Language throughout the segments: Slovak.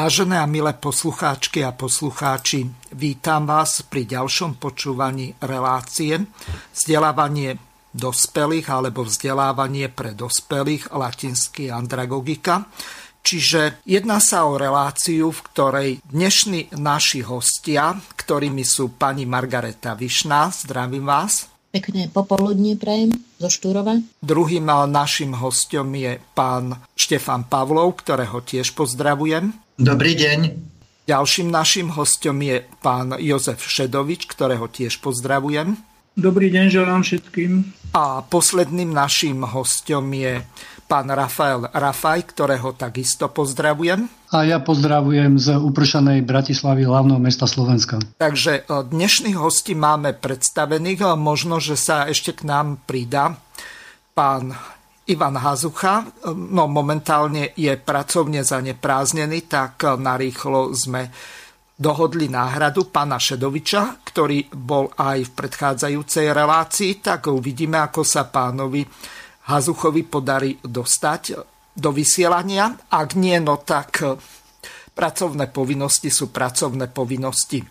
Vážené a milé poslucháčky a poslucháči, vítam vás pri ďalšom počúvaní relácie vzdelávanie dospelých alebo vzdelávanie pre dospelých latinský andragogika. Čiže jedná sa o reláciu, v ktorej dnešní naši hostia, ktorými sú pani Margareta Višná, zdravím vás. Pekné popoludnie prajem zo Štúrova. Druhým našim hostom je pán Štefan Pavlov, ktorého tiež pozdravujem. Dobrý deň. Ďalším našim hostom je pán Jozef Šedovič, ktorého tiež pozdravujem. Dobrý deň želám všetkým. A posledným našim hostom je pán Rafael Rafaj, ktorého takisto pozdravujem. A ja pozdravujem z upršanej Bratislavy, hlavného mesta Slovenska. Takže e, dnešných hostí máme predstavených, a možno, že sa ešte k nám pridá pán Ivan Hazucha, no momentálne je pracovne zanepráznený, tak narýchlo sme dohodli náhradu pána Šedoviča, ktorý bol aj v predchádzajúcej relácii, tak uvidíme, ako sa pánovi Hazuchovi podarí dostať do vysielania. Ak nie, no tak pracovné povinnosti sú pracovné povinnosti.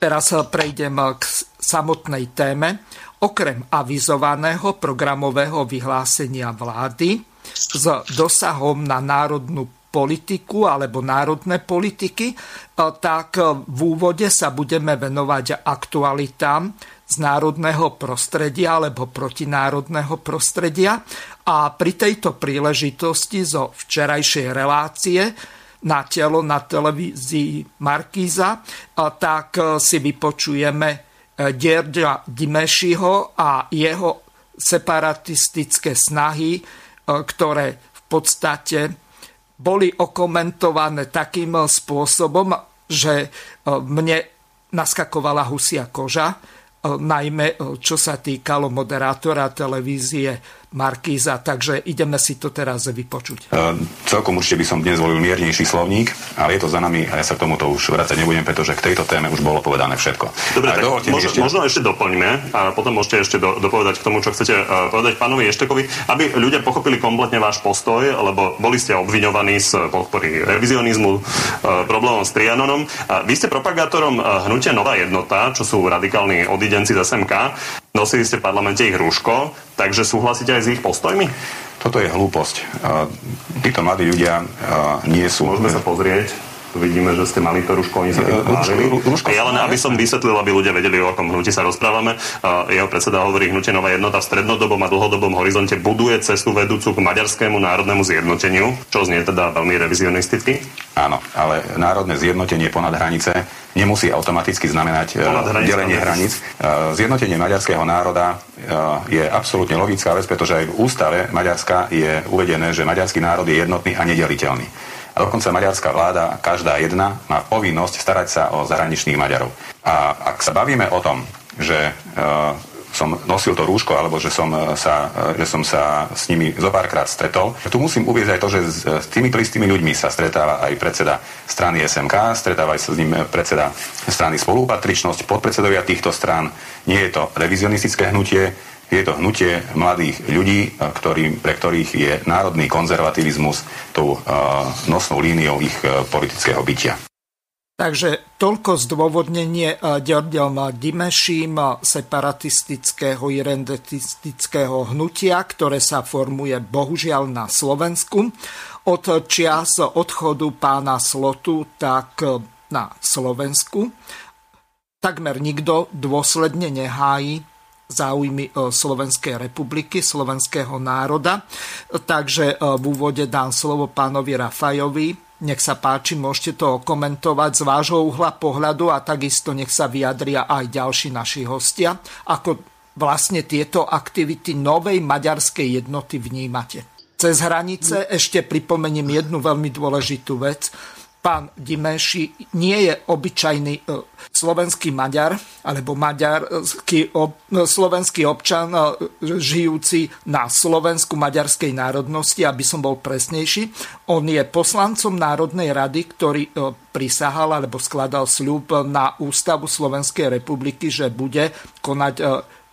Teraz prejdem k samotnej téme. Okrem avizovaného programového vyhlásenia vlády s dosahom na národnú politiku alebo národné politiky, tak v úvode sa budeme venovať aktualitám z národného prostredia alebo protinárodného prostredia. A pri tejto príležitosti zo včerajšej relácie na telo na televízii Markíza, tak si vypočujeme Dierďa Dimešiho a jeho separatistické snahy, e, ktoré v podstate boli okomentované takým spôsobom, že e, mne naskakovala husia koža, e, najmä čo sa týkalo moderátora televízie Markíza, takže ideme si to teraz vypočuť. Uh, celkom určite by som dnes zvolil miernejší slovník, ale je to za nami a ja sa k tomuto už vrácať nebudem, pretože k tejto téme už bolo povedané všetko. Dobre, tak možno, ešte... možno ešte doplňme a potom môžete ešte do, dopovedať k tomu, čo chcete uh, povedať pánovi Eštekovi, aby ľudia pochopili kompletne váš postoj, lebo boli ste obviňovaní z podpory revizionizmu, uh, problémom s Trianonom. Uh, vy ste propagátorom uh, hnutia Nová jednota, čo sú radikálni odidenci z SMK. Nosili ste v parlamente ich rúško, takže súhlasíte aj s ich postojmi? Toto je hlúposť. Títo mladí ľudia nie sú... Môžeme sa pozrieť vidíme, že ste mali to rúško, oni sa tým Ja len, aby som vysvetlil, aby ľudia vedeli, o akom hnutí sa rozprávame. Jeho predseda hovorí, hnutie Nová jednota v strednodobom a dlhodobom horizonte buduje cestu vedúcu k maďarskému národnému zjednoteniu, čo znie teda veľmi revizionisticky. Áno, ale národné zjednotenie ponad hranice nemusí automaticky znamenať uh, delenie hraníc. Uh, zjednotenie maďarského národa uh, je absolútne logická vec, pretože aj v ústave Maďarska je uvedené, že maďarský národ je jednotný a nedeliteľný. A dokonca maďarská vláda, každá jedna, má povinnosť starať sa o zahraničných Maďarov. A ak sa bavíme o tom, že uh, som nosil to rúško, alebo že som e, sa, e, že som sa s nimi zo párkrát stretol. Tu musím uvieť aj to, že s, s tými istými ľuďmi sa stretáva aj predseda strany SMK, stretáva sa s ním predseda strany spolupatričnosť, podpredsedovia týchto strán. Nie je to revizionistické hnutie, je to hnutie mladých ľudí, ktorý, pre ktorých je národný konzervativizmus tou nosnou líniou ich uh, politického bytia. Takže toľko zdôvodnenie Ďorďom Dimeším separatistického irendetistického hnutia, ktoré sa formuje bohužiaľ na Slovensku. Od čias odchodu pána Slotu tak na Slovensku takmer nikto dôsledne nehájí záujmy e, Slovenskej republiky, slovenského národa. Takže e, v úvode dám slovo pánovi Rafajovi. Nech sa páči, môžete to komentovať z vášho uhla pohľadu a takisto nech sa vyjadria aj ďalší naši hostia, ako vlastne tieto aktivity novej maďarskej jednoty vnímate. Cez hranice ešte pripomeniem jednu veľmi dôležitú vec. Pán Dimeši nie je obyčajný e, slovenský Maďar alebo maďarský, slovenský občan e, žijúci na Slovensku maďarskej národnosti, aby som bol presnejší. On je poslancom Národnej rady, ktorý e, prisahal alebo skladal sľub na Ústavu Slovenskej republiky, že bude konať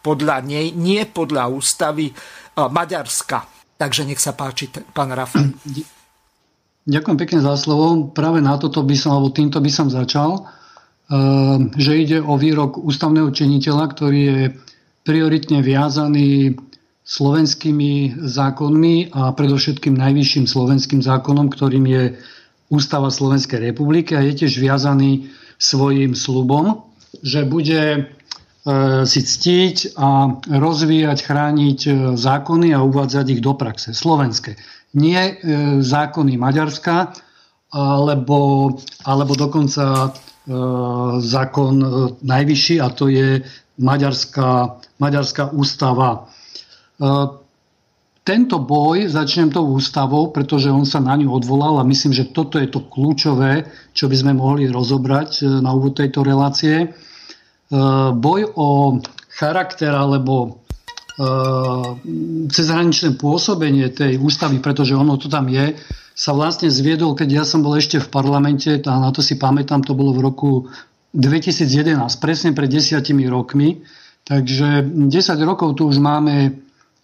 podľa nej, nie podľa ústavy Maďarska. Takže nech sa páči, pán Rafael. Ďakujem pekne za slovo. Práve na toto by som, alebo týmto by som začal, ehm, že ide o výrok ústavného činiteľa, ktorý je prioritne viazaný slovenskými zákonmi a predovšetkým najvyšším slovenským zákonom, ktorým je Ústava Slovenskej republiky a je tiež viazaný svojim slubom, že bude e, si ctiť a rozvíjať, chrániť e, zákony a uvádzať ich do praxe. Slovenské nie e, zákony Maďarska, alebo, alebo dokonca e, zákon e, najvyšší a to je Maďarská, Maďarská ústava. Tento boj, začnem tou ústavou, pretože on sa na ňu odvolal a myslím, že toto je to kľúčové, čo by sme mohli rozobrať na úvod tejto relácie. Boj o charakter alebo cezhraničné pôsobenie tej ústavy, pretože ono to tam je, sa vlastne zviedol, keď ja som bol ešte v parlamente, a na to si pamätám, to bolo v roku 2011, presne pred desiatimi rokmi. Takže 10 rokov tu už máme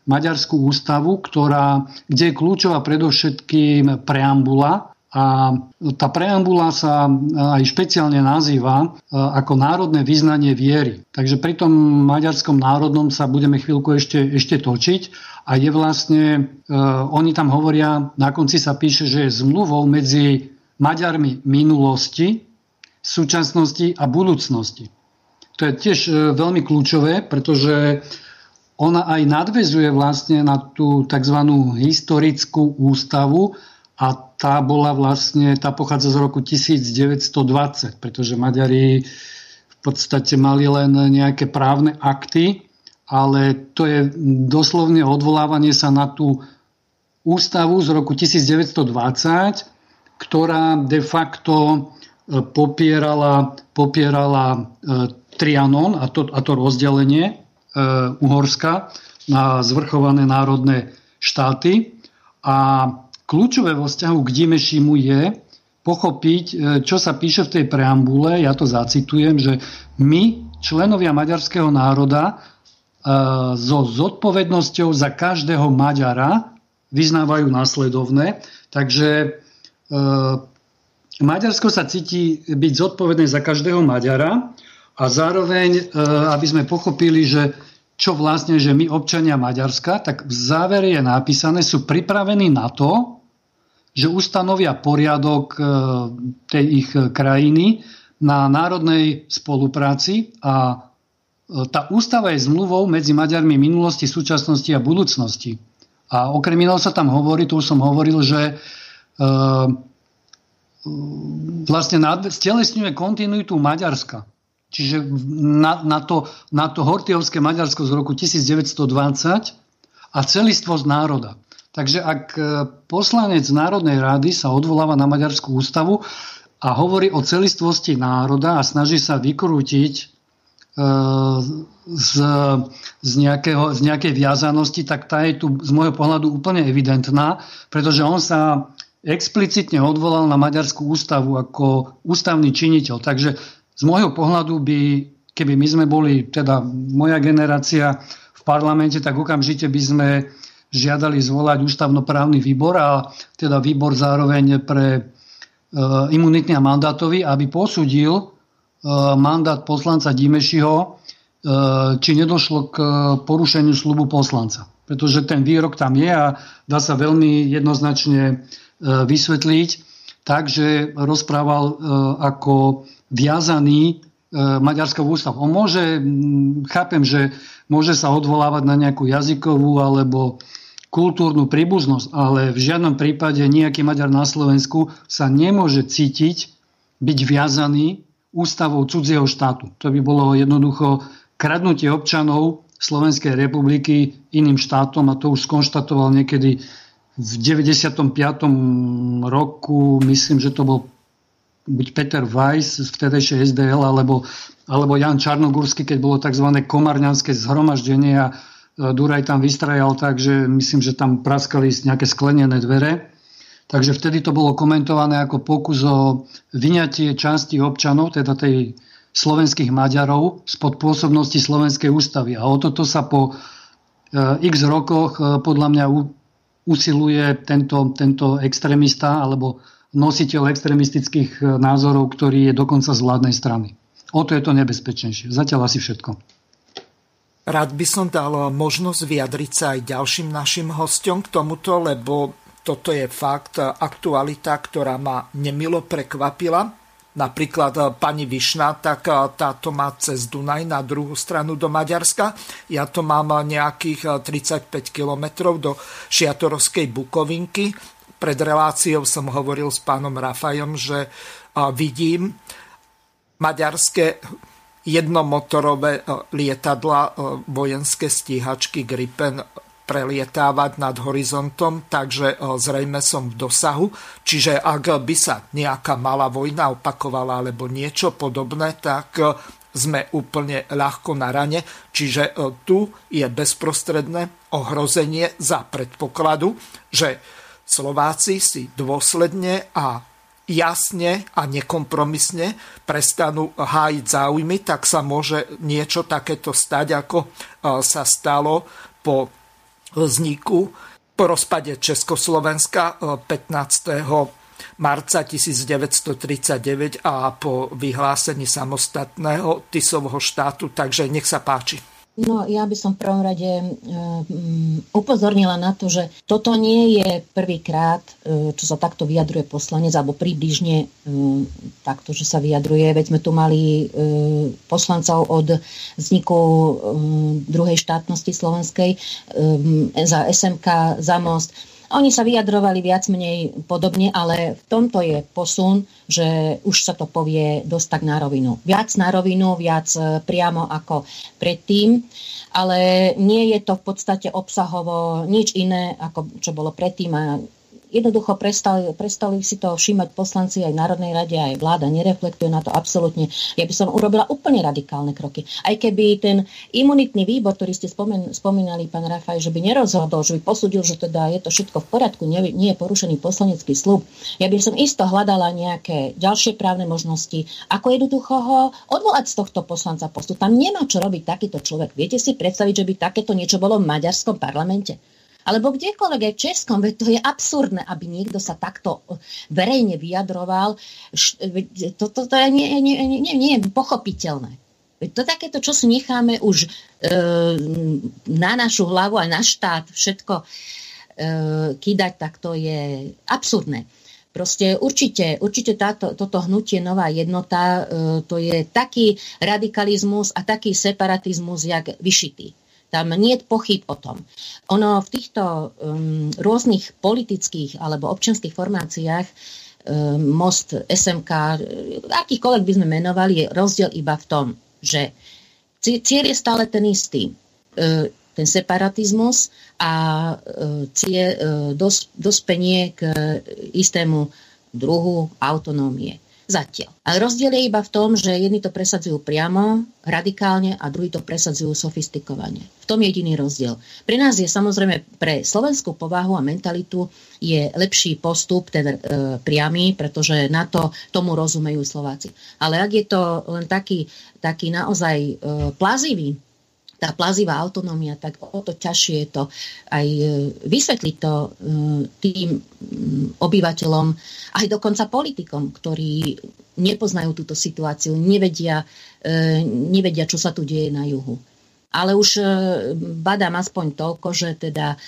Maďarskú ústavu, ktorá, kde je kľúčová predovšetkým preambula, a tá preambula sa aj špeciálne nazýva e, ako národné vyznanie viery. Takže pri tom maďarskom národnom sa budeme chvíľku ešte, ešte točiť a je vlastne, uh, oni tam hovoria, na konci sa píše, že je zmluvou medzi Maďarmi minulosti, súčasnosti a budúcnosti. To je tiež uh, veľmi kľúčové, pretože ona aj nadvezuje vlastne na tú tzv. historickú ústavu, a tá bola vlastne, tá pochádza z roku 1920, pretože Maďari v podstate mali len nejaké právne akty, ale to je doslovne odvolávanie sa na tú ústavu z roku 1920, ktorá de facto e, popierala, popierala e, Trianon a to, a to rozdelenie e, Uhorska na zvrchované národné štáty. A Kľúčové vo vzťahu k Dimešimu je pochopiť, e, čo sa píše v tej preambule, ja to zacitujem, že my, členovia maďarského národa, e, so zodpovednosťou za každého Maďara vyznávajú následovné. Takže e, Maďarsko sa cíti byť zodpovedné za každého Maďara a zároveň, aby sme pochopili, že čo vlastne, že my občania Maďarska, tak v závere je napísané, sú pripravení na to, že ustanovia poriadok e, tej ich krajiny na národnej spolupráci a e, tá ústava je zmluvou medzi Maďarmi minulosti, súčasnosti a budúcnosti. A okrem iného sa tam hovorí, tu už som hovoril, že e, vlastne stelesňuje kontinuitu Maďarska. Čiže na, na, to, na to Hortiovské Maďarsko z roku 1920 a celistvosť národa. Takže ak e, poslanec Národnej rady sa odvoláva na Maďarskú ústavu a hovorí o celistvosti národa a snaží sa vykrútiť e, z, z, nejakého, z nejakej viazanosti, tak tá je tu z môjho pohľadu úplne evidentná, pretože on sa explicitne odvolal na Maďarskú ústavu ako ústavný činiteľ. Takže z môjho pohľadu by, keby my sme boli, teda moja generácia v parlamente, tak okamžite by sme žiadali zvolať ústavnoprávny výbor a teda výbor zároveň pre e, imunitný a mandátový, aby posudil e, mandát poslanca Dimešiho, e, či nedošlo k porušeniu slubu poslanca. Pretože ten výrok tam je a dá sa veľmi jednoznačne vysvetliť. Takže rozprával ako viazaný Maďarskou ústavu. On môže, chápem, že môže sa odvolávať na nejakú jazykovú alebo kultúrnu príbuznosť, ale v žiadnom prípade nejaký Maďar na Slovensku sa nemôže cítiť byť viazaný ústavou cudzieho štátu. To by bolo jednoducho kradnutie občanov Slovenskej republiky iným štátom a to už skonštatoval niekedy v 95. roku, myslím, že to bol buď Peter Weiss z vtedejšej SDL, alebo, alebo Jan Čarnogórsky, keď bolo tzv. komarňanské zhromaždenie a Duraj tam vystrajal tak, že myslím, že tam praskali nejaké sklenené dvere. Takže vtedy to bolo komentované ako pokus o vyňatie časti občanov, teda tej slovenských Maďarov spod pôsobnosti Slovenskej ústavy. A o toto sa po x rokoch podľa mňa usiluje tento, tento extrémista alebo nositeľ extrémistických e, názorov, ktorý je dokonca z vládnej strany. O to je to nebezpečnejšie. Zatiaľ asi všetko. Rád by som dal možnosť vyjadriť sa aj ďalším našim hostom k tomuto, lebo toto je fakt, aktualita, ktorá ma nemilo prekvapila. Napríklad e, pani Višna, tak e, táto má cez Dunaj na druhú stranu do Maďarska. Ja to mám nejakých 35 kilometrov do Šiatorovskej Bukovinky pred reláciou som hovoril s pánom Rafajom, že vidím maďarské jednomotorové lietadla, vojenské stíhačky Gripen prelietávať nad horizontom, takže zrejme som v dosahu. Čiže ak by sa nejaká malá vojna opakovala alebo niečo podobné, tak sme úplne ľahko na rane. Čiže tu je bezprostredné ohrozenie za predpokladu, že Slováci si dôsledne a jasne a nekompromisne prestanú hájiť záujmy, tak sa môže niečo takéto stať, ako e, sa stalo po vzniku, po rozpade Československa 15 e, marca 1939 a po vyhlásení samostatného Tisovho štátu. Takže nech sa páči. No, ja by som v prvom rade um, upozornila na to, že toto nie je prvýkrát, uh, čo sa takto vyjadruje poslanec, alebo približne um, takto, že sa vyjadruje. Veď sme tu mali poslancov od vzniku druhej štátnosti slovenskej um, za SMK, za Most oni sa vyjadrovali viac menej podobne, ale v tomto je posun, že už sa to povie dosť tak na rovinu. Viac na rovinu, viac e, priamo ako predtým, ale nie je to v podstate obsahovo nič iné, ako čo bolo predtým a jednoducho prestali, prestali si to všímať poslanci aj Národnej rade, aj vláda nereflektuje na to absolútne. Ja by som urobila úplne radikálne kroky. Aj keby ten imunitný výbor, ktorý ste spomen, spomínali, pán Rafaj, že by nerozhodol, že by posudil, že teda je to všetko v poriadku, nie, nie je porušený poslanecký slub, ja by som isto hľadala nejaké ďalšie právne možnosti, ako jednoducho ho odvolať z tohto poslanca postu. Tam nemá čo robiť takýto človek. Viete si predstaviť, že by takéto niečo bolo v maďarskom parlamente? Alebo kdekoľvek aj v Českom, veď to je absurdné, aby niekto sa takto verejne vyjadroval. Toto to, to je nie, nie, nie, nie je pochopiteľné. Veď to takéto, čo si necháme už e, na našu hlavu a na štát všetko e, kýdať, tak to je absurdné. Proste určite, určite táto, toto hnutie Nová jednota, e, to je taký radikalizmus a taký separatizmus, jak vyšitý. Tam nie je pochyb o tom. Ono v týchto um, rôznych politických alebo občianských formáciách um, Most, SMK, akýchkoľvek by sme menovali, je rozdiel iba v tom, že cieľ je stále ten istý. Uh, ten separatizmus a uh, cie, uh, dos, dospenie k istému druhu autonómie. Zatiaľ. Ale rozdiel je iba v tom, že jedni to presadzujú priamo, radikálne a druhí to presadzujú sofistikovane. V tom je jediný rozdiel. Pre nás je samozrejme pre slovenskú povahu a mentalitu je lepší postup, ten e, priamy, pretože na to tomu rozumejú Slováci. Ale ak je to len taký, taký naozaj e, plazivý tá plazivá autonómia, tak o to ťažšie je to aj e, vysvetliť to e, tým obyvateľom, aj dokonca politikom, ktorí nepoznajú túto situáciu, nevedia, e, nevedia, čo sa tu deje na juhu. Ale už badám aspoň toľko, že teda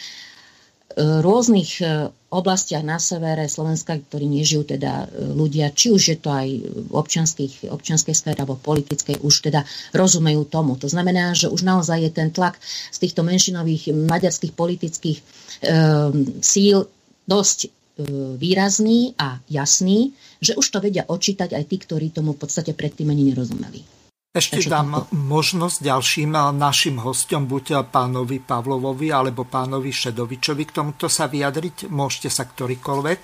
rôznych e, oblastiach na severe Slovenska, ktorí nežijú teda e, ľudia, či už je to aj v občianskej, sfére alebo politickej, už teda rozumejú tomu. To znamená, že už naozaj je ten tlak z týchto menšinových maďarských politických e, síl dosť e, výrazný a jasný, že už to vedia odčítať aj tí, ktorí tomu v podstate predtým ani nerozumeli. Ešte dám možnosť ďalším našim hostom, buď pánovi Pavlovovi alebo pánovi Šedovičovi k tomuto sa vyjadriť. Môžete sa ktorýkoľvek,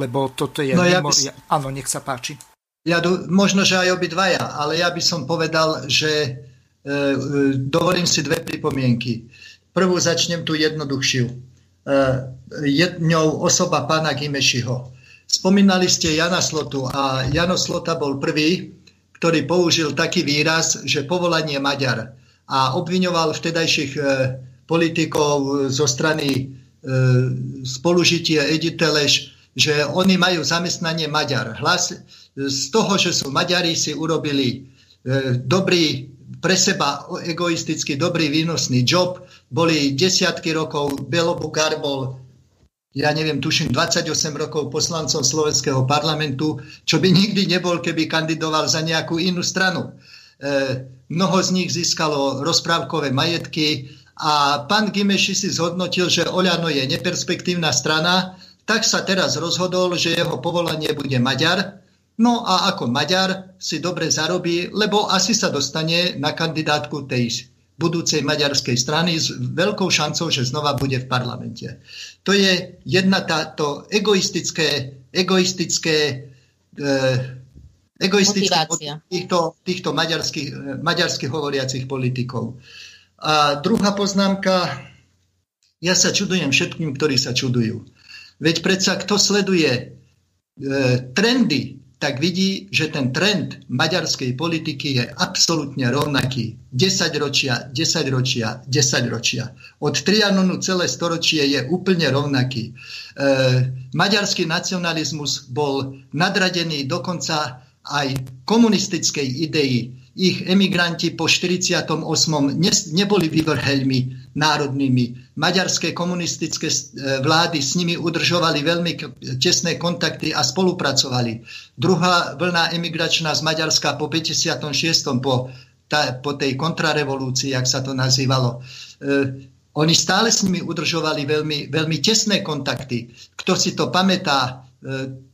lebo toto je... No, ja by... Áno, nech sa páči. Ja, možno, že aj obidvaja, ale ja by som povedal, že e, e, dovolím si dve pripomienky. Prvú začnem tu jednoduchšiu. E, jednou osoba pána Gimešiho. Spomínali ste Jana Slotu a Jano Slota bol prvý, ktorý použil taký výraz, že povolanie Maďar a obviňoval vtedajších e, politikov zo strany e, spolužitie Editeleš, že oni majú zamestnanie Maďar. Hlas z toho, že sú Maďari, si urobili e, dobrý, pre seba egoisticky dobrý výnosný job. Boli desiatky rokov, Belobukár bol ja neviem, tuším 28 rokov poslancom Slovenského parlamentu, čo by nikdy nebol, keby kandidoval za nejakú inú stranu. E, mnoho z nich získalo rozprávkové majetky a pán Gimeši si zhodnotil, že Oľano je neperspektívna strana, tak sa teraz rozhodol, že jeho povolanie bude Maďar. No a ako Maďar si dobre zarobí, lebo asi sa dostane na kandidátku tej budúcej maďarskej strany s veľkou šancou, že znova bude v parlamente. To je jedna táto egoistické, egoistické, eh, egoistické týchto, týchto maďarských, eh, maďarských hovoriacich politikov. A druhá poznámka, ja sa čudujem všetkým, ktorí sa čudujú. Veď predsa kto sleduje e, trendy tak vidí, že ten trend maďarskej politiky je absolútne rovnaký. 10 ročia, 10 ročia, 10 ročia. Od Trianonu celé storočie je úplne rovnaký. E, maďarský nacionalizmus bol nadradený dokonca aj komunistickej idei ich emigranti po 48. neboli vyvrheľmi národnými. Maďarské komunistické e, vlády s nimi udržovali veľmi tesné kontakty a spolupracovali. Druhá vlna emigračná z Maďarska po 56. po, ta, po tej kontrarevolúcii, jak sa to nazývalo. E, oni stále s nimi udržovali veľmi, veľmi tesné kontakty. Kto si to pamätá,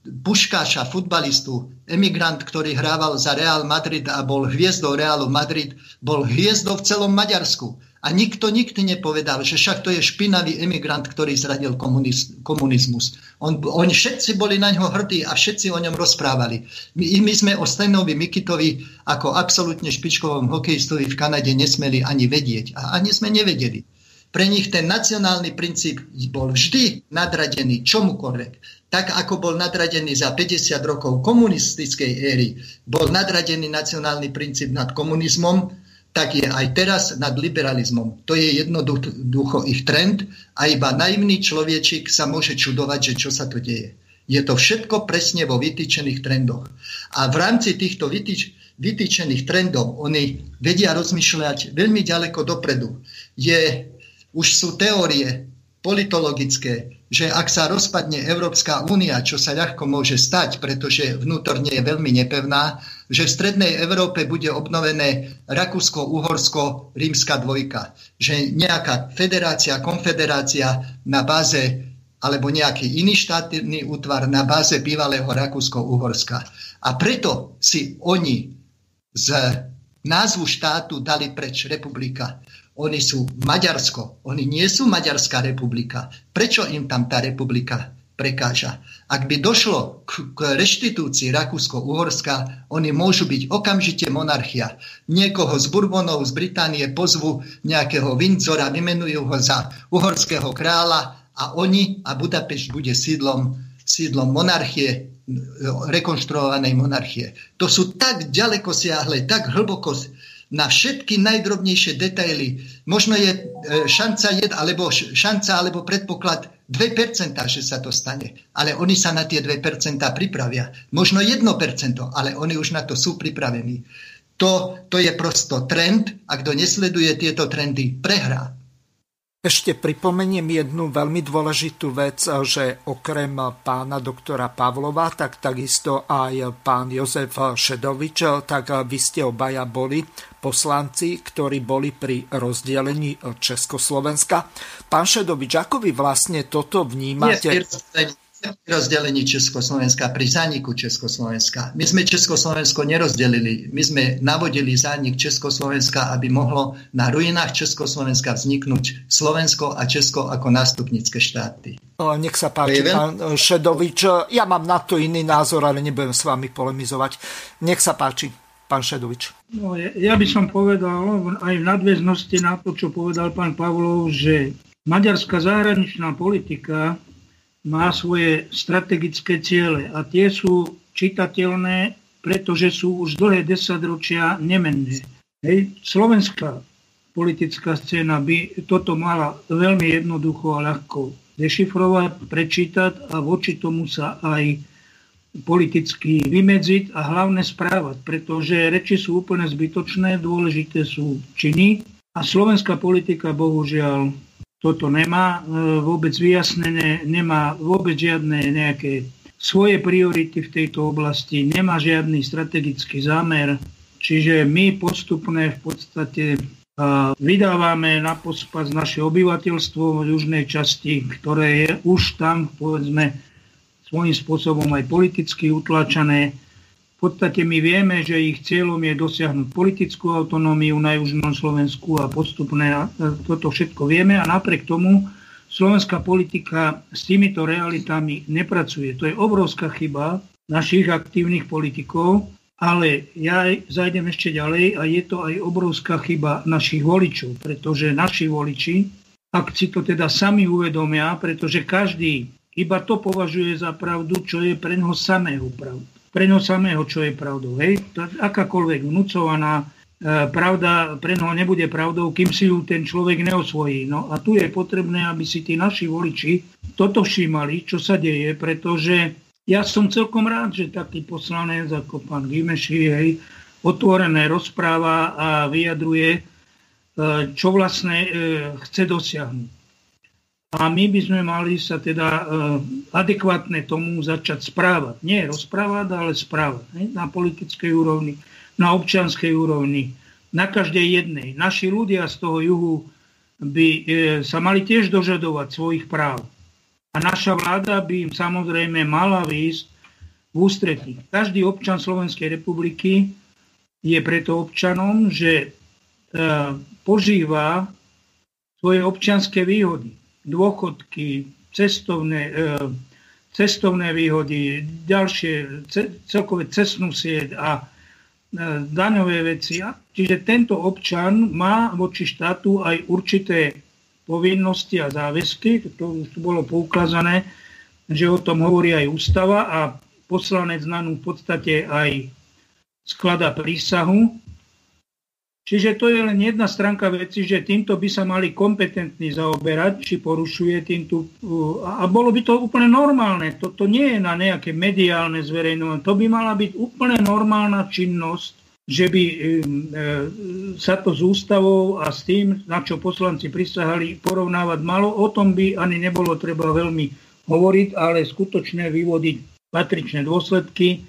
Puškáša, futbalistu, emigrant, ktorý hrával za Real Madrid a bol hviezdou Realu Madrid, bol hviezdou v celom Maďarsku. A nikto nikdy nepovedal, že však to je špinavý emigrant, ktorý zradil komuniz, komunizmus. On, oni všetci boli na ňo hrdí a všetci o ňom rozprávali. My, my sme o Stenovi Mikitovi ako absolútne špičkovom hokejistovi v Kanade nesmeli ani vedieť. A ani sme nevedeli. Pre nich ten nacionálny princíp bol vždy nadradený čomukoľvek tak ako bol nadradený za 50 rokov komunistickej éry, bol nadradený nacionálny princíp nad komunizmom, tak je aj teraz nad liberalizmom. To je jednoducho ich trend a iba naivný človečik sa môže čudovať, že čo sa to deje. Je to všetko presne vo vytýčených trendoch. A v rámci týchto vytýč, vytýčených trendov oni vedia rozmýšľať veľmi ďaleko dopredu. Je, už sú teórie politologické, že ak sa rozpadne Európska únia, čo sa ľahko môže stať, pretože vnútorne je veľmi nepevná, že v strednej Európe bude obnovené Rakúsko-Uhorsko-Rímska dvojka. Že nejaká federácia, konfederácia na báze alebo nejaký iný štátny útvar na báze bývalého Rakúsko-Uhorska. A preto si oni z názvu štátu dali preč republika. Oni sú Maďarsko, oni nie sú Maďarská republika. Prečo im tam tá republika prekáža? Ak by došlo k, k reštitúcii Rakúsko-Uhorska, oni môžu byť okamžite monarchia. Niekoho z Bourbonov z Británie pozvu nejakého Windsora, vymenujú ho za uhorského kráľa a oni a Budapešť bude sídlom, sídlom monarchie, rekonštruovanej monarchie. To sú tak ďaleko siahle, tak hlboko na všetky najdrobnejšie detaily. Možno je e, šanca, jed, alebo šanca alebo predpoklad 2%, že sa to stane. Ale oni sa na tie 2% pripravia. Možno 1%, ale oni už na to sú pripravení. To, to je prosto trend a kto nesleduje tieto trendy, prehrá. Ešte pripomeniem jednu veľmi dôležitú vec, že okrem pána doktora Pavlova, tak takisto aj pán Jozef Šedovič, tak vy ste obaja boli poslanci, ktorí boli pri rozdelení Československa. Pán Šedovič, ako vy vlastne toto vnímate? Nie, rozdelení Československa, pri zániku Československa. My sme Československo nerozdelili. My sme navodili zánik Československa, aby mohlo na ruinách Československa vzniknúť Slovensko a Česko ako nástupnické štáty. Nech sa páči, pán Šedovič. Ja mám na to iný názor, ale nebudem s vami polemizovať. Nech sa páči, pán Šedovič. No, ja by som povedal aj v nadväznosti na to, čo povedal pán Pavlov, že maďarská zahraničná politika má svoje strategické ciele a tie sú čitateľné, pretože sú už dlhé desaťročia nemenné. Hej, slovenská politická scéna by toto mala veľmi jednoducho a ľahko dešifrovať, prečítať a voči tomu sa aj politicky vymedziť a hlavne správať, pretože reči sú úplne zbytočné, dôležité sú činy a slovenská politika bohužiaľ toto nemá e, vôbec vyjasnené, nemá vôbec žiadne nejaké svoje priority v tejto oblasti, nemá žiadny strategický zámer, čiže my postupne v podstate vydávame na pospas naše obyvateľstvo v južnej časti, ktoré je už tam, povedzme, svojím spôsobom aj politicky utlačané podstate my vieme, že ich cieľom je dosiahnuť politickú autonómiu na južnom Slovensku a postupné toto všetko vieme a napriek tomu slovenská politika s týmito realitami nepracuje. To je obrovská chyba našich aktívnych politikov, ale ja zajdem ešte ďalej a je to aj obrovská chyba našich voličov, pretože naši voliči, ak si to teda sami uvedomia, pretože každý iba to považuje za pravdu, čo je pre neho samého pravdu pre samého, čo je pravdou. Hej? Akákoľvek vnúcovaná e, pravda pre neho nebude pravdou, kým si ju ten človek neosvojí. No a tu je potrebné, aby si tí naši voliči toto všímali, čo sa deje, pretože ja som celkom rád, že taký poslanec ako pán Gimeši hej, otvorené rozpráva a vyjadruje, e, čo vlastne e, chce dosiahnuť. A my by sme mali sa teda e, adekvátne tomu začať správať. Nie rozprávať, ale správať. Na politickej úrovni, na občianskej úrovni, na každej jednej. Naši ľudia z toho juhu by e, sa mali tiež dožadovať svojich práv. A naša vláda by im samozrejme mala výjsť v ústretí. Každý občan Slovenskej republiky je preto občanom, že e, požíva svoje občianské výhody dôchodky, cestovné, e, cestovné výhody, ďalšie celkové cestnú sieť a e, daňové veci. Čiže tento občan má voči štátu aj určité povinnosti a záväzky, to už tu bolo poukázané, že o tom hovorí aj ústava a poslanec na v podstate aj sklada prísahu Čiže to je len jedna stránka veci, že týmto by sa mali kompetentní zaoberať, či porušuje týmto... A bolo by to úplne normálne. Toto nie je na nejaké mediálne zverejnovanie. To by mala byť úplne normálna činnosť, že by e, sa to s ústavou a s tým, na čo poslanci prisahali, porovnávať malo. O tom by ani nebolo treba veľmi hovoriť, ale skutočne vyvodiť patričné dôsledky.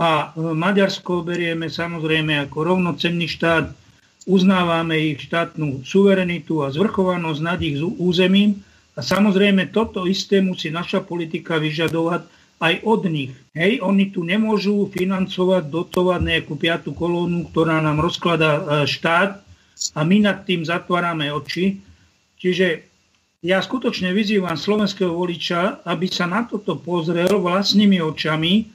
A Maďarsko berieme samozrejme ako rovnocenný štát, uznávame ich štátnu suverenitu a zvrchovanosť nad ich územím a samozrejme toto isté musí naša politika vyžadovať aj od nich. Hej, oni tu nemôžu financovať, dotovať nejakú piatú kolónu, ktorá nám rozkladá e, štát a my nad tým zatvárame oči. Čiže ja skutočne vyzývam slovenského voliča, aby sa na toto pozrel vlastnými očami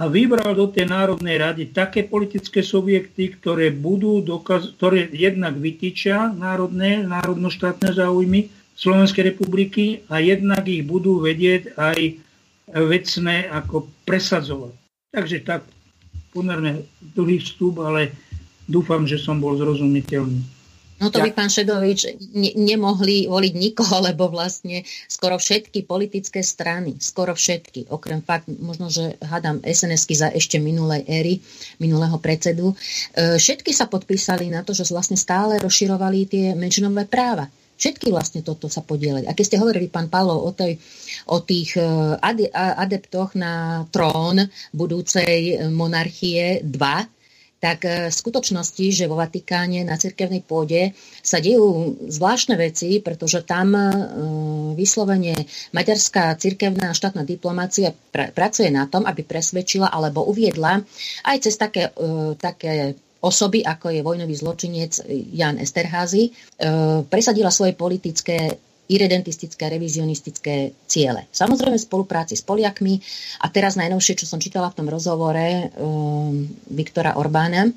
a vybral do tej Národnej rady také politické subjekty, ktoré budú dokaz- ktoré jednak vytýčia národné, národnoštátne záujmy Slovenskej republiky a jednak ich budú vedieť aj vecné ako presadzovať. Takže tak pomerne dlhý vstup, ale dúfam, že som bol zrozumiteľný. No to by pán Šedovič ne- nemohli voliť nikoho, lebo vlastne skoro všetky politické strany, skoro všetky, okrem fakt, možno, že hádam sns za ešte minulej éry, minulého predsedu, e, všetky sa podpísali na to, že vlastne stále rozširovali tie menšinové práva. Všetky vlastne toto sa podielali. A keď ste hovorili, pán Pavlov, o, tej, o tých e, adeptoch na trón budúcej monarchie 2, tak e, v skutočnosti, že vo Vatikáne na cirkevnej pôde sa dejú zvláštne veci, pretože tam e, vyslovene maďarská cirkevná štátna diplomácia pr- pracuje na tom, aby presvedčila alebo uviedla aj cez také, e, také osoby, ako je vojnový zločinec Jan Esterházy, presadila svoje politické irredentistické, revizionistické ciele. Samozrejme v spolupráci s Poliakmi a teraz najnovšie, čo som čítala v tom rozhovore um, Viktora Orbána,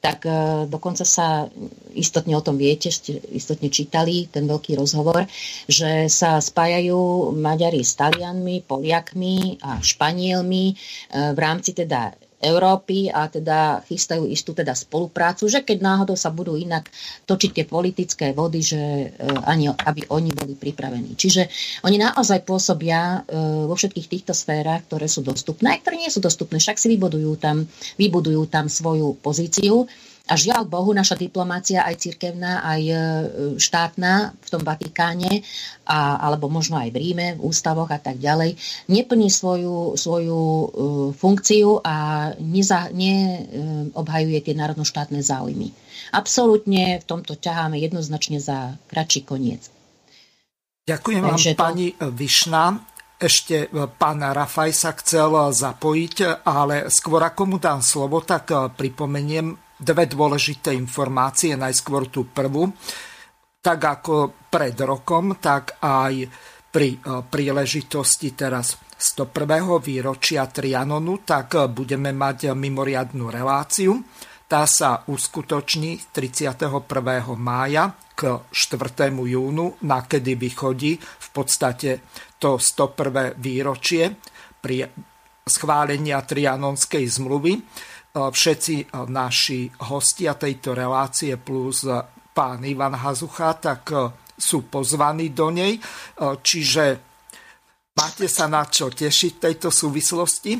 tak uh, dokonca sa istotne o tom viete, ste istotne čítali ten veľký rozhovor, že sa spájajú Maďari s Talianmi, Poliakmi a Španielmi uh, v rámci teda Európy a teda chystajú istú teda spoluprácu, že keď náhodou sa budú inak točiť tie politické vody, že e, ani aby oni boli pripravení. Čiže oni naozaj pôsobia e, vo všetkých týchto sférach, ktoré sú dostupné, ktoré nie sú dostupné, však si vybudujú tam, vybudujú tam svoju pozíciu a žiaľ Bohu, naša diplomácia, aj cirkevná, aj e, štátna v tom Vatikáne, a, alebo možno aj v Ríme, v ústavoch a tak ďalej, neplní svoju, svoju uh, funkciu a neobhajuje tie národnoštátne záujmy. Absolútne v tomto ťaháme jednoznačne za kratší koniec. Ďakujem Takže vám, to... pani Višna. Ešte e, pán Rafaj sa chcel zapojiť, ale skôr ako mu dám slovo, tak pripomeniem dve dôležité informácie, najskôr tú prvú. Tak ako pred rokom, tak aj pri e, príležitosti teraz 101. výročia Trianonu, tak e, budeme mať mimoriadnú reláciu. Tá sa uskutoční 31. mája k 4. júnu, na kedy vychodí v podstate to 101. výročie pri schválenia Trianonskej zmluvy všetci naši hostia tejto relácie plus pán Ivan Hazucha, tak sú pozvaní do nej. Čiže máte sa na čo tešiť v tejto súvislosti.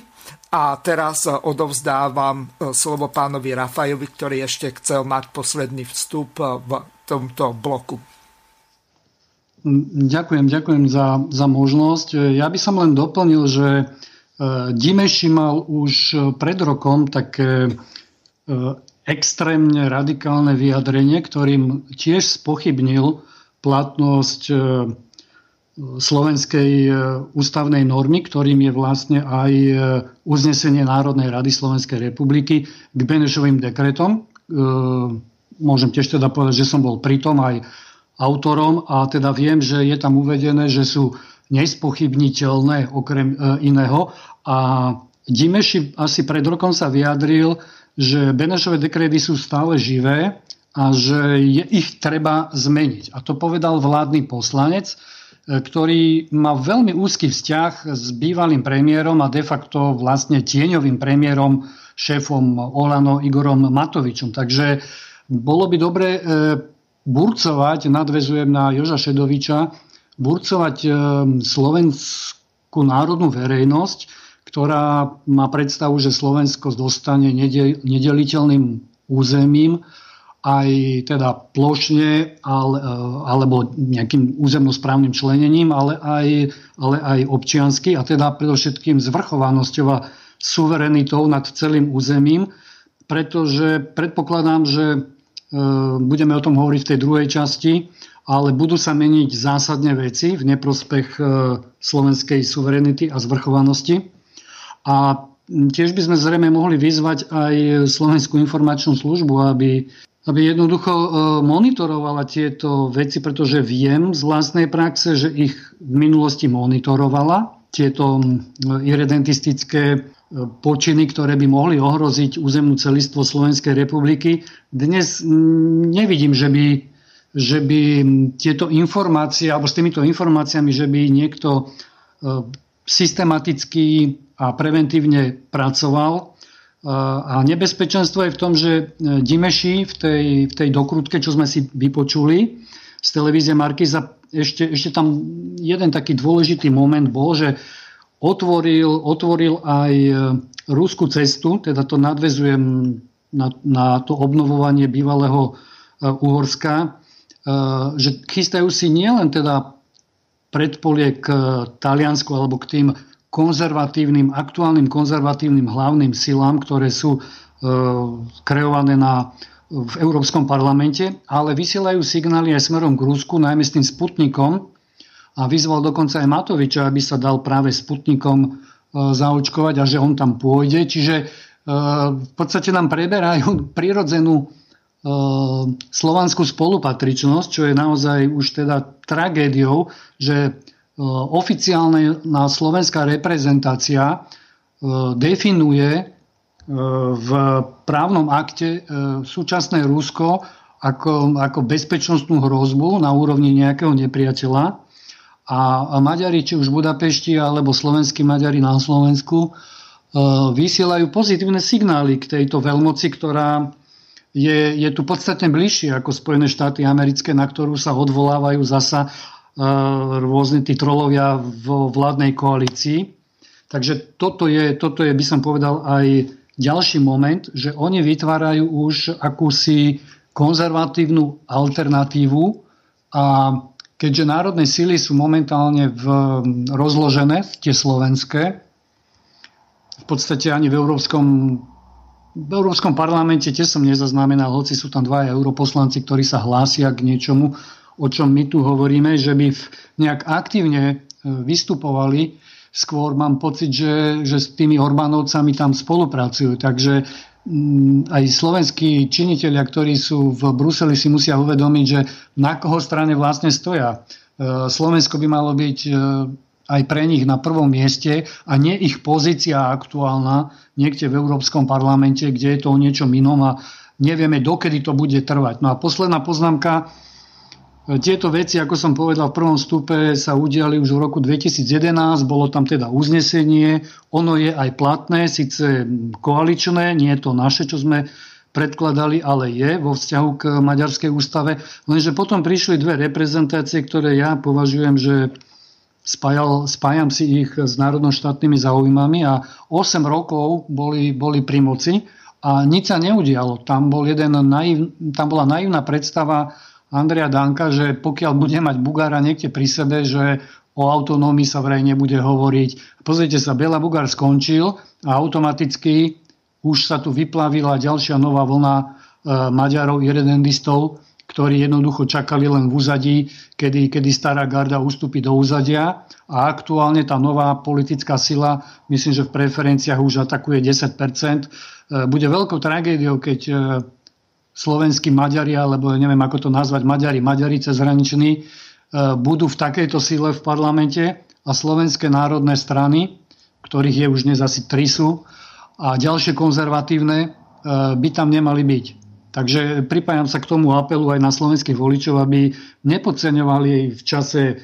A teraz odovzdávam slovo pánovi Rafajovi, ktorý ešte chcel mať posledný vstup v tomto bloku. Ďakujem, ďakujem za, za možnosť. Ja by som len doplnil, že E, Dimeši mal už e, pred rokom také e, extrémne radikálne vyjadrenie, ktorým tiež spochybnil platnosť slovenskej ústavnej normy, ktorým je vlastne aj uznesenie Národnej rady Slovenskej republiky k Benešovým dekretom. Môžem tiež teda povedať, že som bol pritom aj autorom a teda viem, že je tam uvedené, že sú nespochybniteľné okrem e, iného. A Dimeši asi pred rokom sa vyjadril, že Benešové dekredy sú stále živé a že je ich treba zmeniť. A to povedal vládny poslanec, e, ktorý má veľmi úzky vzťah s bývalým premiérom a de facto vlastne tieňovým premiérom, šéfom Olano Igorom Matovičom. Takže bolo by dobre e, burcovať, nadvezujem na Joža Šedoviča, burcovať eh, slovenskú národnú verejnosť, ktorá má predstavu, že Slovensko dostane nedeliteľným územím aj teda plošne, ale, alebo nejakým územnosprávnym členením, ale aj, ale aj občiansky a teda predovšetkým zvrchovanosťou a suverenitou nad celým územím, pretože predpokladám, že e, budeme o tom hovoriť v tej druhej časti, ale budú sa meniť zásadne veci v neprospech e, slovenskej suverenity a zvrchovanosti. A tiež by sme zrejme mohli vyzvať aj Slovenskú informačnú službu, aby, aby jednoducho e, monitorovala tieto veci, pretože viem z vlastnej praxe, že ich v minulosti monitorovala, tieto irredentistické e, počiny, ktoré by mohli ohroziť územnú celistvo Slovenskej republiky. Dnes nevidím, že by že by tieto informácie, alebo s týmito informáciami, že by niekto e, systematicky a preventívne pracoval. E, a nebezpečenstvo je v tom, že e, Dimeši v tej, v tej dokrutke, čo sme si vypočuli z televízie Markiza, ešte, ešte tam jeden taký dôležitý moment bol, že otvoril, otvoril aj rúskú cestu, teda to nadvezujem na, na to obnovovanie bývalého Uhorska, že chystajú si nielen teda predpolie k Taliansku alebo k tým konzervatívnym, aktuálnym konzervatívnym hlavným silám, ktoré sú kreované na, v Európskom parlamente, ale vysielajú signály aj smerom k Rusku, najmä s tým Sputnikom a vyzval dokonca aj Matoviča, aby sa dal práve Sputnikom zaočkovať a že on tam pôjde. Čiže v podstate nám preberajú prirodzenú slovanskú spolupatričnosť, čo je naozaj už teda tragédiou, že oficiálna slovenská reprezentácia definuje v právnom akte súčasné Rusko ako, ako bezpečnostnú hrozbu na úrovni nejakého nepriateľa. A, a Maďari, či už v Budapešti alebo slovenskí Maďari na Slovensku, vysielajú pozitívne signály k tejto veľmoci, ktorá je, je tu podstatne bližšie ako Spojené štáty americké, na ktorú sa odvolávajú zasa uh, rôzne tí trolovia vo vládnej koalícii. Takže toto je, toto je, by som povedal, aj ďalší moment, že oni vytvárajú už akúsi konzervatívnu alternatívu a keďže národné síly sú momentálne v, rozložené, tie slovenské, v podstate ani v Európskom v Európskom parlamente tiež som nezaznamenal, hoci sú tam dvaja europoslanci, ktorí sa hlásia k niečomu, o čom my tu hovoríme, že by nejak aktívne e, vystupovali. Skôr mám pocit, že, že s tými Orbánovcami tam spolupracujú. Takže mm, aj slovenskí činiteľia, ktorí sú v Bruseli, si musia uvedomiť, že na koho strane vlastne stoja. E, Slovensko by malo byť e, aj pre nich na prvom mieste a nie ich pozícia aktuálna niekde v Európskom parlamente, kde je to o niečom inom a nevieme, dokedy to bude trvať. No a posledná poznámka. Tieto veci, ako som povedal, v prvom stupe sa udiali už v roku 2011, bolo tam teda uznesenie, ono je aj platné, síce koaličné, nie je to naše, čo sme predkladali, ale je vo vzťahu k Maďarskej ústave, lenže potom prišli dve reprezentácie, ktoré ja považujem, že spájal, spájam si ich s národnoštátnymi záujmami a 8 rokov boli, boli pri moci a nič sa neudialo. Tam, bol jeden naiv, tam bola naivná predstava Andrea Danka, že pokiaľ bude mať Bugára niekde pri sebe, že o autonómii sa vraj nebude hovoriť. Pozrite sa, Bela Bugár skončil a automaticky už sa tu vyplavila ďalšia nová vlna e, Maďarov, irredentistov, ktorí jednoducho čakali len v úzadí, kedy, kedy stará garda ustúpi do úzadia a aktuálne tá nová politická sila, myslím, že v preferenciách už atakuje 10%. E, bude veľkou tragédiou, keď e, slovenskí Maďari, alebo neviem ako to nazvať, Maďari, Maďari cezhraniční, e, budú v takejto sile v parlamente a slovenské národné strany, ktorých je už dnes asi tri sú, a ďalšie konzervatívne by tam nemali byť. Takže pripájam sa k tomu apelu aj na slovenských voličov, aby nepodceňovali v čase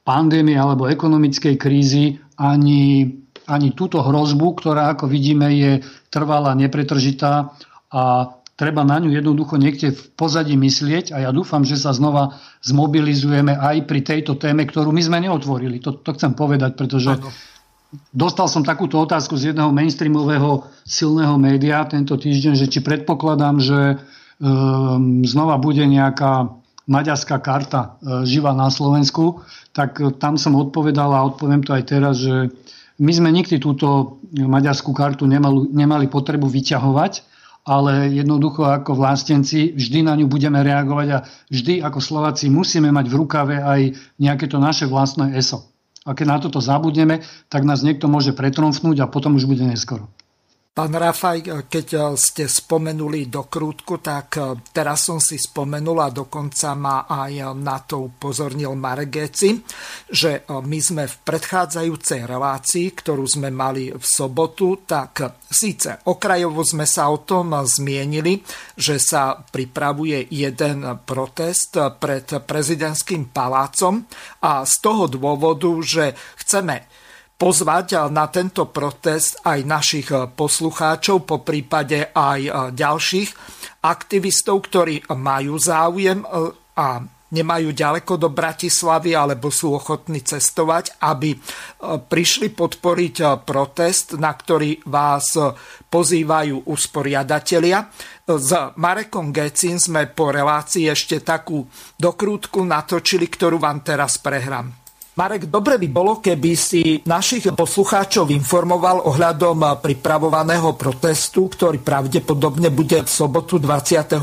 pandémie alebo ekonomickej krízy ani, ani túto hrozbu, ktorá ako vidíme je trvalá, nepretržitá a treba na ňu jednoducho niekde v pozadí myslieť a ja dúfam, že sa znova zmobilizujeme aj pri tejto téme, ktorú my sme neotvorili. To, to chcem povedať, pretože ano Dostal som takúto otázku z jedného mainstreamového silného média tento týždeň, že či predpokladám, že um, znova bude nejaká maďarská karta uh, živá na Slovensku, tak uh, tam som odpovedal a odpoviem to aj teraz, že my sme nikdy túto maďarskú kartu nemali, nemali potrebu vyťahovať, ale jednoducho ako vlastenci vždy na ňu budeme reagovať a vždy ako Slováci musíme mať v rukave aj nejaké to naše vlastné ESO. A keď na toto zabudneme, tak nás niekto môže pretromfnúť a potom už bude neskoro. Pán Rafaj, keď ste spomenuli dokrútku, tak teraz som si spomenul a dokonca ma aj na to upozornil Margeci, že my sme v predchádzajúcej relácii, ktorú sme mali v sobotu, tak síce okrajovo sme sa o tom zmienili, že sa pripravuje jeden protest pred prezidentským palácom a z toho dôvodu, že chceme pozvať na tento protest aj našich poslucháčov, po prípade aj ďalších aktivistov, ktorí majú záujem e, a nemajú ďaleko do Bratislavy alebo sú ochotní cestovať, aby prišli podporiť protest, na ktorý vás pozývajú usporiadatelia. S Marekom Gecin sme po relácii ešte takú dokrútku natočili, ktorú vám teraz prehrám. Marek, dobre by bolo, keby si našich poslucháčov informoval ohľadom pripravovaného protestu, ktorý pravdepodobne bude v sobotu 29.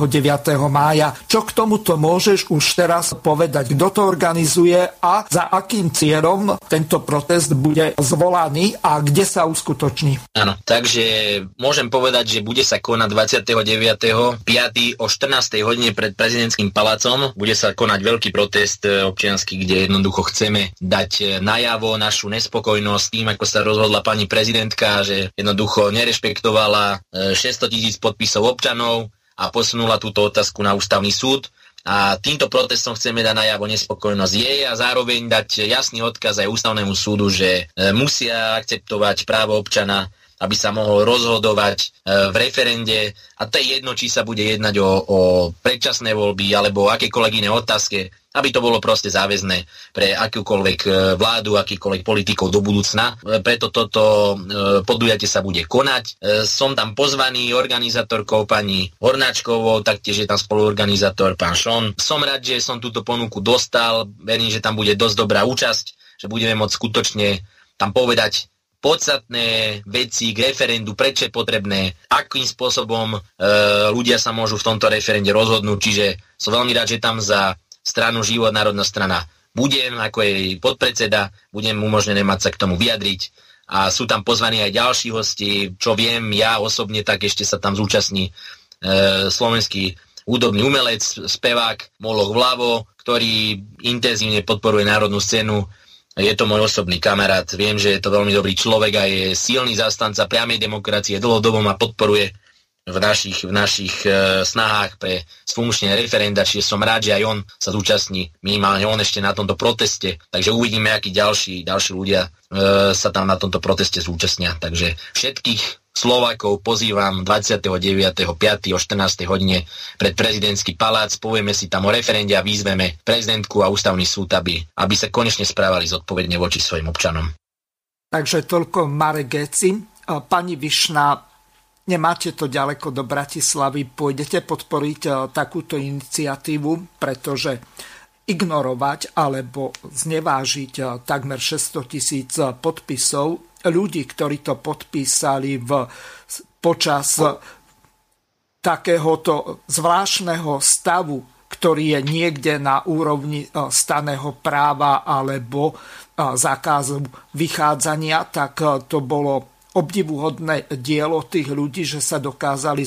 mája. Čo k tomuto môžeš už teraz povedať? Kto to organizuje a za akým cieľom tento protest bude zvolaný a kde sa uskutoční? Áno, takže môžem povedať, že bude sa konať 29. 5. o 14. hodine pred prezidentským palácom. Bude sa konať veľký protest občiansky, kde jednoducho chceme dať e, najavo našu nespokojnosť tým, ako sa rozhodla pani prezidentka, že jednoducho nerešpektovala 600 e, tisíc podpisov občanov a posunula túto otázku na ústavný súd. A týmto protestom chceme dať najavo nespokojnosť jej a zároveň dať jasný odkaz aj ústavnému súdu, že e, musia akceptovať právo občana aby sa mohol rozhodovať v referende a to je jedno, či sa bude jednať o, o predčasné voľby alebo akékoľvek iné otázke aby to bolo proste záväzné pre akúkoľvek e, vládu, akýkoľvek politikov do budúcna. E, preto toto e, podujatie sa bude konať. Som tam pozvaný organizátorkou pani Hornáčkovou, taktiež je tam spoluorganizátor pán Šon. Som rád, že som túto ponuku dostal, verím, že tam bude dosť dobrá účasť, že budeme môcť skutočne tam povedať podstatné veci k referendu, prečo je potrebné, akým spôsobom e, ľudia sa môžu v tomto referende rozhodnúť. Čiže som veľmi rád, že tam za stranu Život národná strana. Budem ako jej podpredseda, budem umožnené mať sa k tomu vyjadriť. A sú tam pozvaní aj ďalší hosti, čo viem ja osobne, tak ešte sa tam zúčastní e, slovenský údobný umelec, spevák Moloch Vlavo, ktorý intenzívne podporuje národnú scénu. Je to môj osobný kamarát, viem, že je to veľmi dobrý človek a je silný zastanca priamej demokracie, dlhodobo ma podporuje v našich, v našich e, snahách pre sfunkčné referenda, čiže som rád, že aj on sa zúčastní, minimálne on ešte na tomto proteste, takže uvidíme, akí ďalší, ďalší ľudia e, sa tam na tomto proteste zúčastnia. Takže všetkých Slovákov pozývam 29.5. o 14. hodine pred prezidentský palác, povieme si tam o referende a výzveme prezidentku a ústavný súd, aby, aby sa konečne správali zodpovedne voči svojim občanom. Takže toľko Marek Geci. Pani Višna, nemáte to ďaleko do Bratislavy, pôjdete podporiť e, takúto iniciatívu, pretože ignorovať alebo znevážiť e, takmer 600 tisíc podpisov ľudí, ktorí to podpísali v, počas takéhoto zvláštneho stavu, ktorý je niekde na úrovni e, staného práva alebo zákazu vychádzania, tak to bolo obdivuhodné dielo tých ľudí, že sa dokázali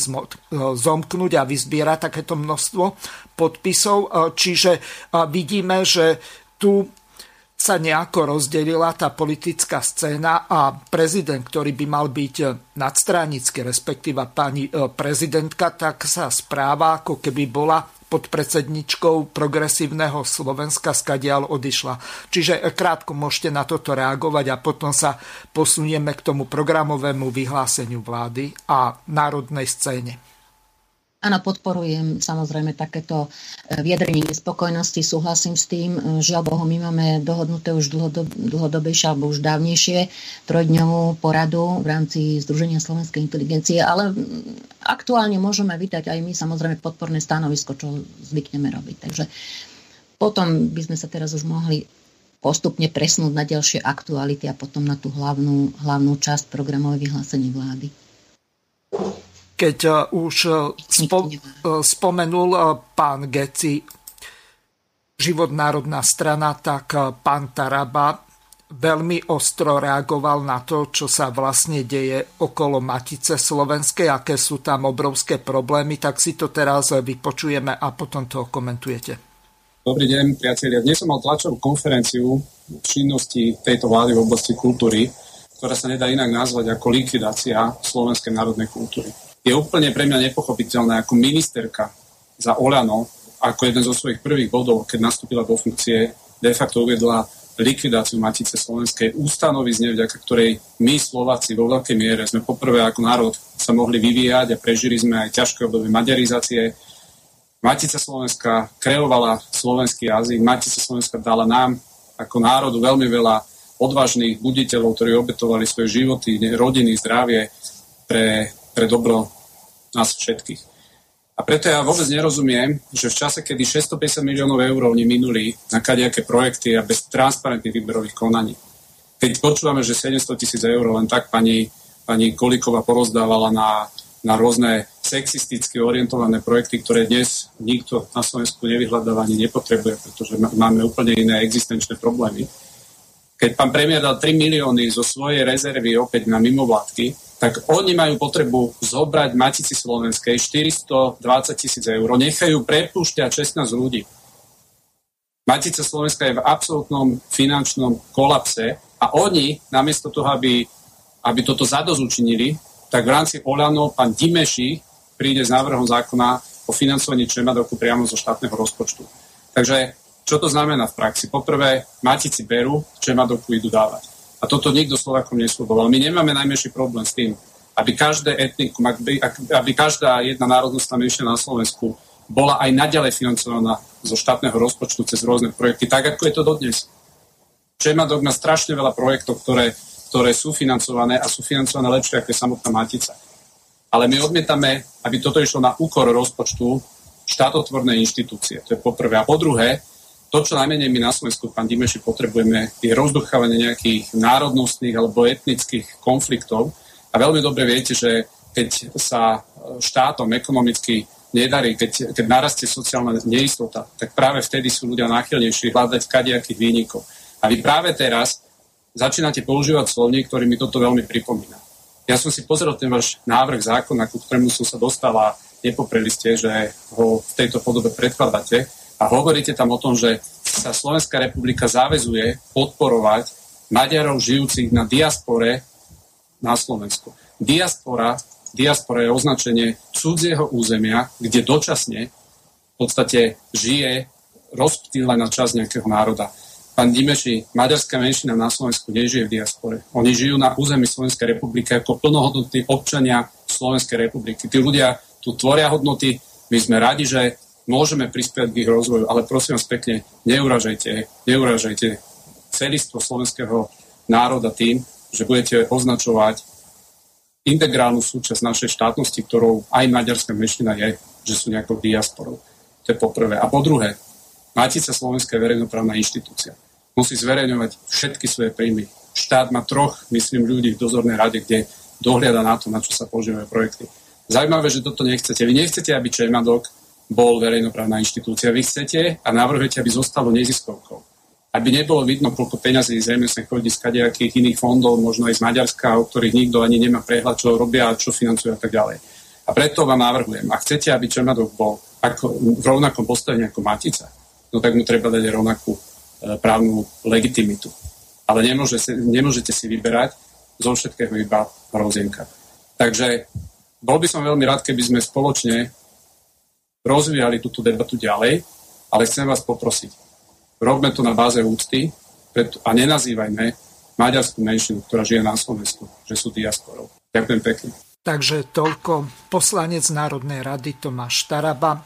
zomknúť a vyzbierať takéto množstvo podpisov. E, čiže e, vidíme, že tu sa nejako rozdelila tá politická scéna a prezident, ktorý by mal byť nadstranický, respektíva pani e, prezidentka, tak sa správa, ako keby bola pod predsedničkou progresívneho Slovenska skadiaľ odišla. Čiže krátko môžete na toto reagovať a potom sa posunieme k tomu programovému vyhláseniu vlády a národnej scéne. Áno, podporujem samozrejme takéto e, vyjadrenie nespokojnosti, súhlasím s tým. E, žiaľ Bohu, my máme dohodnuté už dlhodob, dlhodobejšie alebo už dávnejšie trojdňovú poradu v rámci Združenia slovenskej inteligencie, ale aktuálne môžeme vítať aj my samozrejme podporné stanovisko, čo zvykneme robiť. Takže potom by sme sa teraz už mohli postupne presnúť na ďalšie aktuality a potom na tú hlavnú, hlavnú časť programovej vyhlásenie vlády keď e, už e, spo, e, spomenul pán Geci Život národná strana, tak pán Taraba veľmi ostro reagoval na to, čo sa vlastne deje okolo Matice Slovenskej, aké sú tam obrovské problémy, tak si to teraz vypočujeme a potom to komentujete. Dobrý deň, priatelia. Dnes som mal tlačovú konferenciu činnosti tejto vlády v oblasti kultúry, ktorá sa nedá inak nazvať ako likvidácia slovenskej národnej kultúry je úplne pre mňa nepochopiteľné ako ministerka za Olano, ako jeden zo svojich prvých bodov, keď nastúpila do funkcie, de facto uvedla likvidáciu Matice Slovenskej ústanovizne, vďaka ktorej my Slováci vo veľkej miere sme poprvé ako národ sa mohli vyvíjať a prežili sme aj ťažké obdobie maďarizácie. Matica Slovenska kreovala slovenský jazyk, Matica Slovenska dala nám ako národu veľmi veľa odvážnych buditeľov, ktorí obetovali svoje životy, rodiny, zdravie pre, pre dobro nás všetkých. A preto ja vôbec nerozumiem, že v čase, kedy 650 miliónov eur oni minuli na kadejaké projekty a bez transparentných výberových konaní, keď počúvame, že 700 tisíc eur len tak pani, pani Kolíková porozdávala na, na rôzne sexisticky orientované projekty, ktoré dnes nikto na Slovensku nevyhľadáva ani nepotrebuje, pretože máme úplne iné existenčné problémy. Keď pán premiér dal 3 milióny zo svojej rezervy opäť na mimovládky, tak oni majú potrebu zobrať Matici Slovenskej 420 tisíc eur, nechajú prepúšťať 16 ľudí. Matica Slovenska je v absolútnom finančnom kolapse a oni, namiesto toho, aby, aby toto zadozučinili, tak v rámci Olano pán Dimeši príde s návrhom zákona o financovaní Čemadoku priamo zo štátneho rozpočtu. Takže čo to znamená v praxi? Poprvé, Matici berú, Čemadoku idú dávať. A toto nikto Slovakom nesľuboval. My nemáme najmenší problém s tým, aby každé etnikum, aby, aby každá jedna národnostná menšina na Slovensku bola aj naďalej financovaná zo štátneho rozpočtu cez rôzne projekty, tak ako je to dodnes. Čemadok má strašne veľa projektov, ktoré, ktoré sú financované a sú financované lepšie ako je samotná Matica. Ale my odmietame, aby toto išlo na úkor rozpočtu štátotvornej inštitúcie. To je poprvé. A po druhé, to, čo najmenej my na Slovensku, pán Dimeši, potrebujeme, je rozduchávanie nejakých národnostných alebo etnických konfliktov. A veľmi dobre viete, že keď sa štátom ekonomicky nedarí, keď, keď narastie sociálna neistota, tak práve vtedy sú ľudia náchylnejší hľadať kadejakých výnikov. A vy práve teraz začínate používať slovník, ktorý mi toto veľmi pripomína. Ja som si pozrel ten váš návrh zákona, ku ktorému som sa dostala, nepopreli ste, že ho v tejto podobe predkladáte a hovoríte tam o tom, že sa Slovenská republika záväzuje podporovať Maďarov žijúcich na diaspore na Slovensku. Diaspora, diaspora je označenie cudzieho územia, kde dočasne v podstate žije rozptýlená časť nejakého národa. Pán Dimeši, maďarská menšina na Slovensku nežije v diaspore. Oni žijú na území Slovenskej republiky ako plnohodnotní občania Slovenskej republiky. Tí ľudia tu tvoria hodnoty. My sme radi, že môžeme prispievať k ich rozvoju, ale prosím vás pekne, neuražajte, neuražajte celistvo slovenského národa tým, že budete označovať integrálnu súčasť našej štátnosti, ktorou aj maďarská menšina je, že sú nejakou diasporou. To je po prvé. A po druhé, Matica Slovenská verejnoprávna inštitúcia. Musí zverejňovať všetky svoje príjmy. Štát má troch, myslím, ľudí v dozornej rade, kde dohliada na to, na čo sa používajú projekty. Zaujímavé, že toto nechcete. Vy nechcete, aby Čermadok bol verejnoprávna inštitúcia. Vy chcete a navrhujete, aby zostalo neziskovkou. Aby nebolo vidno, koľko peňazí zrejme sa chodí z kadejakých iných fondov, možno aj z Maďarska, o ktorých nikto ani nemá prehľad, čo robia, čo financujú a tak ďalej. A preto vám navrhujem, ak chcete, aby Čermadok bol ako, v rovnakom postavení ako Matica, no tak mu treba dať rovnakú e, právnu legitimitu. Ale nemôže si, nemôžete si vyberať zo všetkého iba hrozienka. Takže bol by som veľmi rád, keby sme spoločne rozvíjali túto debatu ďalej, ale chcem vás poprosiť, robme to na báze úcty a nenazývajme maďarskú menšinu, ktorá žije na Slovensku, že sú diasporou. Ďakujem pekne. Takže toľko poslanec Národnej rady Tomáš Taraba.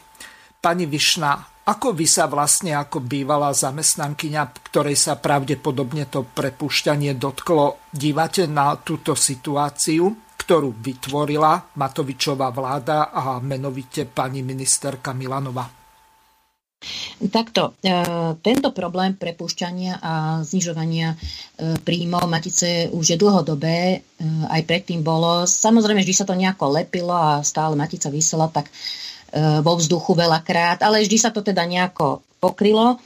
Pani Višna, ako vy sa vlastne ako bývalá zamestnankyňa, ktorej sa pravdepodobne to prepušťanie dotklo, dívate na túto situáciu? Ktorú vytvorila Matovičová vláda a menovite pani ministerka Milanova? Takto, e, tento problém prepúšťania a znižovania e, príjmov Matice už je dlhodobé, e, aj predtým bolo. Samozrejme, vždy sa to nejako lepilo a stále Matica vysela tak vo vzduchu veľakrát, ale vždy sa to teda nejako pokrylo.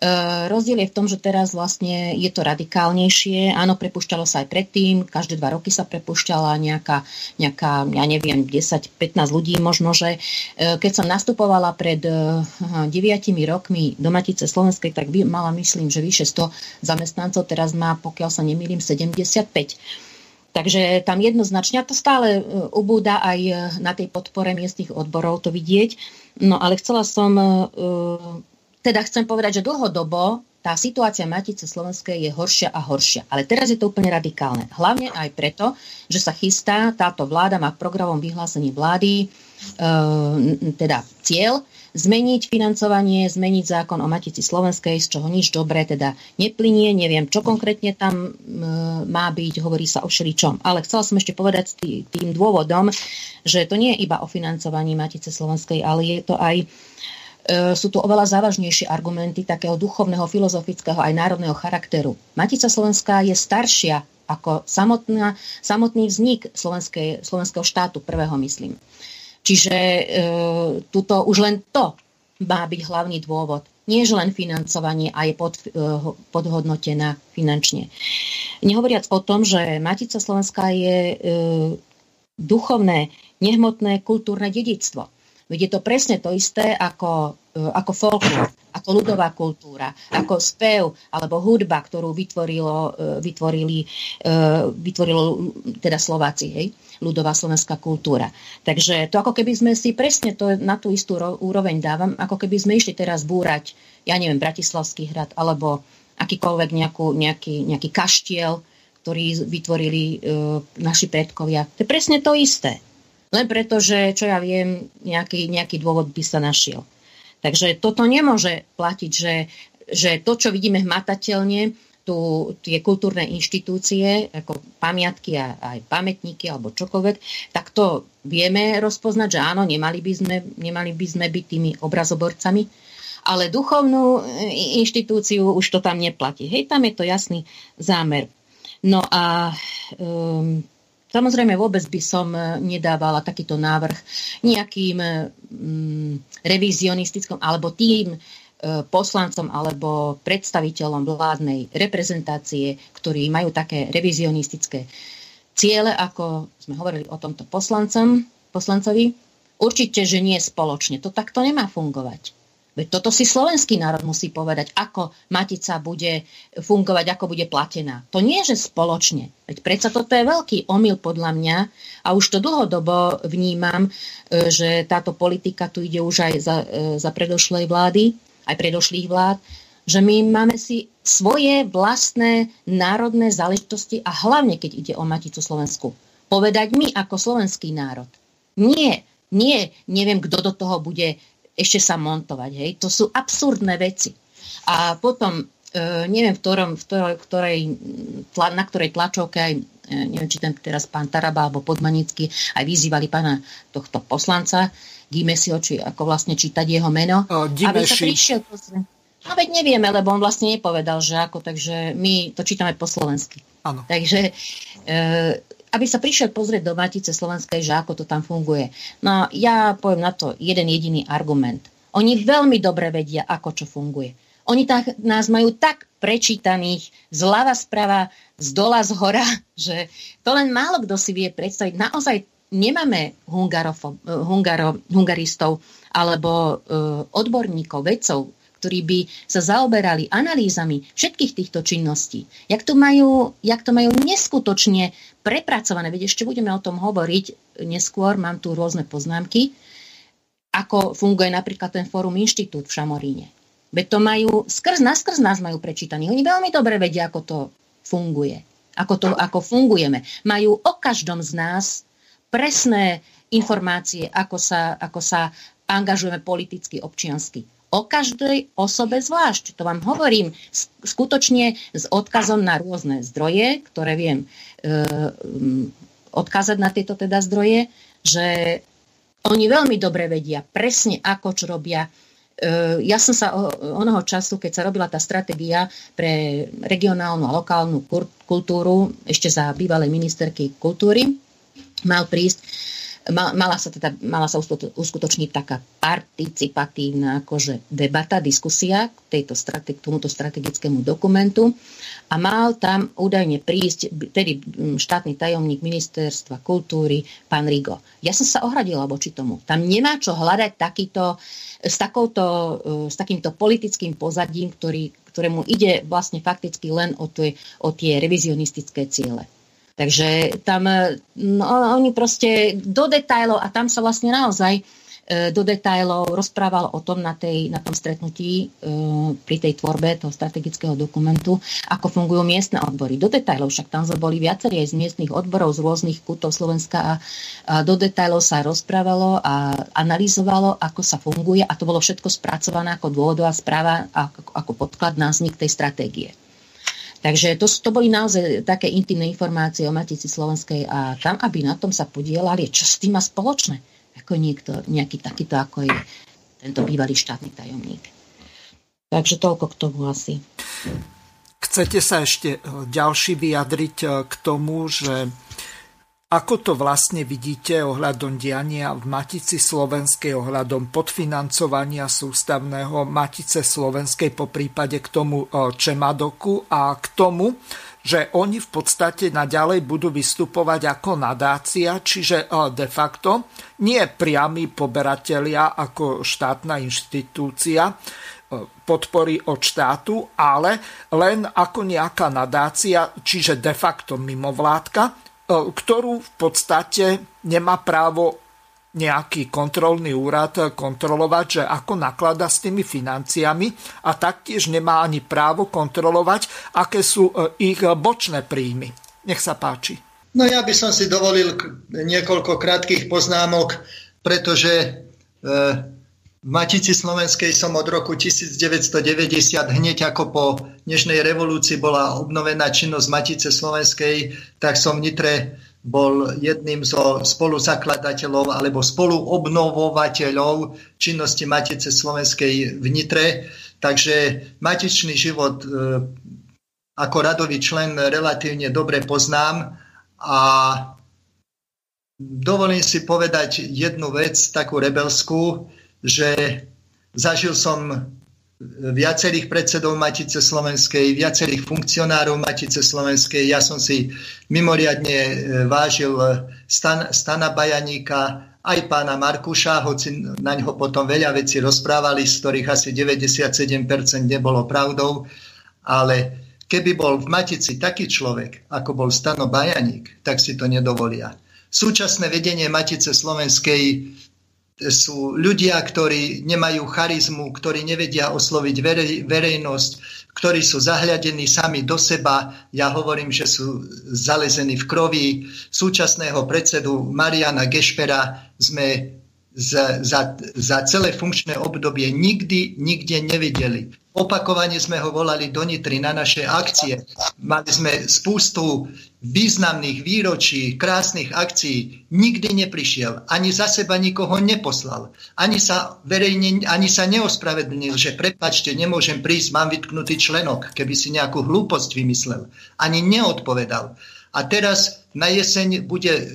Eh, rozdiel je v tom, že teraz vlastne je to radikálnejšie. Áno, prepušťalo sa aj predtým, každé dva roky sa prepušťala nejaká, nejaká ja neviem, 10-15 ľudí možno, že eh, keď som nastupovala pred 9 eh, rokmi do Matice Slovenskej, tak mala myslím, že vyše 100 zamestnancov, teraz má, pokiaľ sa nemýlim, 75. Takže tam jednoznačne, to stále ubúda aj na tej podpore miestnych odborov to vidieť. No ale chcela som teda chcem povedať, že dlhodobo tá situácia Matice Slovenskej je horšia a horšia. Ale teraz je to úplne radikálne. Hlavne aj preto, že sa chystá, táto vláda má v programom vyhlásení vlády e, teda cieľ zmeniť financovanie, zmeniť zákon o Matici Slovenskej, z čoho nič dobré teda neplinie, neviem, čo konkrétne tam e, má byť, hovorí sa o šričom. Ale chcela som ešte povedať tý, tým dôvodom, že to nie je iba o financovaní Matice Slovenskej, ale je to aj sú tu oveľa závažnejšie argumenty takého duchovného, filozofického aj národného charakteru. Matica Slovenská je staršia ako samotná, samotný vznik slovenského štátu, prvého myslím. Čiže e, tuto už len to má byť hlavný dôvod. Nie len financovanie a je pod, e, podhodnotená finančne. Nehovoriac o tom, že Matica Slovenská je e, duchovné, nehmotné kultúrne dedictvo. Veď je to presne to isté ako, e, ako folklór, ako ľudová kultúra, ako spev alebo hudba, ktorú vytvorilo, e, vytvorili, e, vytvorilo teda Slováci, hej, ľudová slovenská kultúra. Takže to ako keby sme si presne to na tú istú úroveň dávam, ako keby sme išli teraz búrať, ja neviem, Bratislavský hrad alebo akýkoľvek nejakú, nejaký, nejaký kaštiel, ktorý vytvorili e, naši predkovia. To je presne to isté. Len preto, že, čo ja viem, nejaký, nejaký dôvod by sa našiel. Takže toto nemôže platiť, že, že to, čo vidíme hmatateľne, tu, tie kultúrne inštitúcie, ako pamiatky a aj pamätníky alebo čokoľvek, tak to vieme rozpoznať, že áno, nemali by sme, nemali by sme byť tými obrazoborcami, ale duchovnú inštitúciu už to tam neplatí. Hej, tam je to jasný zámer. No a um, Samozrejme, vôbec by som e, nedávala takýto návrh nejakým mm, revizionistickom alebo tým e, poslancom alebo predstaviteľom vládnej reprezentácie, ktorí majú také revizionistické ciele, ako sme hovorili o tomto poslancom, poslancovi. Určite, že nie spoločne. To takto nemá fungovať. Veď toto si slovenský národ musí povedať, ako Matica bude fungovať, ako bude platená. To nie že spoločne. Veď predsa toto je veľký omyl podľa mňa a už to dlhodobo vnímam, e, že táto politika tu ide už aj za, e, za predošlej vlády, aj predošlých vlád, že my máme si svoje vlastné národné záležitosti a hlavne, keď ide o Maticu Slovensku, povedať my ako slovenský národ. Nie, nie, neviem, kto do toho bude ešte sa montovať. Hej. To sú absurdné veci. A potom, e, neviem, v ktorom, v ktorej, ktorej, tla, na ktorej tlačovke aj e, neviem, či ten teraz pán Taraba alebo Podmanický aj vyzývali pána tohto poslanca Gimesio, či ako vlastne čítať jeho meno. O, aby sa prišiel No veď nevieme, lebo on vlastne nepovedal, že ako, takže my to čítame po slovensky. Áno. Takže e, aby sa prišiel pozrieť do Matice Slovenskej, že ako to tam funguje. No ja poviem na to jeden jediný argument. Oni veľmi dobre vedia, ako čo funguje. Oni tak, nás majú tak prečítaných zľava sprava, z dola z hora, že to len málo kto si vie predstaviť. Naozaj nemáme hungaro, hungaristov alebo uh, odborníkov, vedcov, ktorí by sa zaoberali analýzami všetkých týchto činností. Jak to majú, jak to majú neskutočne prepracované, veď ešte budeme o tom hovoriť neskôr, mám tu rôzne poznámky, ako funguje napríklad ten Fórum Inštitút v Šamoríne. Veď to majú, skrz nás, skrz nás majú prečítaní. Oni veľmi dobre vedia, ako to funguje. Ako, to, ako fungujeme. Majú o každom z nás presné informácie, ako sa, ako sa angažujeme politicky, občiansky o každej osobe zvlášť. To vám hovorím skutočne s odkazom na rôzne zdroje, ktoré viem e, odkázať na tieto teda zdroje, že oni veľmi dobre vedia presne, ako čo robia. E, ja som sa o, onoho času, keď sa robila tá stratégia pre regionálnu a lokálnu kultúru, ešte za bývalej ministerky kultúry, mal prísť mala sa, teda, mala sa uskutočniť taká participatívna akože debata, diskusia k, tejto k tomuto strategickému dokumentu a mal tam údajne prísť tedy štátny tajomník ministerstva kultúry, pán Rigo. Ja som sa ohradila voči tomu. Tam nemá čo hľadať takýto, s, takouto, e, s takýmto politickým pozadím, ktorý, ktorému ide vlastne fakticky len o tie, o tie revizionistické ciele. Takže tam no, oni proste do detajlov a tam sa vlastne naozaj e, do detajlov, rozprával o tom na, tej, na tom stretnutí pri tej tvorbe toho strategického dokumentu, ako fungujú miestne odbory. Do detajlov, však tam boli viacerí aj z miestnych odborov z rôznych kútov Slovenska a, a do detajlov sa rozprávalo a analyzovalo, ako sa funguje a to bolo všetko spracované ako dôvodová správa, ako, ako podklad na vznik tej stratégie. Takže to, to boli naozaj také intimné informácie o Matici Slovenskej a tam, aby na tom sa podielali, čo s tým má spoločné, ako niekto, nejaký takýto, ako je tento bývalý štátny tajomník. Takže toľko k tomu asi. Chcete sa ešte e, ďalší vyjadriť e, k tomu, že ako to vlastne vidíte ohľadom diania v Matici Slovenskej, ohľadom podfinancovania sústavného Matice Slovenskej, po prípade k tomu e, Čemadoku a k tomu, že oni v podstate naďalej budú vystupovať ako nadácia, čiže e, de facto nie priami poberatelia ako štátna inštitúcia e, podpory od štátu, ale len ako nejaká nadácia, čiže de facto mimovládka, ktorú v podstate nemá právo nejaký kontrolný úrad kontrolovať, že ako naklada s tými financiami a taktiež nemá ani právo kontrolovať, aké sú e, ich bočné príjmy. Nech sa páči. No ja by som si dovolil niekoľko krátkých poznámok, pretože e, v Matici Slovenskej som od roku 1990, hneď ako po dnešnej revolúcii bola obnovená činnosť Matice Slovenskej, tak som v Nitre bol jedným zo spoluzakladateľov alebo spoluobnovovateľov činnosti Matice Slovenskej v Nitre. Takže matičný život e, ako radový člen relatívne dobre poznám a dovolím si povedať jednu vec, takú rebelskú, že zažil som viacerých predsedov Matice Slovenskej, viacerých funkcionárov Matice Slovenskej. Ja som si mimoriadne e, vážil Stan, Stana Bajaníka, aj pána Markuša, hoci na ňo potom veľa vecí rozprávali, z ktorých asi 97% nebolo pravdou, ale keby bol v Matici taký človek, ako bol Stano Bajaník, tak si to nedovolia. Súčasné vedenie Matice Slovenskej sú ľudia, ktorí nemajú charizmu, ktorí nevedia osloviť verej, verejnosť, ktorí sú zahľadení sami do seba. Ja hovorím, že sú zalezení v krovi. Súčasného predsedu Mariana Gešpera sme za, za, za celé funkčné obdobie nikdy, nikde nevideli. Opakovane sme ho volali do Nitry na naše akcie. Mali sme spústu významných výročí, krásnych akcií. Nikdy neprišiel. Ani za seba nikoho neposlal. Ani sa verejne, ani sa neospravedlnil, že prepačte, nemôžem prísť, mám vytknutý členok, keby si nejakú hlúposť vymyslel. Ani neodpovedal. A teraz na jeseň bude,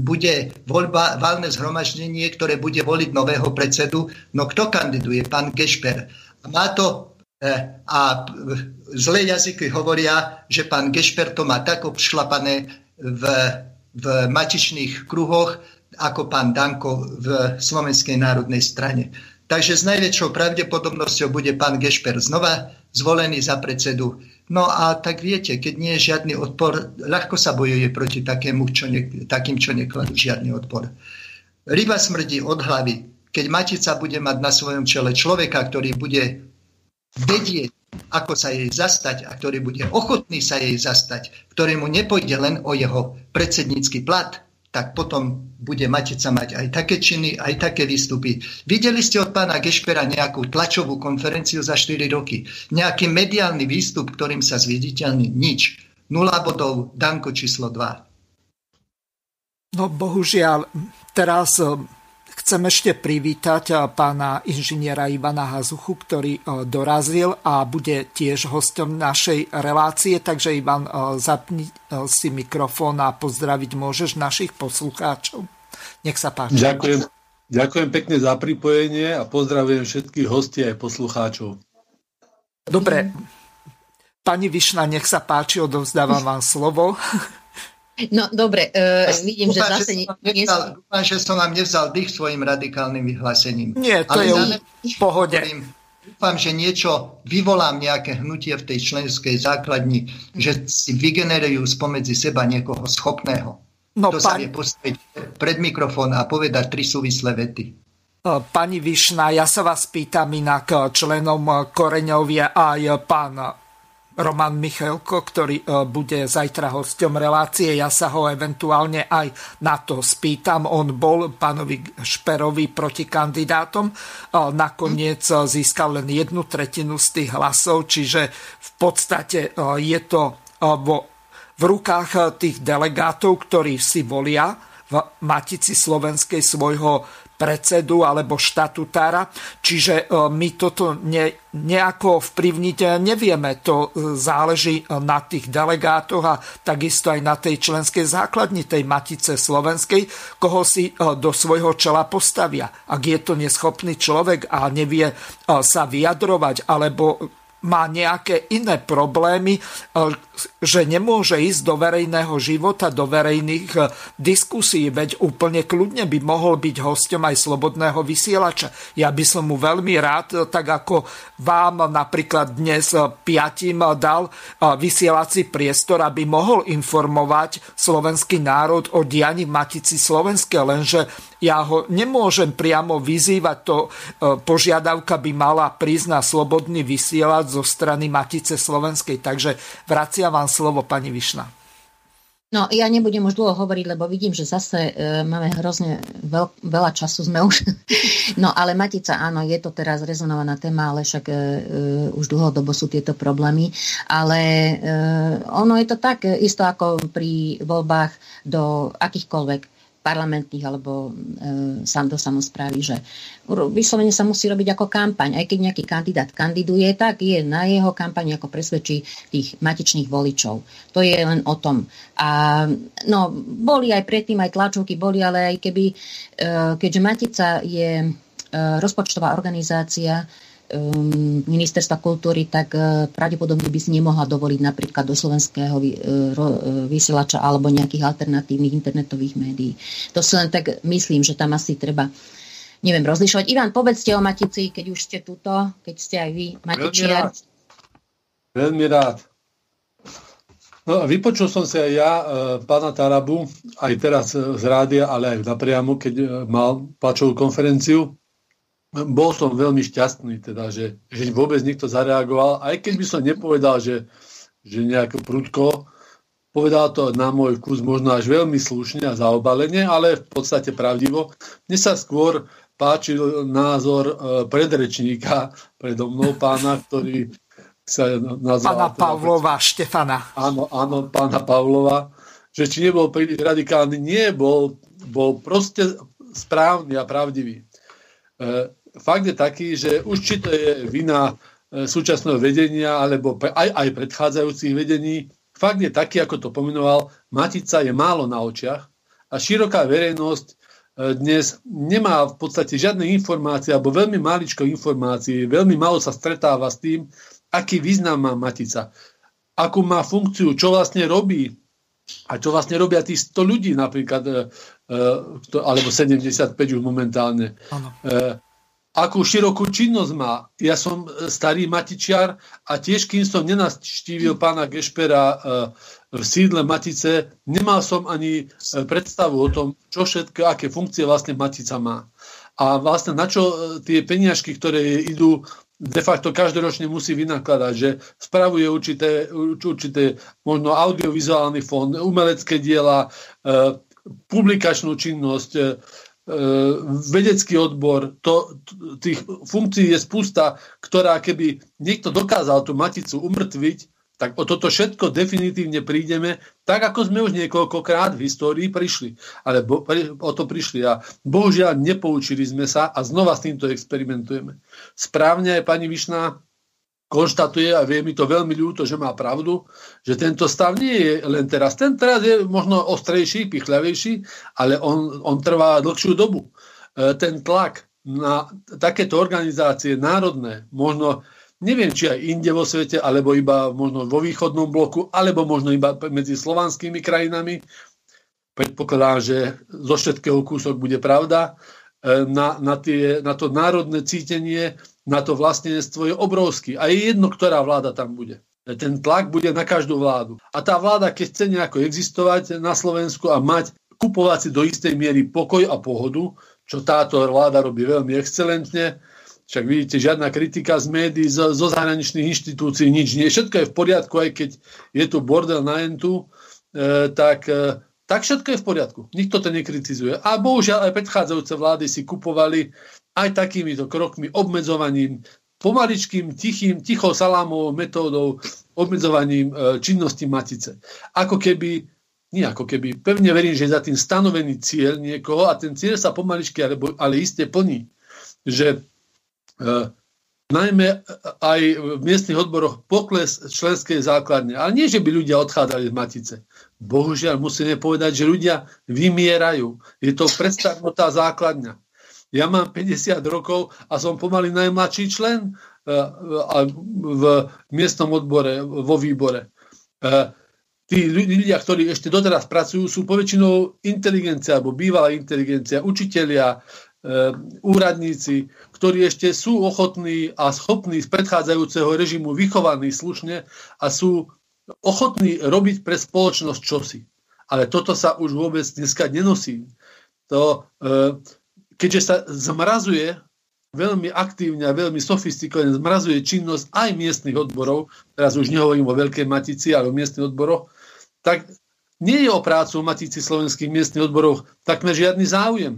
bude voľba, valné zhromaždenie, ktoré bude voliť nového predsedu. No kto kandiduje? Pán Gešper. Má to a zlé jazyky hovoria, že pán Gešper to má tak obšlapané v, v matičných kruhoch, ako pán Danko v Slovenskej národnej strane. Takže s najväčšou pravdepodobnosťou bude pán Gešper znova zvolený za predsedu. No a tak viete, keď nie je žiadny odpor, ľahko sa bojuje proti takému, čo ne, takým, čo nekladú žiadny odpor. Ryba smrdí od hlavy. Keď Matica bude mať na svojom čele človeka, ktorý bude vedieť, ako sa jej zastať a ktorý bude ochotný sa jej zastať, ktorému nepojde len o jeho predsednícky plat, tak potom bude Matica mať aj také činy, aj také výstupy. Videli ste od pána Gešpera nejakú tlačovú konferenciu za 4 roky? Nejaký mediálny výstup, ktorým sa zviditeľní? Nič. Nula bodov, Danko číslo 2. No bohužiaľ, teraz Chcem ešte privítať eh, pána inžiniera Ivana Hazuchu, ktorý eh, dorazil a bude tiež hostom našej relácie. Takže Ivan, eh, zapni si mikrofón a pozdraviť môžeš našich poslucháčov. Nech sa páči. Ďakujem, ďakujem pekne za pripojenie a pozdravujem všetkých hostí aj poslucháčov. Dobre, pani Višna, nech sa páči, odovzdávam vám slovo. No dobre, uh, vidím, dúfam, že zase... Že nevzal, dúfam, že som vám nevzal dých svojim radikálnym vyhlásením. Nie, to Ale je v pohode. Dúfam, že niečo vyvolám nejaké hnutie v tej členskej základni, že si vygenerujú spomedzi seba niekoho schopného. No, kto pán... sa vie postaviť pred mikrofón a povedať tri súvislé vety. Pani Višna, ja sa vás pýtam inak členom Koreňovia aj pán Roman Michalko, ktorý e, bude zajtra hosťom relácie. Ja sa ho eventuálne aj na to spýtam. On bol pánovi Šperovi proti kandidátom. E, nakoniec e, získal len jednu tretinu z tých hlasov, čiže v podstate je to vo, v rukách tých delegátov, ktorí si volia v Matici Slovenskej svojho predsedu alebo štatutára. Čiže e, my toto ne, nejako vplyvniť nevieme. To e, záleží na tých delegátoch a takisto aj na tej členskej základni tej Matice Slovenskej, koho si e, do svojho čela postavia. Ak je to neschopný človek a nevie sa vyjadrovať alebo má nejaké iné problémy, e, že nemôže ísť do verejného života, do verejných e, diskusí, veď úplne kľudne by mohol byť hosťom aj slobodného vysielača. Ja by som mu veľmi rád, e, tak ako vám napríklad dnes piatim dal vysielací priestor, aby mohol informovať slovenský národ o dianí Matici Slovenske, lenže ja ho nemôžem priamo vyzývať, to požiadavka by mala prísť na slobodný vysielač zo strany Matice Slovenskej. Takže vracia vám slovo, pani Višna. No, ja nebudem už dlho hovoriť, lebo vidím, že zase e, máme hrozne veľ, veľa času sme už. no, ale Matica, áno, je to teraz rezonovaná téma, ale však e, e, už dlhodobo sú tieto problémy. Ale e, ono je to tak, e, isto ako pri voľbách do akýchkoľvek parlamentných alebo e, do samozprávy, že vyslovene sa musí robiť ako kampaň. Aj keď nejaký kandidát kandiduje, tak je na jeho kampaň ako presvedčí tých matičných voličov. To je len o tom. A no, boli aj predtým aj tlačovky, boli, ale aj keby, e, keďže Matica je e, rozpočtová organizácia, ministerstva kultúry, tak uh, pravdepodobne by si nemohla dovoliť napríklad do slovenského uh, vysielača alebo nejakých alternatívnych internetových médií. To si len tak myslím, že tam asi treba neviem, rozlišovať. Ivan, povedzte o Matici, keď už ste tuto, keď ste aj vy Matičiar. Veľmi rád. Veľmi rád. No, vypočul som si aj ja e, pána Tarabu, aj teraz z rádia, ale aj napriamo, keď e, mal tlačovú konferenciu bol som veľmi šťastný, teda, že, že vôbec nikto zareagoval, aj keď by som nepovedal, že, že nejako prudko, povedal to na môj vkus možno až veľmi slušne a zaobalenie, ale v podstate pravdivo. Mne sa skôr páčil názor e, predrečníka predo mnou pána, ktorý sa nazval... Pána teda, Pavlova, Štefana. Áno, áno, pána Pavlova, že či nebol príliš radikálny, nie, bol, bol proste správny a pravdivý. E, fakt je taký, že už či to je vina e, súčasného vedenia alebo aj, aj predchádzajúcich vedení, fakt je taký, ako to pomenoval, Matica je málo na očiach a široká verejnosť e, dnes nemá v podstate žiadne informácie alebo veľmi maličko informácií, veľmi málo sa stretáva s tým, aký význam má Matica, akú má funkciu, čo vlastne robí a čo vlastne robia tí 100 ľudí napríklad, e, alebo 75 už momentálne. Ano akú širokú činnosť má. Ja som e, starý matičiar a tiež, kým som nenastívil pána Gešpera e, v sídle Matice, nemal som ani e, predstavu o tom, čo všetko, aké funkcie vlastne Matica má. A vlastne na čo tie peniažky, ktoré idú de facto každoročne musí vynakladať, že spravuje určité, určité možno audiovizuálny fond, umelecké diela, publikačnú činnosť, vedecký odbor, to, tých funkcií je spústa, ktorá keby niekto dokázal tú maticu umrtviť, tak o toto všetko definitívne prídeme, tak ako sme už niekoľkokrát v histórii prišli. Ale bo, o to prišli a bohužiaľ nepoučili sme sa a znova s týmto experimentujeme. Správne aj pani Višná konštatuje, a vie mi to veľmi ľúto, že má pravdu, že tento stav nie je len teraz. Ten teraz je možno ostrejší, pichľavejší, ale on, on trvá dlhšiu dobu. E, ten tlak na takéto organizácie národné, možno neviem, či aj inde vo svete, alebo iba možno vo východnom bloku, alebo možno iba medzi slovanskými krajinami, predpokladám, že zo všetkého kúsok bude pravda, e, na, na, tie, na to národné cítenie na to vlastnenstvo je obrovský. A je jedno, ktorá vláda tam bude. Ten tlak bude na každú vládu. A tá vláda, keď chce nejako existovať na Slovensku a mať, kupovať si do istej miery pokoj a pohodu, čo táto vláda robí veľmi excelentne. Však vidíte, žiadna kritika z médií, zo, zo zahraničných inštitúcií, nič nie. Všetko je v poriadku, aj keď je tu bordel na entu, e, tak, e, tak všetko je v poriadku. Nikto to nekritizuje. A bohužiaľ aj predchádzajúce vlády si kupovali aj takýmito krokmi, obmedzovaním, pomaličkým, tichým, tichou salámovou metódou, obmedzovaním e, činnosti matice. Ako keby nie ako keby. Pevne verím, že je za tým stanovený cieľ niekoho a ten cieľ sa pomaličky, ale, ale iste plní. Že e, najmä aj v miestnych odboroch pokles členskej základne. Ale nie, že by ľudia odchádzali z Matice. Bohužiaľ, musíme povedať, že ľudia vymierajú. Je to predstavnutá základňa. Ja mám 50 rokov a som pomaly najmladší člen e, v miestnom odbore, vo výbore. E, tí ľudia, ktorí ešte doteraz pracujú, sú poväčšinou inteligencia alebo bývalá inteligencia, učitelia, e, úradníci, ktorí ešte sú ochotní a schopní z predchádzajúceho režimu vychovaní slušne a sú ochotní robiť pre spoločnosť čosi. Ale toto sa už vôbec dneska nenosí. To, keďže sa zmrazuje veľmi aktívne a veľmi sofistikovane zmrazuje činnosť aj miestnych odborov, teraz už nehovorím o Veľkej Matici, ale o miestnych odboroch, tak nie je o prácu o Matici slovenských miestnych odborov takmer žiadny záujem.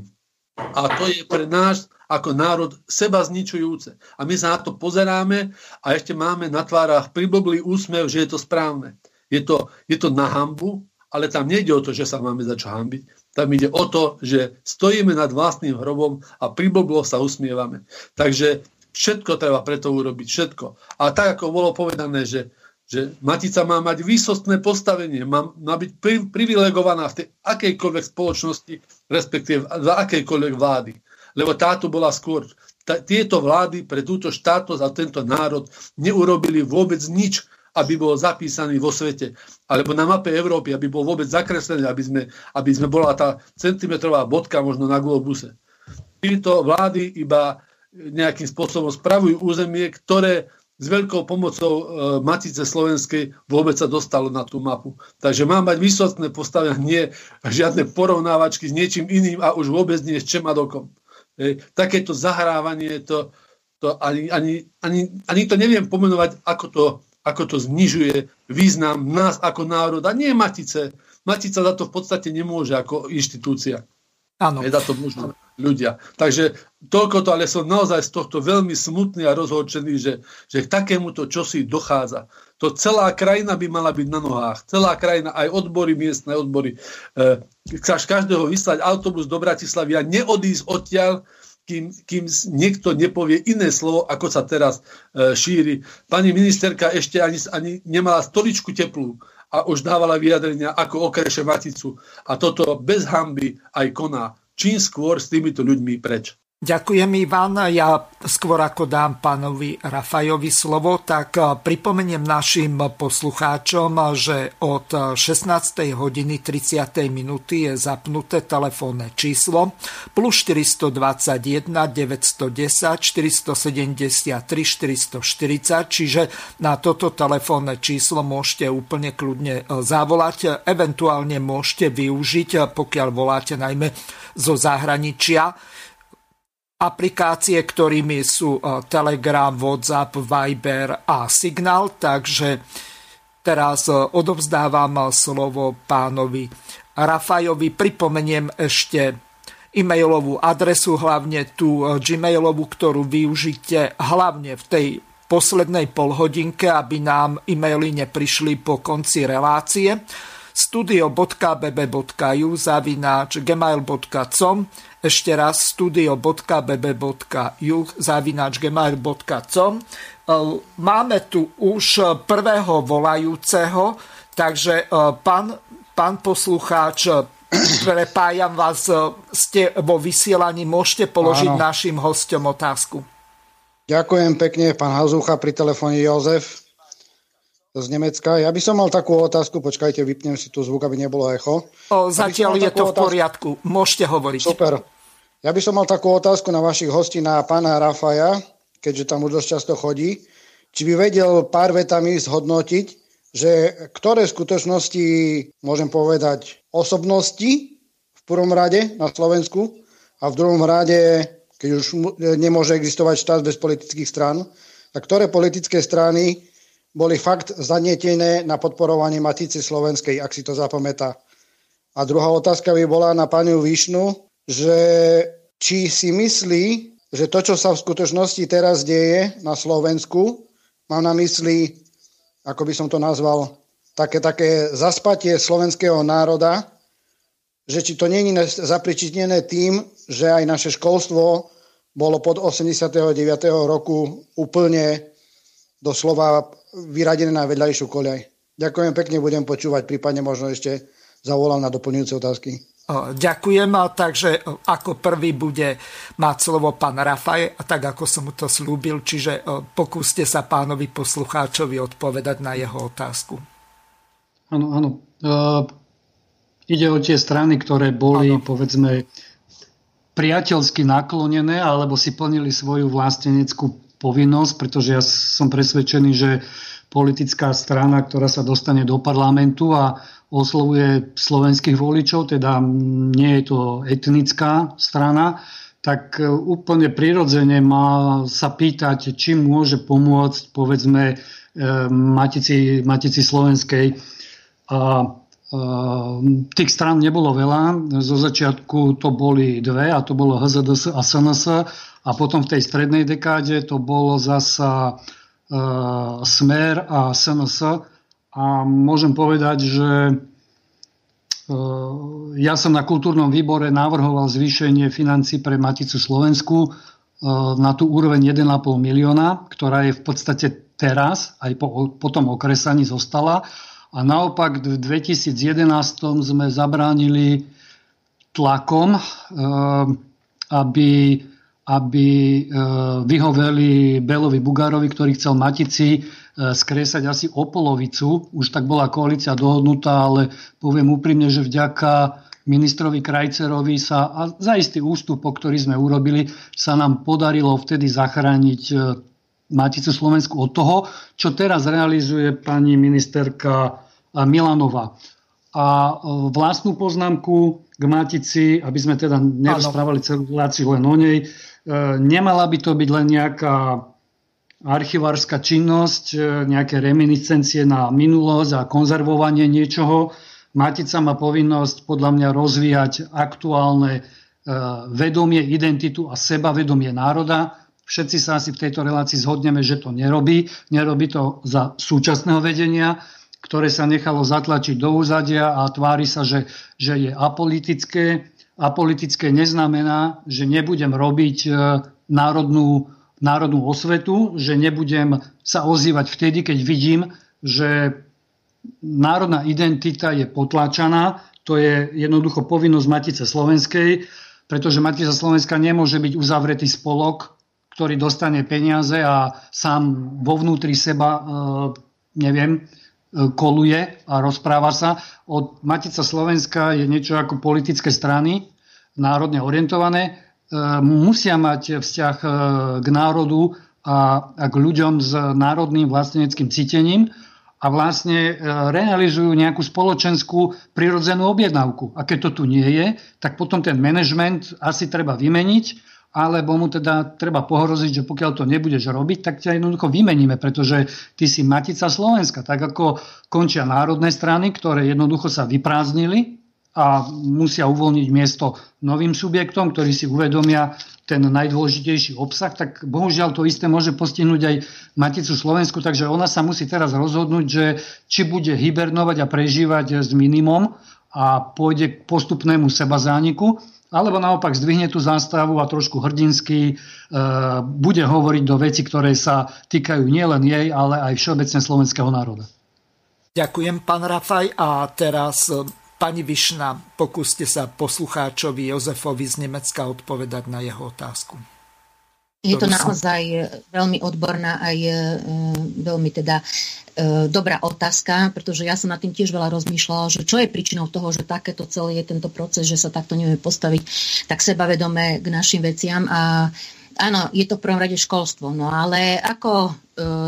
A to je pre nás ako národ seba zničujúce. A my sa na to pozeráme a ešte máme na tvárach priblblý úsmev, že je to správne. Je to, je to na hambu, ale tam nejde o to, že sa máme za čo hambiť. Tam ide o to, že stojíme nad vlastným hrobom a priblblo sa usmievame. Takže všetko treba preto urobiť, všetko. A tak, ako bolo povedané, že že Matica má mať výsostné postavenie, má, má byť pri, privilegovaná v tej akejkoľvek spoločnosti, respektíve za akejkoľvek vlády. Lebo táto bola skôr, tá, tieto vlády pre túto štátnosť a tento národ neurobili vôbec nič, aby bol zapísaný vo svete, alebo na mape Európy, aby bol vôbec zakreslený, aby sme, aby sme bola tá centimetrová bodka možno na globuse. Títo vlády iba nejakým spôsobom spravujú územie, ktoré s veľkou pomocou e, Matice Slovenskej vôbec sa dostalo na tú mapu. Takže má mať výsostné postavenia, nie žiadne porovnávačky s niečím iným a už vôbec nie s Čemadokom. E, takéto zahrávanie, to, to ani, ani, ani, ani to neviem pomenovať, ako to, ako to znižuje význam nás ako národa. Nie Matice. Matica za to v podstate nemôže ako inštitúcia. Áno. Je za to možno ľudia. Takže toľko to, ale som naozaj z tohto veľmi smutný a rozhorčený, že, že k takémuto čosi dochádza. To celá krajina by mala byť na nohách. Celá krajina, aj odbory, miestne odbory. E, chceš každého vyslať autobus do Bratislavy a neodísť odtiaľ, kým, kým niekto nepovie iné slovo, ako sa teraz e, šíri. Pani ministerka ešte ani, ani nemala stoličku teplú a už dávala vyjadrenia, ako okreše Maticu. A toto bez hamby aj koná čím skôr s týmito ľuďmi preč. Ďakujem, Ivan. Ja skôr ako dám pánovi Rafajovi slovo, tak eh, pripomeniem našim poslucháčom, že od 16. hodiny 30. minúty je zapnuté telefónne číslo plus 421 910 473 440, čiže na toto telefónne číslo môžete úplne kľudne eh, zavolať. Eventuálne môžete využiť, eh, pokiaľ voláte najmä zo zahraničia, aplikácie, ktorými sú e, Telegram, WhatsApp, Viber a Signal. Takže teraz e, odovzdávam slovo pánovi Rafajovi. Pripomeniem ešte e-mailovú adresu, hlavne tú e, gmailovú, ktorú využite hlavne v tej poslednej polhodinke, aby nám e-maily neprišli po konci relácie studio.bb.ju zavináč gmail.com ešte raz studio.bb.ju zavináč gmail.com Máme tu už prvého volajúceho, takže e, pán, pán poslucháč, prepájam vás, e, ste vo vysielaní, môžete položiť Áno. našim hostom otázku. Ďakujem pekne, pán Hazucha, pri telefóne Jozef z Nemecka. Ja by som mal takú otázku, počkajte, vypnem si tu zvuk, aby nebolo echo. O, zatiaľ je to v poriadku, môžete hovoriť. Super. Ja by som mal takú otázku na vašich hostí, na pána Rafaja, keďže tam už dosť často chodí. Či by vedel pár vetami zhodnotiť, že ktoré skutočnosti, môžem povedať, osobnosti v prvom rade na Slovensku a v druhom rade, keď už nemôže existovať štát bez politických strán, tak ktoré politické strany boli fakt zanietené na podporovanie Matice Slovenskej, ak si to zapamätá. A druhá otázka by bola na pani Višnu, že či si myslí, že to, čo sa v skutočnosti teraz deje na Slovensku, mám na mysli, ako by som to nazval, také, také zaspatie slovenského národa, že či to je zapričinené tým, že aj naše školstvo bolo pod 89. roku úplne doslova vyradené na vedľajšiu koľaj. Ďakujem pekne, budem počúvať, prípadne možno ešte zavolám na doplňujúce otázky. Ďakujem, takže ako prvý bude mať slovo pán Rafaj, a tak ako som mu to slúbil, čiže pokúste sa pánovi poslucháčovi odpovedať na jeho otázku. Áno, áno. Uh, ide o tie strany, ktoré boli, ano. povedzme, priateľsky naklonené, alebo si plnili svoju vlasteneckú povinnosť, pretože ja som presvedčený, že politická strana, ktorá sa dostane do parlamentu a oslovuje slovenských voličov, teda nie je to etnická strana, tak e, úplne prirodzene má sa pýtať, či môže pomôcť, povedzme, e, Matici, Matici Slovenskej. A e, tých strán nebolo veľa. Zo začiatku to boli dve, a to bolo HZDS a SNS. A potom v tej strednej dekáde to bolo zasa Smer a SNS a môžem povedať, že e, ja som na kultúrnom výbore navrhoval zvýšenie financí pre Maticu Slovensku e, na tú úroveň 1,5 milióna, ktorá je v podstate teraz, aj po, po tom okresaní zostala. A naopak v 2011 sme zabránili tlakom, e, aby aby vyhoveli Belovi Bugárovi, ktorý chcel Matici E, skresať asi o polovicu. Už tak bola koalícia dohodnutá, ale poviem úprimne, že vďaka ministrovi Krajcerovi sa a za istý ústupok, ktorý sme urobili, sa nám podarilo vtedy zachrániť e, Maticu Slovensku od toho, čo teraz realizuje pani ministerka Milanova. A e, vlastnú poznámku k Matici, aby sme teda nerozprávali celú reláciu len o nej, nemala by to byť len nejaká archivárska činnosť, e, nejaké reminiscencie na minulosť a konzervovanie niečoho. Matica má povinnosť podľa mňa rozvíjať aktuálne e, vedomie, identitu a sebavedomie národa. Všetci sa asi v tejto relácii zhodneme, že to nerobí. Nerobí to za súčasného vedenia, ktoré sa nechalo zatlačiť do úzadia a tvári sa, že, že je apolitické. Apolitické neznamená, že nebudem robiť e, národnú národnú osvetu, že nebudem sa ozývať vtedy, keď vidím, že národná identita je potláčaná. To je jednoducho povinnosť Matice Slovenskej, pretože Matica Slovenska nemôže byť uzavretý spolok, ktorý dostane peniaze a sám vo vnútri seba, e, neviem, koluje a rozpráva sa. Od Matica Slovenska je niečo ako politické strany, národne orientované, musia mať vzťah e, k národu a, k ľuďom s národným vlasteneckým cítením a vlastne e, realizujú nejakú spoločenskú prirodzenú objednávku. A keď to tu nie je, tak potom ten manažment asi treba vymeniť, alebo mu teda treba pohroziť, že pokiaľ to nebudeš robiť, tak ťa jednoducho vymeníme, pretože ty si matica Slovenska. Tak ako končia národné strany, ktoré jednoducho sa vyprázdnili a musia uvoľniť miesto novým subjektom, ktorí si uvedomia ten najdôležitejší obsah, tak bohužiaľ to isté môže postihnúť aj Maticu Slovensku, takže ona sa musí teraz rozhodnúť, že či bude hibernovať a prežívať s minimum a pôjde k postupnému seba zániku, alebo naopak zdvihne tú zástavu a trošku hrdinsky e, bude hovoriť do veci, ktoré sa týkajú nielen jej, ale aj všeobecne slovenského národa. Ďakujem, pán Rafaj. A teraz Pani Višna, pokúste sa poslucháčovi Jozefovi z Nemecka odpovedať na jeho otázku. Je to naozaj e, veľmi odborná aj e, veľmi teda e, dobrá otázka, pretože ja som na tým tiež veľa rozmýšľala, že čo je príčinou toho, že takéto celý je tento proces, že sa takto nevieme postaviť tak sebavedome k našim veciam a Áno, je to v prvom rade školstvo, no ale ako e,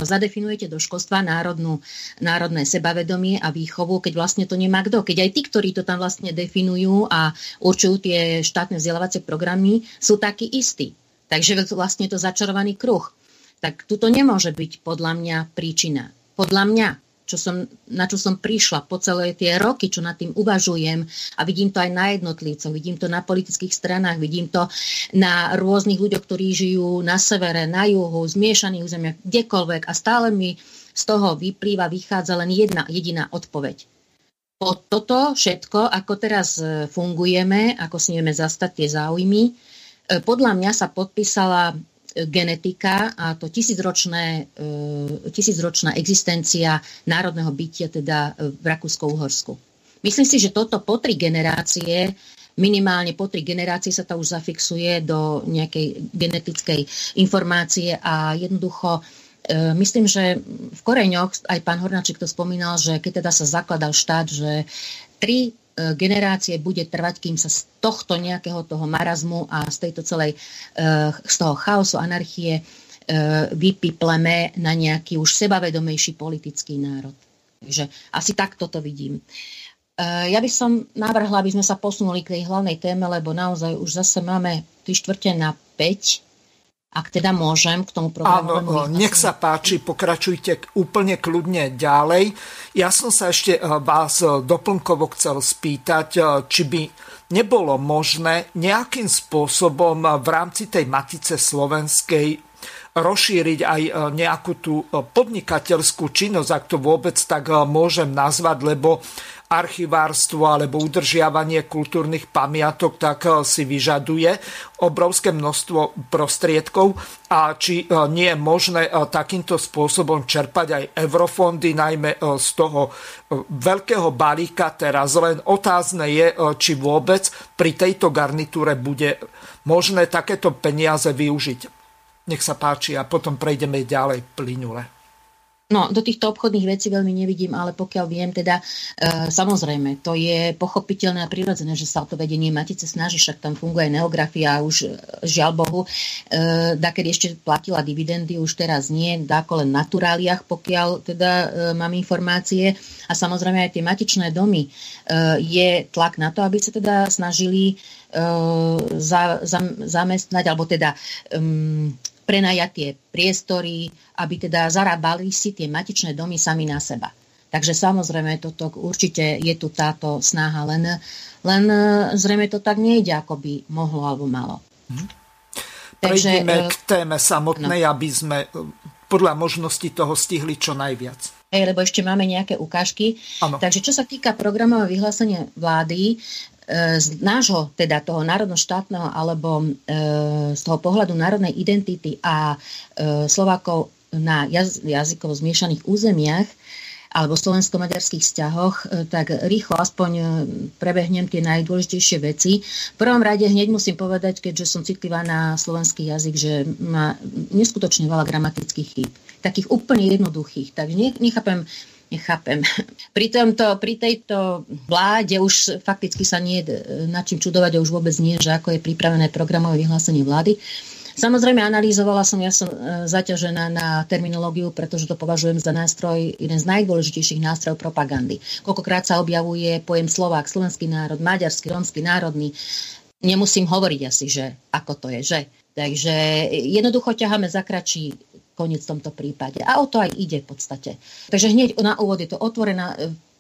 zadefinujete do školstva národnú, národné sebavedomie a výchovu, keď vlastne to nemá kto? Keď aj tí, ktorí to tam vlastne definujú a určujú tie štátne vzdelávacie programy, sú takí istí. Takže vlastne je to začarovaný kruh. Tak tuto nemôže byť podľa mňa príčina. Podľa mňa čo som, na čo som prišla po celé tie roky, čo nad tým uvažujem a vidím to aj na jednotlivcoch, vidím to na politických stranách, vidím to na rôznych ľuďoch, ktorí žijú na severe, na juhu, zmiešaných územiach, kdekoľvek a stále mi z toho vyplýva, vychádza len jedna jediná odpoveď. Po toto všetko, ako teraz e, fungujeme, ako smieme zastať tie záujmy, e, podľa mňa sa podpísala genetika a to tisícročné, e, tisícročná existencia národného bytia teda v Rakúsko-Uhorsku. Myslím si, že toto po tri generácie minimálne po tri generácie sa to už zafixuje do nejakej genetickej informácie a jednoducho e, myslím, že v koreňoch, aj pán Hornáček to spomínal, že keď teda sa zakladal štát, že tri E, generácie bude trvať, kým sa z tohto nejakého toho marazmu a z tejto celej, e, z toho chaosu, anarchie e, vypipleme na nejaký už sebavedomejší politický národ. Takže asi takto to vidím. Ja by som navrhla, aby sme sa posunuli k tej hlavnej téme, lebo naozaj už zase máme 3 štvrte na 5 ak teda môžem k tomu programu. Áno, nech sa páči, pokračujte úplne kľudne ďalej. Ja som sa ešte eh, vás eh, doplnkovo chcel spýtať, eh, či by nebolo možné nejakým spôsobom v rámci tej Matice slovenskej rozšíriť aj nejakú tú podnikateľskú činnosť, ak to vôbec tak môžem nazvať, lebo archivárstvo alebo udržiavanie kultúrnych pamiatok, tak eh, si vyžaduje obrovské množstvo prostriedkov a či eh, nie je možné eh, takýmto spôsobom čerpať aj eurofondy, najmä z toho veľkého balíka. Teraz len otázne je, či vôbec pri tejto garnitúre bude možné takéto peniaze využiť. Nech sa páči a potom prejdeme ďalej plynule. No, do týchto obchodných vecí veľmi nevidím, ale pokiaľ viem, teda e, samozrejme, to je pochopiteľné a prirodzené, že sa o to vedenie Matice snaží, však tam funguje neografia a už e, žiaľ Bohu, e, kedy ešte platila dividendy, už teraz nie, dáko len naturáliach, pokiaľ teda e, mám informácie. A samozrejme aj tie matičné domy e, je tlak na to, aby sa teda snažili e, za, za, zamestnať, alebo teda um, prenajať tie priestory, aby teda zarábali si tie matičné domy sami na seba. Takže samozrejme, toto určite je tu táto snaha, len, len e, zrejme to tak nejde, ako by mohlo alebo malo. Hm. Prejdeme k téme samotnej, no. aby sme e, podľa možnosti toho stihli čo najviac. Hej, lebo ešte máme nejaké ukážky. Ano. Takže čo sa týka programového vyhlásenia vlády, z nášho, teda toho národno-štátneho alebo e, z toho pohľadu národnej identity a e, Slovákov na jaz- jazykovo zmiešaných územiach alebo slovensko-maďarských vzťahoch, tak rýchlo aspoň prebehnem tie najdôležitejšie veci. V prvom rade hneď musím povedať, keďže som citlivá na slovenský jazyk, že má neskutočne veľa gramatických chýb. Takých úplne jednoduchých. Takže nechápem, nechápem. Pri, tomto, pri tejto vláde už fakticky sa nie je na čím čudovať a už vôbec nie, že ako je pripravené programové vyhlásenie vlády. Samozrejme, analýzovala som, ja som e, zaťažená na terminológiu, pretože to považujem za nástroj, jeden z najdôležitejších nástrojov propagandy. Koľkokrát sa objavuje pojem Slovák, slovenský národ, maďarský, rómsky, národný. Nemusím hovoriť asi, že ako to je, že. Takže jednoducho ťaháme za kračí koniec v tomto prípade. A o to aj ide v podstate. Takže hneď na úvod je to otvorená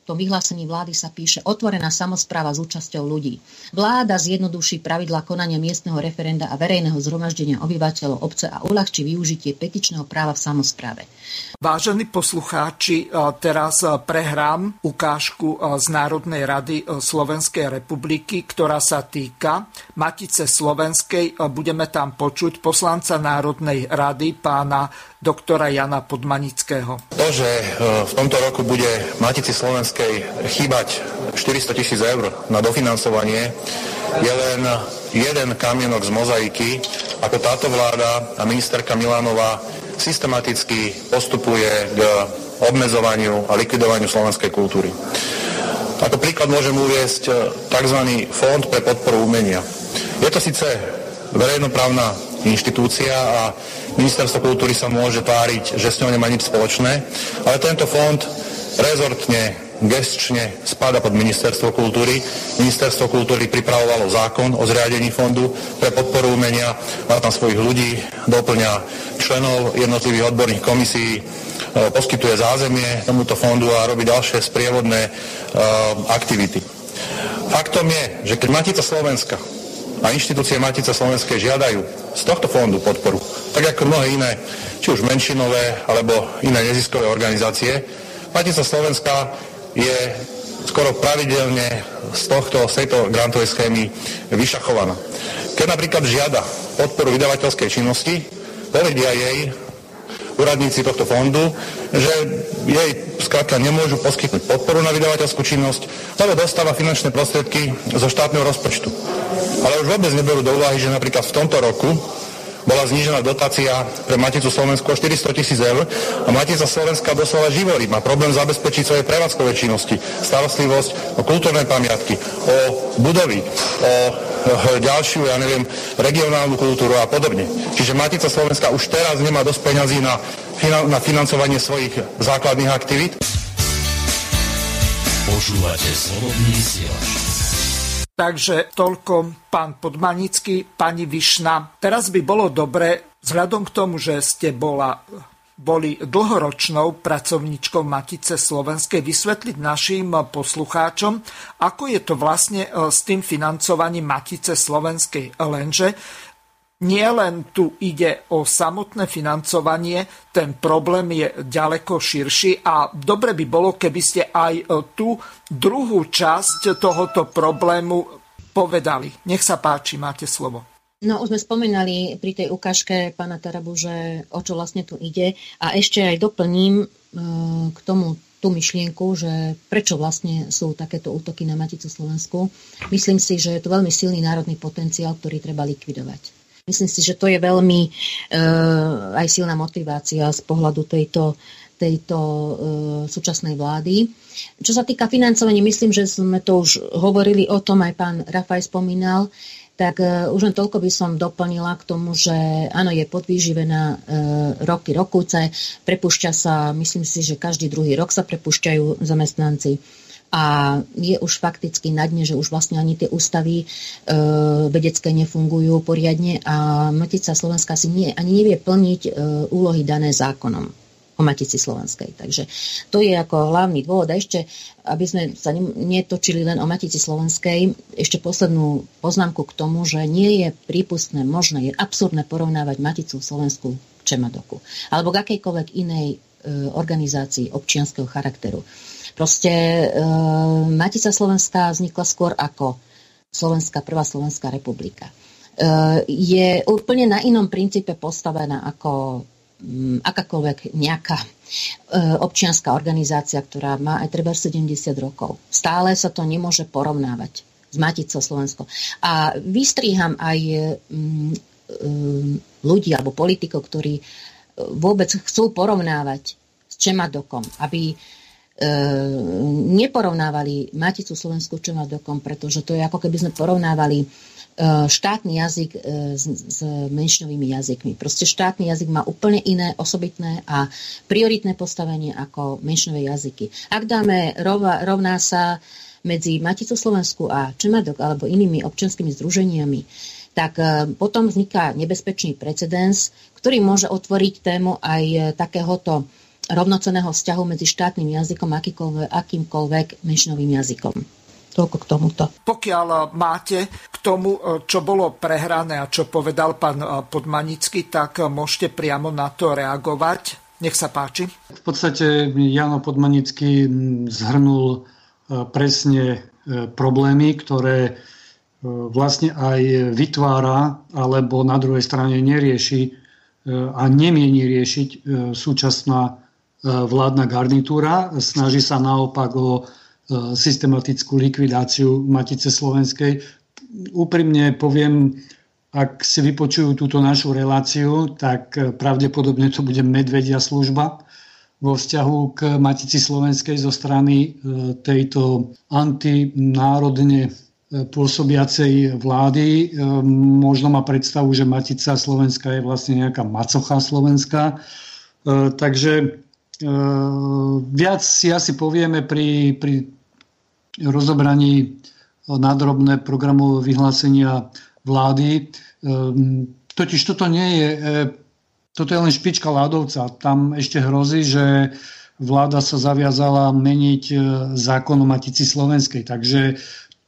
tom vyhlásení vlády sa píše otvorená samozpráva s účasťou ľudí. Vláda zjednoduší pravidla konania miestneho referenda a verejného zhromaždenia obyvateľov obce a uľahčí využitie petičného práva v samozpráve. Vážení poslucháči, teraz prehrám ukážku z Národnej rady Slovenskej republiky, ktorá sa týka Matice Slovenskej. Budeme tam počuť poslanca Národnej rady pána doktora Jana Podmanického. To, že e, v tomto roku bude Matici Slovenskej chýbať 400 tisíc eur na dofinancovanie, je len jeden kamienok z mozaiky, ako táto vláda a ministerka Milánová systematicky postupuje k obmedzovaniu a likvidovaniu slovenskej kultúry. Ako príklad môžem uviesť e, tzv. Fond pre podporu umenia. Je to síce verejnoprávna inštitúcia a ministerstvo kultúry sa môže tváriť, že s ňou nemá nič spoločné, ale tento fond rezortne gestčne spada pod ministerstvo kultúry. Ministerstvo kultúry pripravovalo zákon o zriadení fondu pre podporu umenia, má tam svojich ľudí, doplňa členov jednotlivých odborných komisí, e, poskytuje zázemie tomuto fondu a robí ďalšie sprievodné uh, aktivity. Faktom je, že keď Matica Slovenska a inštitúcie Matice Slovenskej žiadajú z tohto fondu podporu, tak ako mnohé iné, či už menšinové alebo iné neziskové organizácie, Matica Slovenska je skoro pravidelne z, tohto, z tejto grantovej schémy vyšachovaná. Keď napríklad žiada podporu vydavateľskej činnosti, povedia jej úradníci tohto fondu, že jej skrátka nemôžu poskytnúť podporu na vydavateľskú činnosť, lebo dostáva finančné prostriedky zo štátneho rozpočtu. Ale už vôbec neberú do úvahy, že napríklad v tomto roku bola znížená dotácia pre Maticu Slovensku o 400 tisíc eur a Matica Slovenska doslova živorí. Má problém zabezpečiť svoje prevádzkové činnosti, starostlivosť o kultúrne pamiatky, o budovy, o ďalšiu, ja neviem, regionálnu kultúru a podobne. Čiže Matica Slovenska už teraz nemá dosť peňazí na, na financovanie svojich základných aktivít. Počúvate slobodný vysielač. Takže toľko pán Podmanický, pani Višna. Teraz by bolo dobre, vzhľadom k tomu, že ste bola, boli dlhoročnou pracovníčkou Matice Slovenskej, vysvetliť našim poslucháčom, ako je to vlastne e, s tým financovaním Matice Slovenskej. Lenže nie len tu ide o samotné financovanie, ten problém je ďaleko širší a dobre by bolo, keby ste aj e, tú druhú časť tohoto problému povedali. Nech sa páči, máte slovo. No, už sme spomínali pri tej ukážke pána Tarabu, že o čo vlastne tu ide. A ešte aj doplním e, k tomu tú myšlienku, že prečo vlastne sú takéto útoky na Maticu Slovensku. Myslím si, že je to veľmi silný národný potenciál, ktorý treba likvidovať. Myslím si, že to je veľmi e, aj silná motivácia z pohľadu tejto, tejto e, súčasnej vlády. Čo sa týka financovania, myslím, že sme to už hovorili o tom, aj pán Rafaj spomínal, tak uh, už len toľko by som doplnila k tomu, že áno, je podvýživená uh, roky, rokúce, prepušťa sa, myslím si, že každý druhý rok sa prepušťajú zamestnanci a je už fakticky na dne, že už vlastne ani tie ústavy e, vedecké nefungujú poriadne a Matica Slovenska si nie, ani nevie plniť e, úlohy dané zákonom o Matici Slovenskej. Takže to je ako hlavný dôvod. A ešte, aby sme sa netočili len o Matici Slovenskej, ešte poslednú poznámku k tomu, že nie je prípustné, možné, je absurdné porovnávať Maticu Slovensku k Čemadoku alebo k akejkoľvek inej e, organizácii občianského charakteru. Proste e, Matica Slovenská vznikla skôr ako Slovenská, prvá Slovenská republika. E, je úplne na inom princípe postavená ako m, akákoľvek nejaká e, občianská organizácia, ktorá má aj treba 70 rokov. Stále sa to nemôže porovnávať s Maticou Slovensko. A vystrieham aj m, m, ľudí alebo politikov, ktorí vôbec chcú porovnávať s Čemadokom, aby neporovnávali Maticu Slovensku Čemadokom, pretože to je ako keby sme porovnávali e, štátny jazyk e, s, s menšinovými jazykmi. Proste štátny jazyk má úplne iné, osobitné a prioritné postavenie ako menšinové jazyky. Ak dáme rova, rovná sa medzi Maticu Slovensku a Čemadok alebo inými občanskými združeniami, tak potom vzniká nebezpečný precedens, ktorý môže otvoriť tému aj takéhoto rovnoceného vzťahu medzi štátnym jazykom a akýmkoľvek menšinovým jazykom. Toľko k tomuto. Pokiaľ máte k tomu, čo bolo prehrané a čo povedal pán Podmanický, tak môžete priamo na to reagovať. Nech sa páči. V podstate Jano Podmanický zhrnul e, presne problémy, ktoré vlastne aj vytvára, alebo na druhej strane nerieši a nemieni riešiť súčasná vládna garnitúra. Snaží sa naopak o e, systematickú likvidáciu Matice Slovenskej. Úprimne poviem, ak si vypočujú túto našu reláciu, tak e, pravdepodobne to bude medvedia služba vo vzťahu k Matici Slovenskej zo strany tejto antinárodne pôsobiacej vlády. Možno má predstavu, že Matica Slovenska je vlastne nejaká macocha Slovenska. Takže viac si asi povieme pri, pri rozobraní nádrobné programové vyhlásenia vlády. Totiž toto nie je, toto je len špička ľadovca. Tam ešte hrozí, že vláda sa zaviazala meniť zákon o Matici Slovenskej. Takže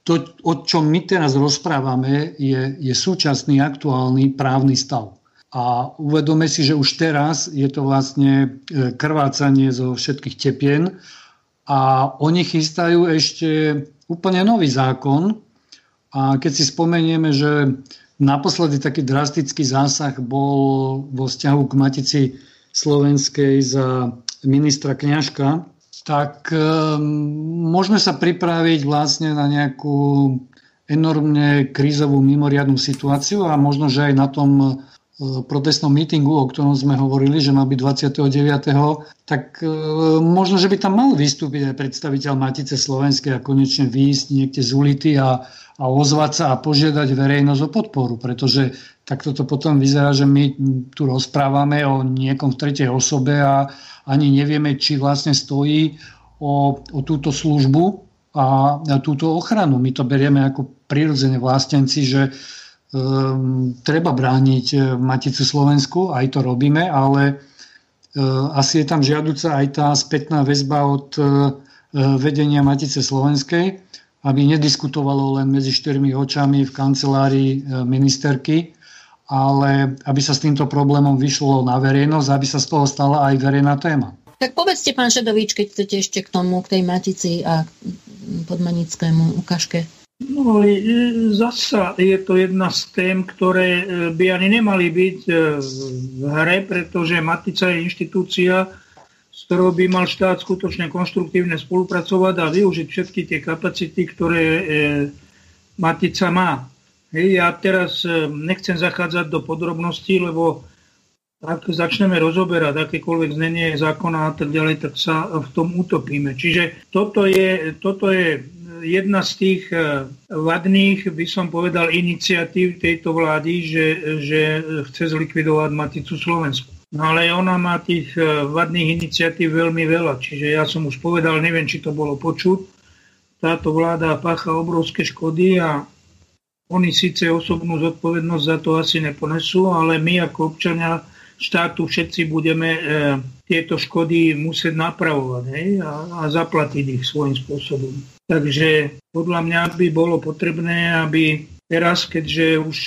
to, o čom my teraz rozprávame, je, je súčasný aktuálny právny stav. A uvedome si, že už teraz je to vlastne e, krvácanie zo všetkých tepien a oni chystajú ešte úplne nový zákon. A keď si spomenieme, že naposledy taký drastický zásah bol vo vzťahu k Matici Slovenskej za ministra Kňažka, tak um, môžeme sa pripraviť vlastne na nejakú enormne krízovú mimoriadnú situáciu a možno, že aj na tom e, protestnom mítingu, o ktorom sme hovorili, že má byť 29. tak e, možno, že by tam mal vystúpiť aj predstaviteľ Matice Slovenskej a konečne výjsť niekde z ulity a, a ozvať sa a požiadať verejnosť o podporu, pretože takto to potom vyzerá, že my tu rozprávame o niekom v tretej osobe a, ani nevieme, či vlastne stojí o, o túto službu a, túto ochranu. My to berieme ako prirodzene vlastenci, že treba brániť e, Maticu Slovensku, aj to robíme, ale uh, asi je tam žiaduca aj tá spätná väzba od uh, vedenia Matice Slovenskej, aby nediskutovalo len medzi štyrmi očami v kancelárii ministerky, ale aby sa s týmto problémom vyšlo na verejnosť, aby sa z toho stala aj verejná téma. Tak povedzte, pán Šedovič, keď chcete ešte k tomu, k tej Matici a podmanickému ukážke. No, zasa je to jedna z tém, ktoré e, by ani nemali byť e, v hre, pretože Matica je inštitúcia, s ktorou by mal štát skutočne konštruktívne spolupracovať a využiť všetky tie kapacity, ktoré e, Matica má. Ja teraz e, nechcem zachádzať do podrobností, lebo ak začneme rozoberať akékoľvek znenie zákona a tak ďalej, tak sa v tom utopíme. Čiže toto je, toto je jedna z tých e, vadných, by som povedal, iniciatív tejto vlády, že, že chce zlikvidovať Maticu Slovensku. No ale ona má tých e, vadných iniciatív veľmi veľa. Čiže ja som už povedal, neviem, či to bolo počuť. Táto vláda pácha obrovské škody a oni síce osobnú zodpovednosť za to asi neponesú, ale my ako občania štátu všetci budeme e, tieto škody musieť napravovať hej, a, a zaplatiť ich svojím spôsobom. Takže podľa mňa by bolo potrebné, aby teraz, keďže už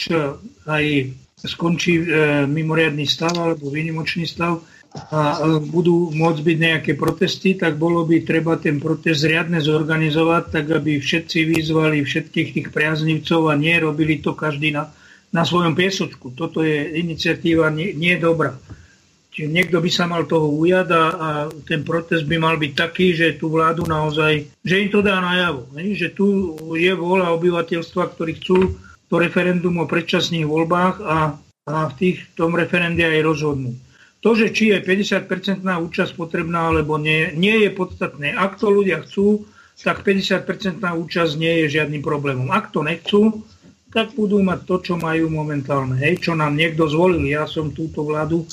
aj skončí e, mimoriadný stav alebo výnimočný stav, a budú môcť byť nejaké protesty, tak bolo by treba ten protest riadne zorganizovať, tak aby všetci vyzvali všetkých tých priaznivcov a nie robili to každý na, na svojom piesočku. Toto je iniciatíva nie, nie dobrá. Čiže niekto by sa mal toho ujať a, a ten protest by mal byť taký, že tú vládu naozaj, že im to dá najavo. Že tu je vôľa obyvateľstva, ktorí chcú to referendum o predčasných voľbách a, a v tých, tom referende aj rozhodnú. To, že či je 50-percentná účasť potrebná alebo nie, nie je podstatné. Ak to ľudia chcú, tak 50-percentná účasť nie je žiadnym problémom. Ak to nechcú, tak budú mať to, čo majú momentálne. Hej, čo nám niekto zvolil. Ja som túto vládu,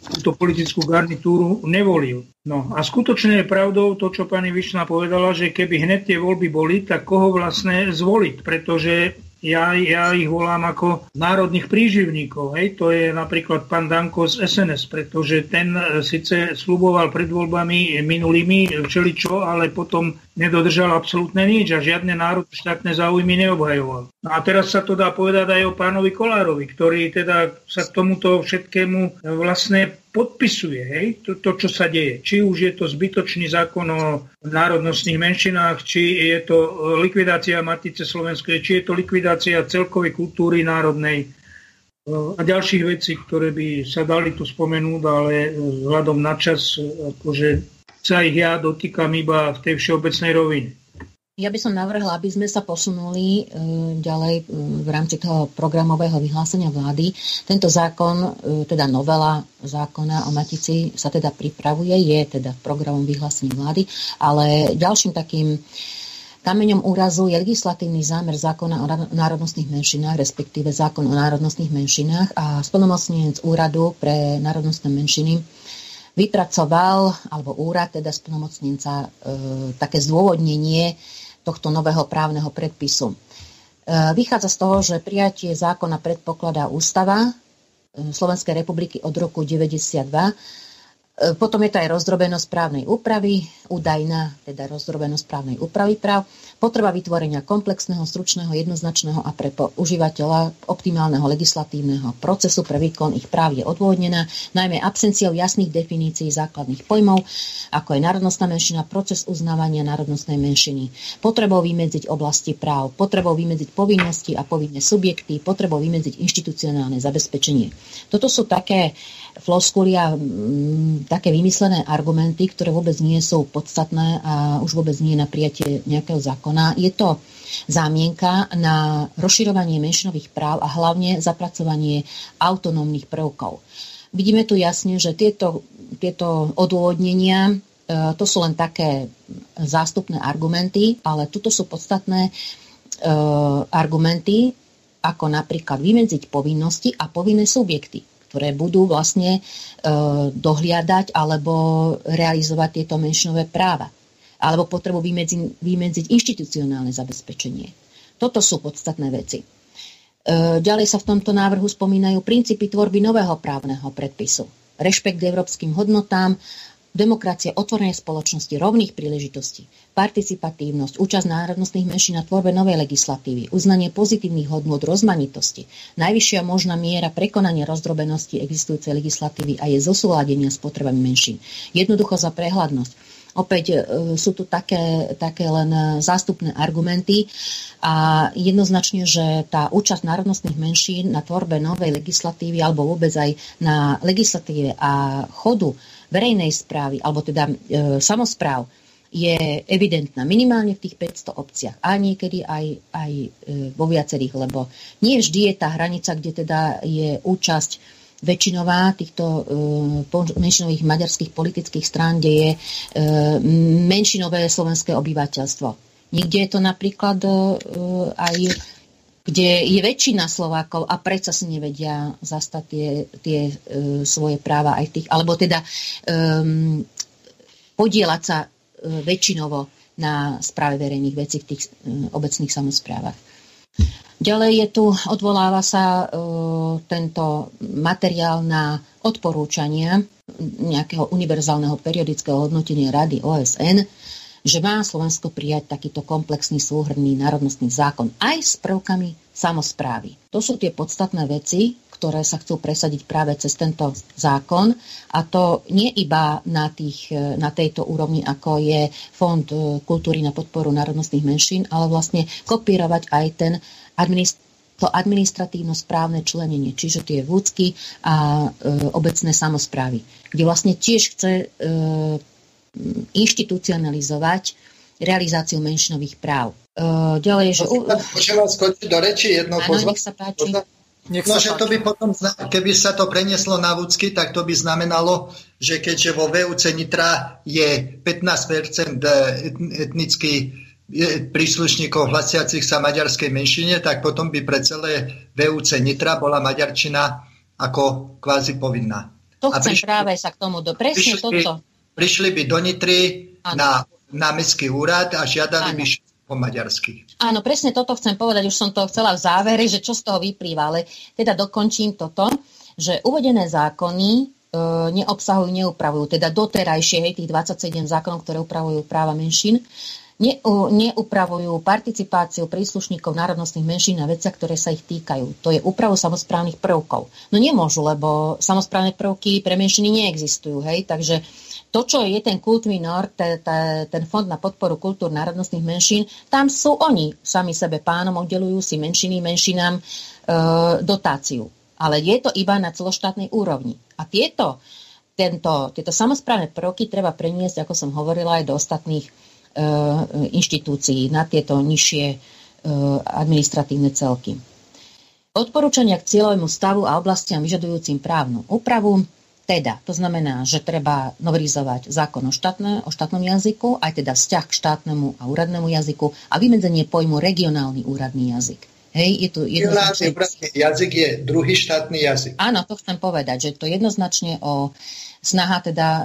túto politickú garnitúru nevolil. No a skutočne je pravdou to, čo pani Višna povedala, že keby hneď tie voľby boli, tak koho vlastne zvoliť, pretože ja, ja ich volám ako národných príživníkov. Hej. To je napríklad pán Danko z SNS, pretože ten e, síce sluboval pred voľbami minulými všeličo, ale potom nedodržal absolútne nič a žiadne národ štátne záujmy neobhajoval. No a teraz sa to dá povedať aj o pánovi Kolárovi, ktorý teda sa k tomuto všetkému vlastne podpisuje hej, to, to, čo sa deje. Či už je to zbytočný zákon o národnostných menšinách, či je to likvidácia Matice Slovenskej, či je to likvidácia celkovej kultúry národnej a ďalších vecí, ktoré by sa dali tu spomenúť, ale vzhľadom na čas, akože sa ich ja dotýkam iba v tej všeobecnej rovine. Ja by som navrhla, aby sme sa posunuli e, ďalej e, v rámci toho programového vyhlásenia vlády. Tento zákon, e, teda novela zákona o Matici sa teda pripravuje, je teda programom vyhlásení vlády, ale ďalším takým Kameňom úrazu je legislatívny zámer zákona o národnostných menšinách, respektíve zákon o národnostných menšinách a splnomocnenec úradu pre národnostné menšiny vypracoval, alebo úrad teda splnomocnenca, e, také zdôvodnenie tohto nového právneho predpisu. E, vychádza z toho, že prijatie zákona predpokladá ústava e, Slovenskej republiky od roku 1992 E, potom je to aj rozdrobenosť právnej úpravy, údajná teda rozdrobenosť právnej úpravy práv, potreba vytvorenia komplexného, stručného, jednoznačného a pre užívateľa optimálneho legislatívneho procesu pre výkon ich práv je odôvodnená, najmä absenciou jasných definícií základných pojmov, ako je národnostná menšina, proces uznávania národnostnej menšiny, potrebou vymedziť oblasti práv, potrebou vymedziť povinnosti a povinné subjekty, potrebou vymedziť inštitucionálne zabezpečenie. Toto sú také floskuly a mm, také vymyslené argumenty, ktoré vôbec nie sú podstatné a už vôbec nie na prijatie nejakého zákona. Je to zámienka na rozširovanie menšinových práv a hlavne zapracovanie autonómnych prvkov. Vidíme tu jasne, že tieto, tieto odôvodnenia e, to sú len také zástupné argumenty, ale tuto sú podstatné e, argumenty, ako napríklad vymedziť povinnosti a povinné subjekty ktoré budú vlastne e, dohliadať alebo realizovať tieto menšinové práva. Alebo potrebu vymedziť, vymedziť inštitucionálne zabezpečenie. Toto sú podstatné veci. E, ďalej sa v tomto návrhu spomínajú princípy tvorby nového právneho predpisu. Rešpekt k európskym hodnotám, demokracia otvorenej spoločnosti, rovných príležitostí, participatívnosť, účasť národnostných menšín na tvorbe novej legislatívy, uznanie pozitívnych hodnôt rozmanitosti, najvyššia možná miera prekonania rozdrobenosti existujúcej legislatívy a je zosúladenia s potrebami menšín. Jednoducho za prehľadnosť. Opäť e, sú tu také, také len zástupné argumenty a jednoznačne, že tá účasť národnostných menšín na tvorbe novej legislatívy alebo vôbec aj na legislatíve a chodu verejnej správy, alebo teda e, samozpráv, je evidentná minimálne v tých 500 obciach a niekedy aj, aj e, vo viacerých, lebo nie vždy je tá hranica, kde teda je účasť väčšinová týchto e, menšinových maďarských politických strán, kde je e, menšinové slovenské obyvateľstvo. Niekde je to napríklad e, aj kde je väčšina Slovákov a predsa si nevedia zastať tie, tie e, svoje práva aj tých, alebo teda um, podielať sa väčšinovo na správe verejných vecí v tých obecných samozprávach. Ďalej je tu, odvoláva sa e, tento materiál na odporúčania nejakého univerzálneho periodického hodnotenia Rady OSN, že má Slovensko prijať takýto komplexný súhrný národnostný zákon aj s prvkami samozprávy. To sú tie podstatné veci, ktoré sa chcú presadiť práve cez tento zákon a to nie iba na, tých, na tejto úrovni, ako je Fond e, kultúry na podporu národnostných menšín, ale vlastne kopírovať aj ten administ- to administratívno-správne členenie, čiže tie vúcky a e, obecné samozprávy, kde vlastne tiež chce e, inštitucionalizovať realizáciu menšinových práv. Uh, ďalej, že... Môžem vás skočiť do reči jedno Áno, nech sa páči. Nech no, že to by potom, keby sa to prenieslo na vúcky, tak to by znamenalo, že keďže vo VUC Nitra je 15% etnických príslušníkov hlasiacich sa maďarskej menšine, tak potom by pre celé VUC Nitra bola maďarčina ako kvázi povinná. To chcem prišli, práve sa k tomu do presne prišli, toto prišli by do Nitry na, na mestský úrad a žiadali ano. by po maďarsky. Áno, presne toto chcem povedať, už som to chcela v závere, že čo z toho vyplýva, ale teda dokončím toto, že uvedené zákony e, neobsahujú, neupravujú, teda doterajšie, hej, tých 27 zákonov, ktoré upravujú práva menšín, neupravujú participáciu príslušníkov národnostných menšín na veciach, ktoré sa ich týkajú. To je úpravu samozprávnych prvkov. No nemôžu, lebo samozprávne prvky pre menšiny neexistujú. Hej? Takže to, čo je ten kult minor, te, te, ten fond na podporu kultúr národnostných menšín, tam sú oni sami sebe pánom, oddelujú si menšiny menšinám e, dotáciu. Ale je to iba na celoštátnej úrovni. A tieto, tento, tieto samozprávne prvky treba preniesť, ako som hovorila, aj do ostatných inštitúcií na tieto nižšie e, administratívne celky. Odporúčania k cieľovému stavu a oblastiam vyžadujúcim právnu úpravu. Teda, to znamená, že treba novelizovať zákon o, štátne, o štátnom jazyku, aj teda vzťah k štátnemu a úradnému jazyku a vymedzenie pojmu regionálny úradný jazyk. Hej, je to jednoznačne... jazyk je druhý štátny jazyk. Áno, to chcem povedať, že to jednoznačne o snaha teda e,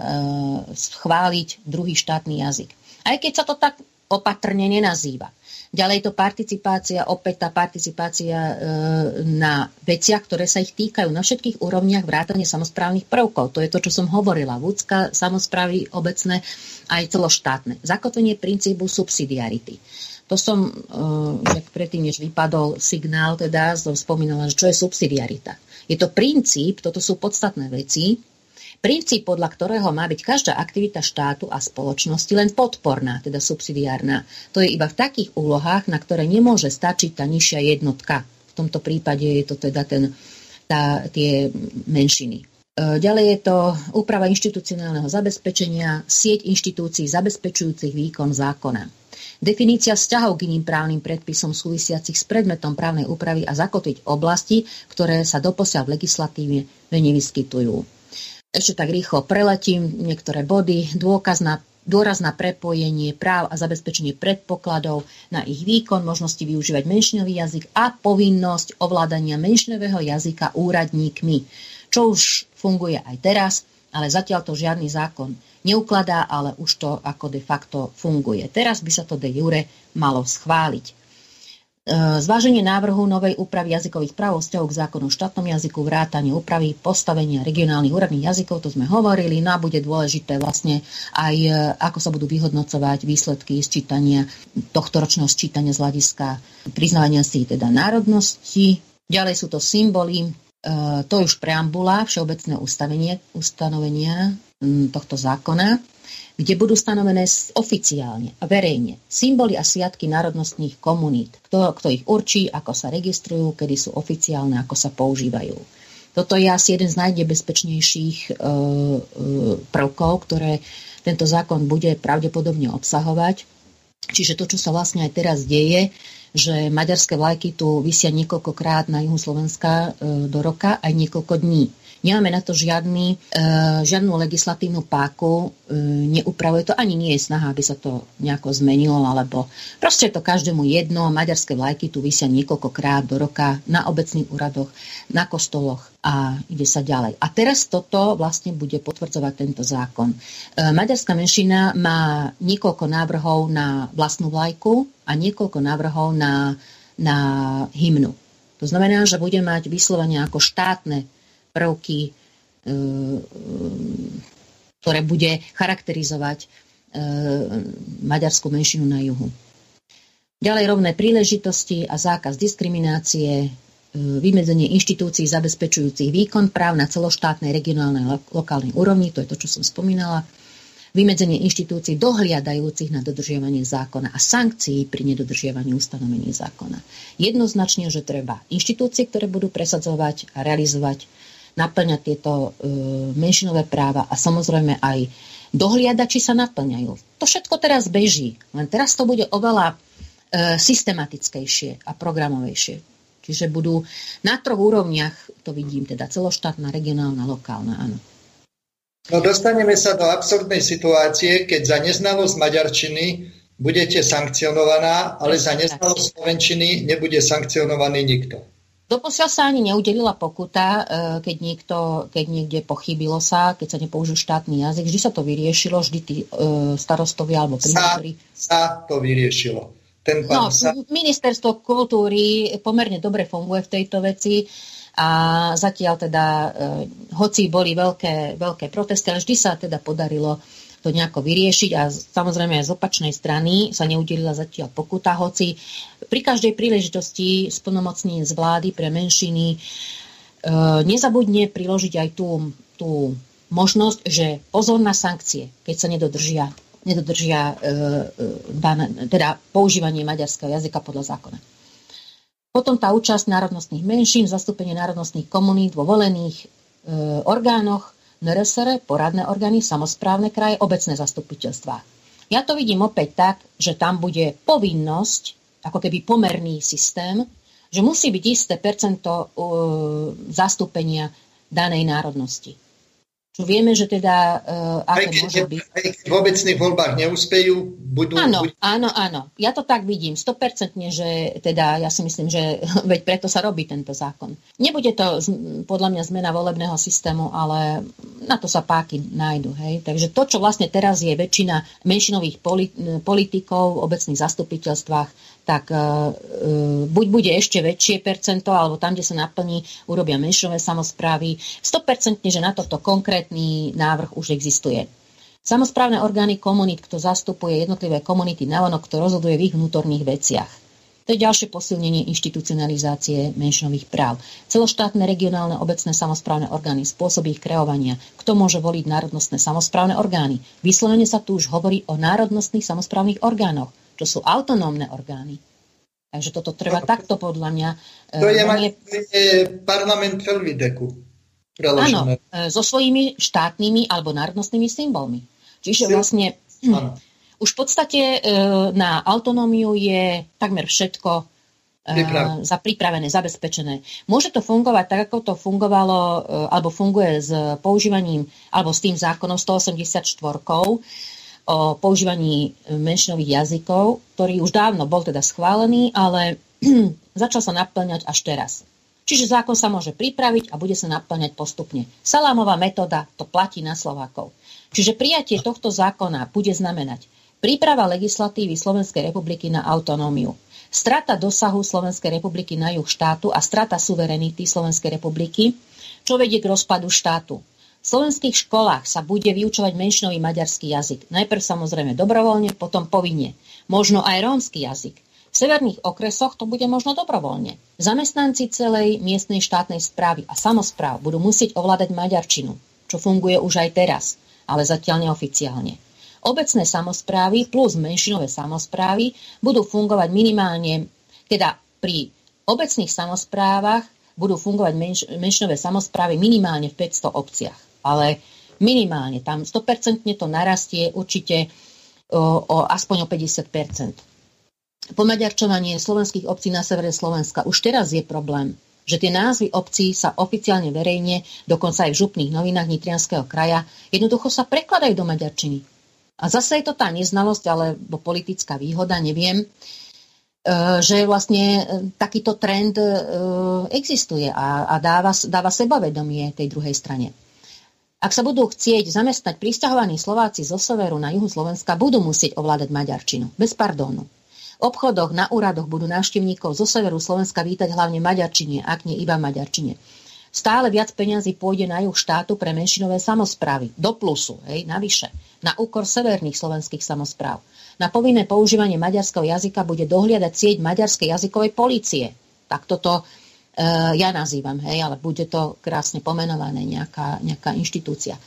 schváliť druhý štátny jazyk. Aj keď sa to tak opatrne nenazýva. Ďalej to participácia, opäť tá participácia e, na veciach, ktoré sa ich týkajú na všetkých úrovniach vrátane samozprávnych prvkov. To je to, čo som hovorila. Vúcka, samozprávy obecné aj celoštátne. Zakotvenie princípu subsidiarity. To som, e, predtým, než vypadol signál, teda som spomínala, že čo je subsidiarita. Je to princíp, toto sú podstatné veci, Princíp, podľa ktorého má byť každá aktivita štátu a spoločnosti len podporná, teda subsidiárna. To je iba v takých úlohách, na ktoré nemôže stačiť tá nižšia jednotka. V tomto prípade je to teda ten, tá, tie menšiny. E, ďalej je to úprava inštitucionálneho zabezpečenia, sieť inštitúcií zabezpečujúcich výkon zákona. Definícia vzťahov k iným právnym predpisom súvisiacich s predmetom právnej úpravy a zakotviť oblasti, ktoré sa doposiaľ v legislatíve nevyskytujú. Ešte tak rýchlo preletím niektoré body. Dôkaz na dôraz na prepojenie práv a zabezpečenie predpokladov na ich výkon, možnosti využívať menšinový jazyk a povinnosť ovládania menšinového jazyka úradníkmi, čo už funguje aj teraz, ale zatiaľ to žiadny zákon neukladá, ale už to ako de facto funguje. Teraz by sa to de jure malo schváliť. E, zváženie návrhu novej úpravy jazykových práv vzťahov k zákonu štátnom jazyku, vrátanie úpravy postavenia regionálnych úradných jazykov, to sme hovorili, no a bude dôležité vlastne aj e, ako sa budú vyhodnocovať výsledky sčítania tohto ročného sčítania z hľadiska priznávania si teda národnosti. Ďalej sú to symboly, e, to je už preambula, všeobecné ustanovenia tohto zákona kde budú stanovené oficiálne a verejne symboly a sviatky národnostných komunít. Kto, kto ich určí, ako sa registrujú, kedy sú oficiálne, ako sa používajú. Toto je asi jeden z najnebezpečnejších e, e, prvkov, ktoré tento zákon bude pravdepodobne obsahovať. Čiže to, čo sa vlastne aj teraz deje, že maďarské vlajky tu vysia niekoľkokrát na juhu Slovenska e, do roka aj niekoľko dní. Nemáme na to žiadny, e, žiadnu legislatívnu páku, e, neupravuje to, ani nie je snaha, aby sa to nejako zmenilo, alebo proste je to každému jedno. Maďarské vlajky tu vysia niekoľkokrát do roka na obecných úradoch, na kostoloch a ide sa ďalej. A teraz toto vlastne bude potvrdzovať tento zákon. E, maďarská menšina má niekoľko návrhov na vlastnú vlajku a niekoľko návrhov na, na hymnu. To znamená, že bude mať vyslovene ako štátne prvky, e, ktoré bude charakterizovať e, maďarskú menšinu na juhu. Ďalej rovné príležitosti a zákaz diskriminácie, e, vymedzenie inštitúcií zabezpečujúcich výkon práv na celoštátnej, regionálnej, lokálnej úrovni, to je to, čo som spomínala, vymedzenie inštitúcií dohliadajúcich na dodržiavanie zákona a sankcií pri nedodržiavaní ustanovení zákona. Jednoznačne, že treba inštitúcie, ktoré budú presadzovať a realizovať naplňať tieto e, menšinové práva a samozrejme aj dohliadať, či sa naplňajú. To všetko teraz beží, len teraz to bude oveľa e, systematickejšie a programovejšie. Čiže budú na troch úrovniach, to vidím, teda celoštátna, regionálna, lokálna, áno. No dostaneme sa do absurdnej situácie, keď za neznalosť maďarčiny budete sankcionovaná, ale za neznalosť slovenčiny nebude sankcionovaný nikto. Doposiaľ sa ani neudelila pokuta, e, keď, niekto, keď niekde pochybilo sa, keď sa nepoužil štátny jazyk. Vždy sa to vyriešilo, vždy tí e, starostovia alebo primátori. Sa, sa to vyriešilo. Ten no, sa... Ministerstvo kultúry pomerne dobre funguje v tejto veci a zatiaľ teda, e, hoci boli veľké, veľké protesty, ale vždy sa teda podarilo to nejako vyriešiť a samozrejme aj z opačnej strany sa neudelila zatiaľ pokuta, hoci pri každej príležitosti splnomocní z vlády pre menšiny e, nezabudne priložiť aj tú, tú možnosť, že pozor na sankcie, keď sa nedodržia, nedodržia e, e, teda používanie maďarského jazyka podľa zákona. Potom tá účasť národnostných menšín, zastúpenie národnostných komunít vo volených e, orgánoch, NRSR, poradné orgány, samozprávne kraje, obecné zastupiteľstvá. Ja to vidím opäť tak, že tam bude povinnosť, ako keby pomerný systém, že musí byť isté percento uh, zastúpenia danej národnosti. Čo vieme, že teda uh, aké aj môže byť. Aj keď v obecných voľbách neúspejú, budú... Áno, budú... áno, áno. Ja to tak vidím, 100% že teda ja si myslím, že veď preto sa robí tento zákon. Nebude to podľa mňa zmena volebného systému, ale na to sa páky nájdu. Hej? Takže to, čo vlastne teraz je väčšina menšinových politikov v obecných zastupiteľstvách, tak uh, buď bude ešte väčšie percento, alebo tam, kde sa naplní, urobia menšové samozprávy. 100% že na toto konkrétny návrh už existuje. Samozprávne orgány komunít, kto zastupuje jednotlivé komunity navonok, kto rozhoduje v ich vnútorných veciach. To je ďalšie posilnenie inštitucionalizácie menšinových práv. Celoštátne regionálne obecné samozprávne orgány, spôsoby ich kreovania. Kto môže voliť národnostné samozprávne orgány? Vyslovene sa tu už hovorí o národnostných samozprávnych orgánoch čo sú autonómne orgány. Takže toto treba no, takto podľa mňa... To je, nie... je parlament Felvideku. Áno, e, so svojimi štátnymi alebo národnostnými symbolmi. Čiže vlastne ano. už v podstate e, na autonómiu je takmer všetko e, Priprav. za pripravené, zabezpečené. Môže to fungovať tak, ako to fungovalo, alebo funguje s používaním, alebo s tým zákonom 184 o používaní menšinových jazykov, ktorý už dávno bol teda schválený, ale začal sa naplňať až teraz. Čiže zákon sa môže pripraviť a bude sa naplňať postupne. Salámová metóda to platí na Slovákov. Čiže prijatie tohto zákona bude znamenať príprava legislatívy Slovenskej republiky na autonómiu, strata dosahu Slovenskej republiky na juh štátu a strata suverenity Slovenskej republiky, čo vedie k rozpadu štátu. V slovenských školách sa bude vyučovať menšinový maďarský jazyk. Najprv samozrejme dobrovoľne, potom povinne. Možno aj rómsky jazyk. V severných okresoch to bude možno dobrovoľne. Zamestnanci celej miestnej štátnej správy a samozpráv budú musieť ovládať maďarčinu, čo funguje už aj teraz, ale zatiaľ neoficiálne. Obecné samozprávy plus menšinové samozprávy budú fungovať minimálne, teda pri obecných samozprávach budú fungovať menš, menšinové samozprávy minimálne v 500 obciach ale minimálne tam 100% to narastie určite o, o aspoň o 50%. Pomaďarčovanie slovenských obcí na severe Slovenska už teraz je problém, že tie názvy obcí sa oficiálne verejne, dokonca aj v župných novinách Nitrianského kraja, jednoducho sa prekladajú do maďarčiny. A zase je to tá neznalosť alebo politická výhoda, neviem, e, že vlastne e, takýto trend e, existuje a, dáva, dáva sebavedomie tej druhej strane. Ak sa budú chcieť zamestnať pristahovaní Slováci zo severu na juhu Slovenska, budú musieť ovládať maďarčinu. Bez pardónu. V obchodoch, na úradoch budú návštevníkov zo severu Slovenska vítať hlavne maďarčine, ak nie iba maďarčine. Stále viac peňazí pôjde na juh štátu pre menšinové samozprávy. Do plusu, hej, navyše. Na úkor severných slovenských samozpráv. Na povinné používanie maďarského jazyka bude dohliadať sieť maďarskej jazykovej policie. Tak toto ja nazývam, hej, ale bude to krásne pomenované nejaká, nejaká inštitúcia.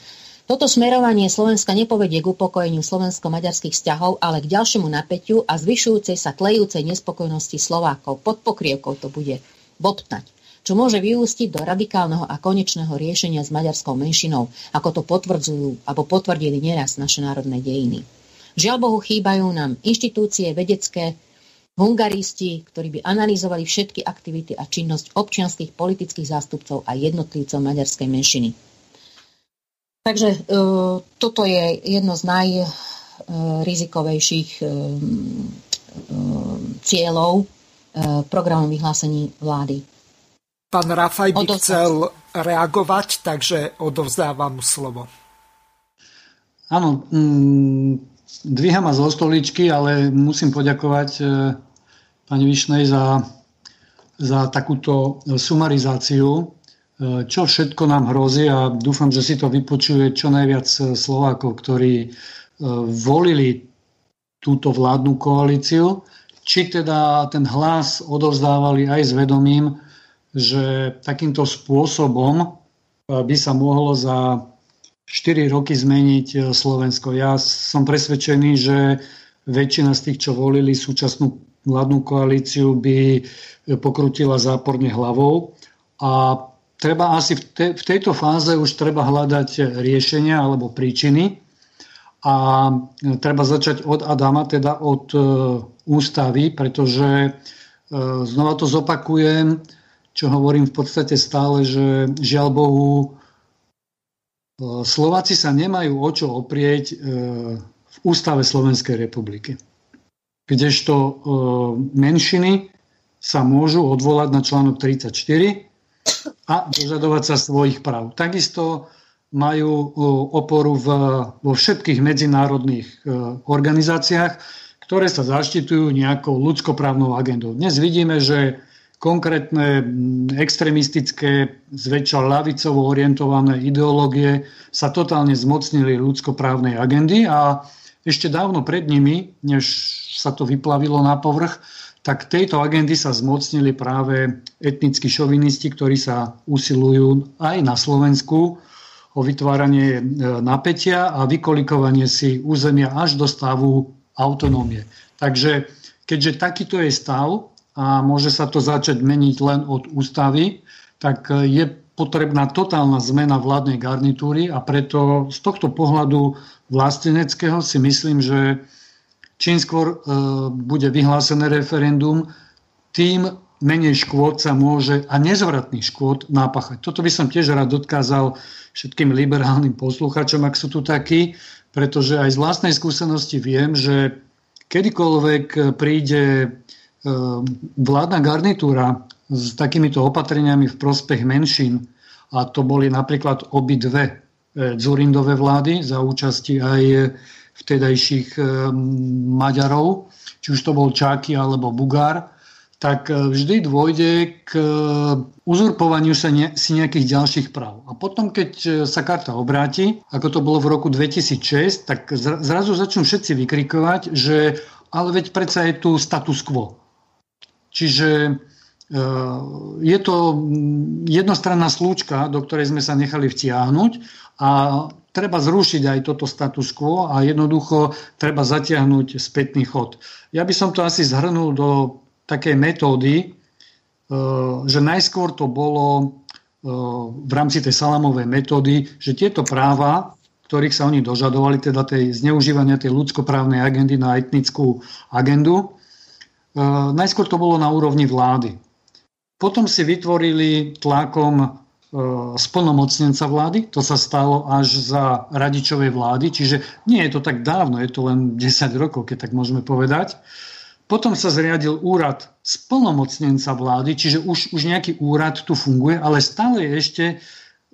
Toto smerovanie Slovenska nepovedie k upokojeniu slovensko-maďarských vzťahov, ale k ďalšiemu napätiu a zvyšujúcej sa tlejúcej nespokojnosti Slovákov. Pod pokrievkou to bude bobtnať čo môže vyústiť do radikálneho a konečného riešenia s maďarskou menšinou, ako to potvrdzujú alebo potvrdili nieraz naše národné dejiny. Žiaľ Bohu chýbajú nám inštitúcie vedecké, hungaristi, ktorí by analyzovali všetky aktivity a činnosť občianských politických zástupcov a jednotlivcov maďarskej menšiny. Takže e, toto je jedno z najrizikovejších e, e, cieľov programom vyhlásení vlády. Pán Rafaj by Odovzdať. chcel reagovať, takže odovzdávam mu slovo. Áno, mm, dvíham ma zo stoličky, ale musím poďakovať pani Višnej za, za takúto sumarizáciu, e, čo všetko nám hrozí a dúfam, že si to vypočuje čo najviac Slovákov, ktorí e, volili túto vládnu koalíciu, či teda ten hlas odovzdávali aj s vedomím, že takýmto spôsobom e, by sa mohlo za 4 roky zmeniť Slovensko. Ja som presvedčený, že väčšina z tých, čo volili súčasnú vládnu koalíciu by pokrutila záporne hlavou a treba asi v, te, v tejto fáze už treba hľadať riešenia alebo príčiny a treba začať od Adama, teda od e, ústavy, pretože e, znova to zopakujem, čo hovorím v podstate stále, že žiaľ Bohu Slováci sa nemajú o čo oprieť v ústave Slovenskej republiky. Kdežto menšiny sa môžu odvolať na článok 34 a dožadovať sa svojich práv. Takisto majú oporu v, vo všetkých medzinárodných organizáciách, ktoré sa zaštitujú nejakou ľudskoprávnou agendou. Dnes vidíme, že konkrétne extremistické, zväčša lavicovo orientované ideológie sa totálne zmocnili ľudskoprávnej agendy a ešte dávno pred nimi, než sa to vyplavilo na povrch, tak tejto agendy sa zmocnili práve etnickí šovinisti, ktorí sa usilujú aj na Slovensku o vytváranie e, napätia a vykolikovanie si územia až do stavu autonómie. Takže keďže takýto je stav a môže sa to začať meniť len od ústavy, tak e, je potrebná totálna zmena vládnej garnitúry a preto z tohto pohľadu vlasteneckého si myslím, že čím skôr e, bude vyhlásené referendum, tým menej škôd sa môže a nezvratných škôd napáchať. Toto by som tiež rád odkázal všetkým liberálnym posluchačom, ak sú tu takí, pretože aj z vlastnej skúsenosti viem, že kedykoľvek príde e, vládna garnitúra s takýmito opatreniami v prospech menšín, a to boli napríklad obidve e, Zurindové vlády za účasti aj vtedajších eh, Maďarov, či už to bol Čáky alebo Bugár, tak vždy dôjde k uzurpovaniu sa ne, si nejakých ďalších práv. A potom, keď sa karta obráti, ako to bolo v roku 2006, tak zrazu začnú všetci vykrikovať, že ale veď predsa je tu status quo. Čiže je to mm, jednostranná slúčka, do ktorej sme sa nechali vtiahnuť a treba zrušiť aj toto status quo a jednoducho treba zatiahnuť spätný chod. Ja by som to asi zhrnul do takej metódy, e, že najskôr to bolo e, v rámci tej salamovej metódy, že tieto práva, ktorých sa oni dožadovali, teda tej zneužívania tej ľudskoprávnej agendy na etnickú agendu, e, najskôr to bolo na úrovni vlády. Potom si vytvorili tlakom E, splnomocnenca vlády. To sa stalo až za radičovej vlády, čiže nie je to tak dávno, je to len 10 rokov, keď tak môžeme povedať. Potom sa zriadil úrad splnomocnenca vlády, čiže už, už nejaký úrad tu funguje, ale stále je ešte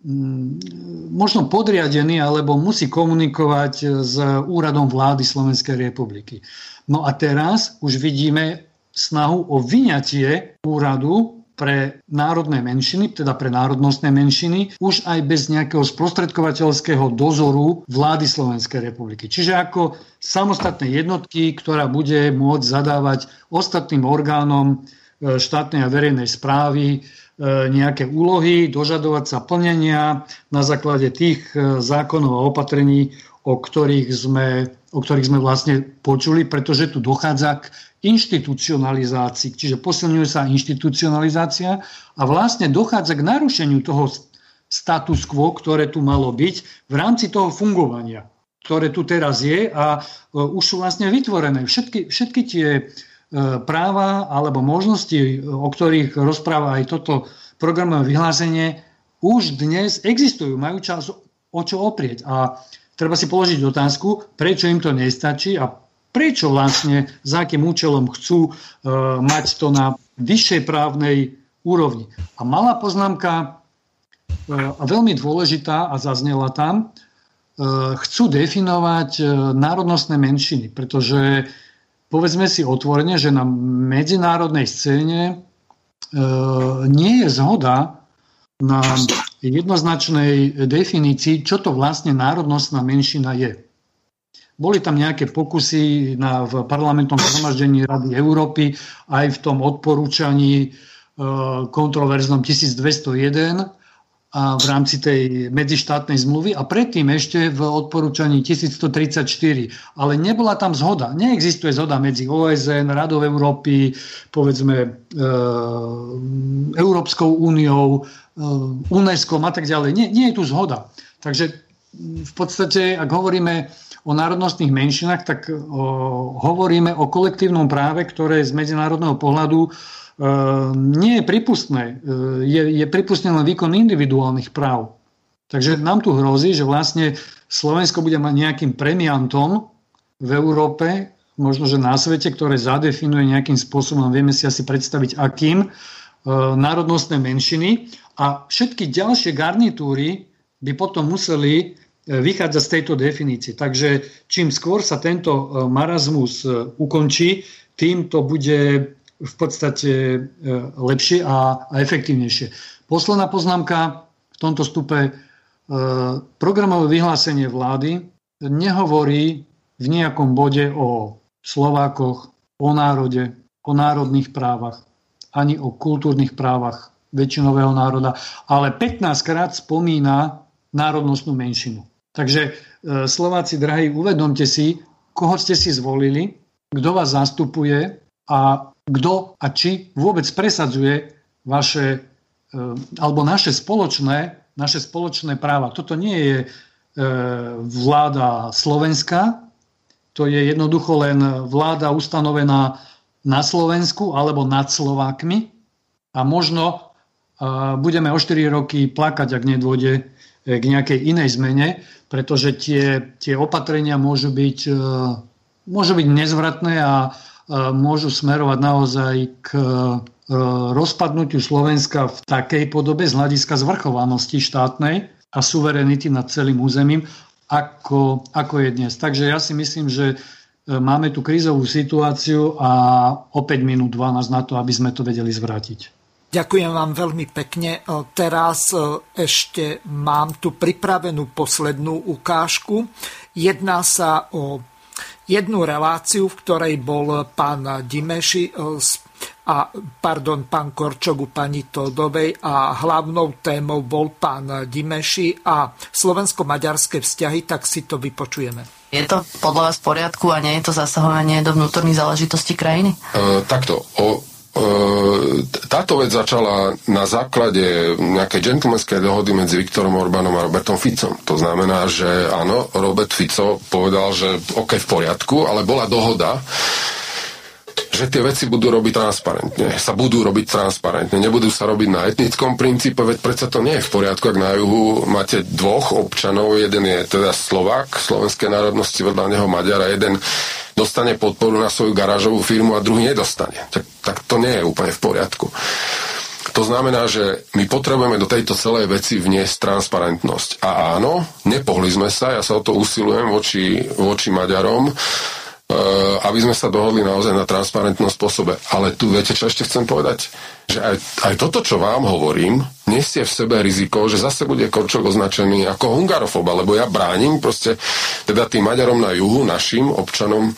mm, možno podriadený alebo musí komunikovať s úradom vlády Slovenskej republiky. No a teraz už vidíme snahu o vyňatie úradu pre národné menšiny, teda pre národnostné menšiny, už aj bez nejakého sprostredkovateľského dozoru vlády Slovenskej republiky. Čiže ako samostatné jednotky, ktorá bude môcť zadávať ostatným orgánom e, štátnej a verejnej správy e, nejaké úlohy, dožadovať sa plnenia na základe tých e, zákonov a opatrení, o ktorých sme, o ktorých sme vlastne počuli, pretože tu dochádza k inštitucionalizácii, čiže posilňuje sa inštitucionalizácia a vlastne dochádza k narušeniu toho status quo, ktoré tu malo byť v rámci toho fungovania, ktoré tu teraz je a e, už sú vlastne vytvorené. Všetky, všetky tie e, práva alebo možnosti, o ktorých rozpráva aj toto programové vyhlásenie, už dnes existujú, majú čas o čo oprieť. A treba si položiť otázku, prečo im to nestačí a prečo vlastne, za akým účelom chcú e, mať to na vyššej právnej úrovni. A malá poznámka, e, a veľmi dôležitá a zaznela tam, e, chcú definovať e, národnostné menšiny, pretože povedzme si otvorene, že na medzinárodnej scéne e, nie je zhoda na jednoznačnej definícii, čo to vlastne národnostná menšina je. Boli tam nejaké pokusy na, v parlamentnom zhromaždení Rady Európy aj v tom odporúčaní e, kontroverznom 1201 a v rámci tej medzištátnej zmluvy a predtým ešte v odporúčaní 1134. Ale nebola tam zhoda. Neexistuje zhoda medzi OSN, Radou Európy, povedzme e, Európskou úniou, UNESCO a tak ďalej. Nie, nie je tu zhoda. Takže v podstate, ak hovoríme o národnostných menšinách, tak o, hovoríme o kolektívnom práve, ktoré z medzinárodného pohľadu e, nie je pripustné. E, je, je pripustný len výkon individuálnych práv. Takže nám tu hrozí, že vlastne Slovensko bude mať nejakým premiantom v Európe, možno že na svete, ktoré zadefinuje nejakým spôsobom, vieme si asi predstaviť akým, e, národnostné menšiny a všetky ďalšie garnitúry by potom museli e, vychádzať z tejto definície. Takže čím skôr sa tento e, marazmus ukončí, tým to bude v podstate lepšie a, a efektívnejšie. Posledná poznámka v tomto stupe E, programové vyhlásenie vlády nehovorí v nejakom bode o Slovákoch, o národe, o národných právach, ani o kultúrnych právach väčšinového národa, ale 15 krát spomína národnostnú menšinu. Takže e, Slováci, drahí, uvedomte si, koho ste si zvolili, kto vás zastupuje a kto a či vôbec presadzuje vaše e, alebo naše spoločné naše spoločné práva. Toto nie je e, vláda Slovenska, to je jednoducho len vláda ustanovená na Slovensku alebo nad Slovákmi a možno e, budeme o 4 roky plakať, ak nedôjde e, k nejakej inej zmene, pretože tie, tie opatrenia môžu byť, môžu byť nezvratné a môžu smerovať naozaj k E, rozpadnutiu Slovenska v takej podobe z hľadiska zvrchovanosti štátnej a suverenity nad celým územím, ako, ako je dnes. Takže ja si myslím, že e, máme tu krízovú situáciu a o 5 minút 12 na to, aby sme to vedeli zvrátiť. Ďakujem vám veľmi pekne. E, teraz ešte mám tu pripravenú poslednú ukážku. Jedná sa o jednu reláciu, v ktorej bol pán Dimeši a pardon, pán Korčok u pani Todovej a hlavnou témou bol pán Dimeši a slovensko-maďarské vzťahy, tak si to vypočujeme. Je to podľa vás v poriadku a nie je to zasahovanie do vnútorných záležitostí krajiny? Uh, takto. O, táto vec začala na základe nejakej džentlmenskej dohody medzi Viktorom Orbánom a Robertom Ficom. To znamená, že áno, Robert Fico povedal, že OK, v poriadku, ale bola dohoda, že tie veci budú robiť transparentne. Sa budú robiť transparentne. Nebudú sa robiť na etnickom princípe, veď predsa to nie je v poriadku, ak na juhu máte dvoch občanov, jeden je teda Slovák, slovenskej národnosti, vedľa neho Maďar a jeden dostane podporu na svoju garážovú firmu a druhý nedostane. Tak, tak to nie je úplne v poriadku. To znamená, že my potrebujeme do tejto celej veci vniesť transparentnosť. A áno, nepohli sme sa, ja sa o to usilujem voči, voči Maďarom, aby sme sa dohodli naozaj na transparentnom spôsobe. Ale tu viete, čo ešte chcem povedať? Že aj, aj toto, čo vám hovorím, nesie v sebe riziko, že zase bude Korčok označený ako hungarofob, lebo ja bránim proste teda tým Maďarom na juhu, našim občanom,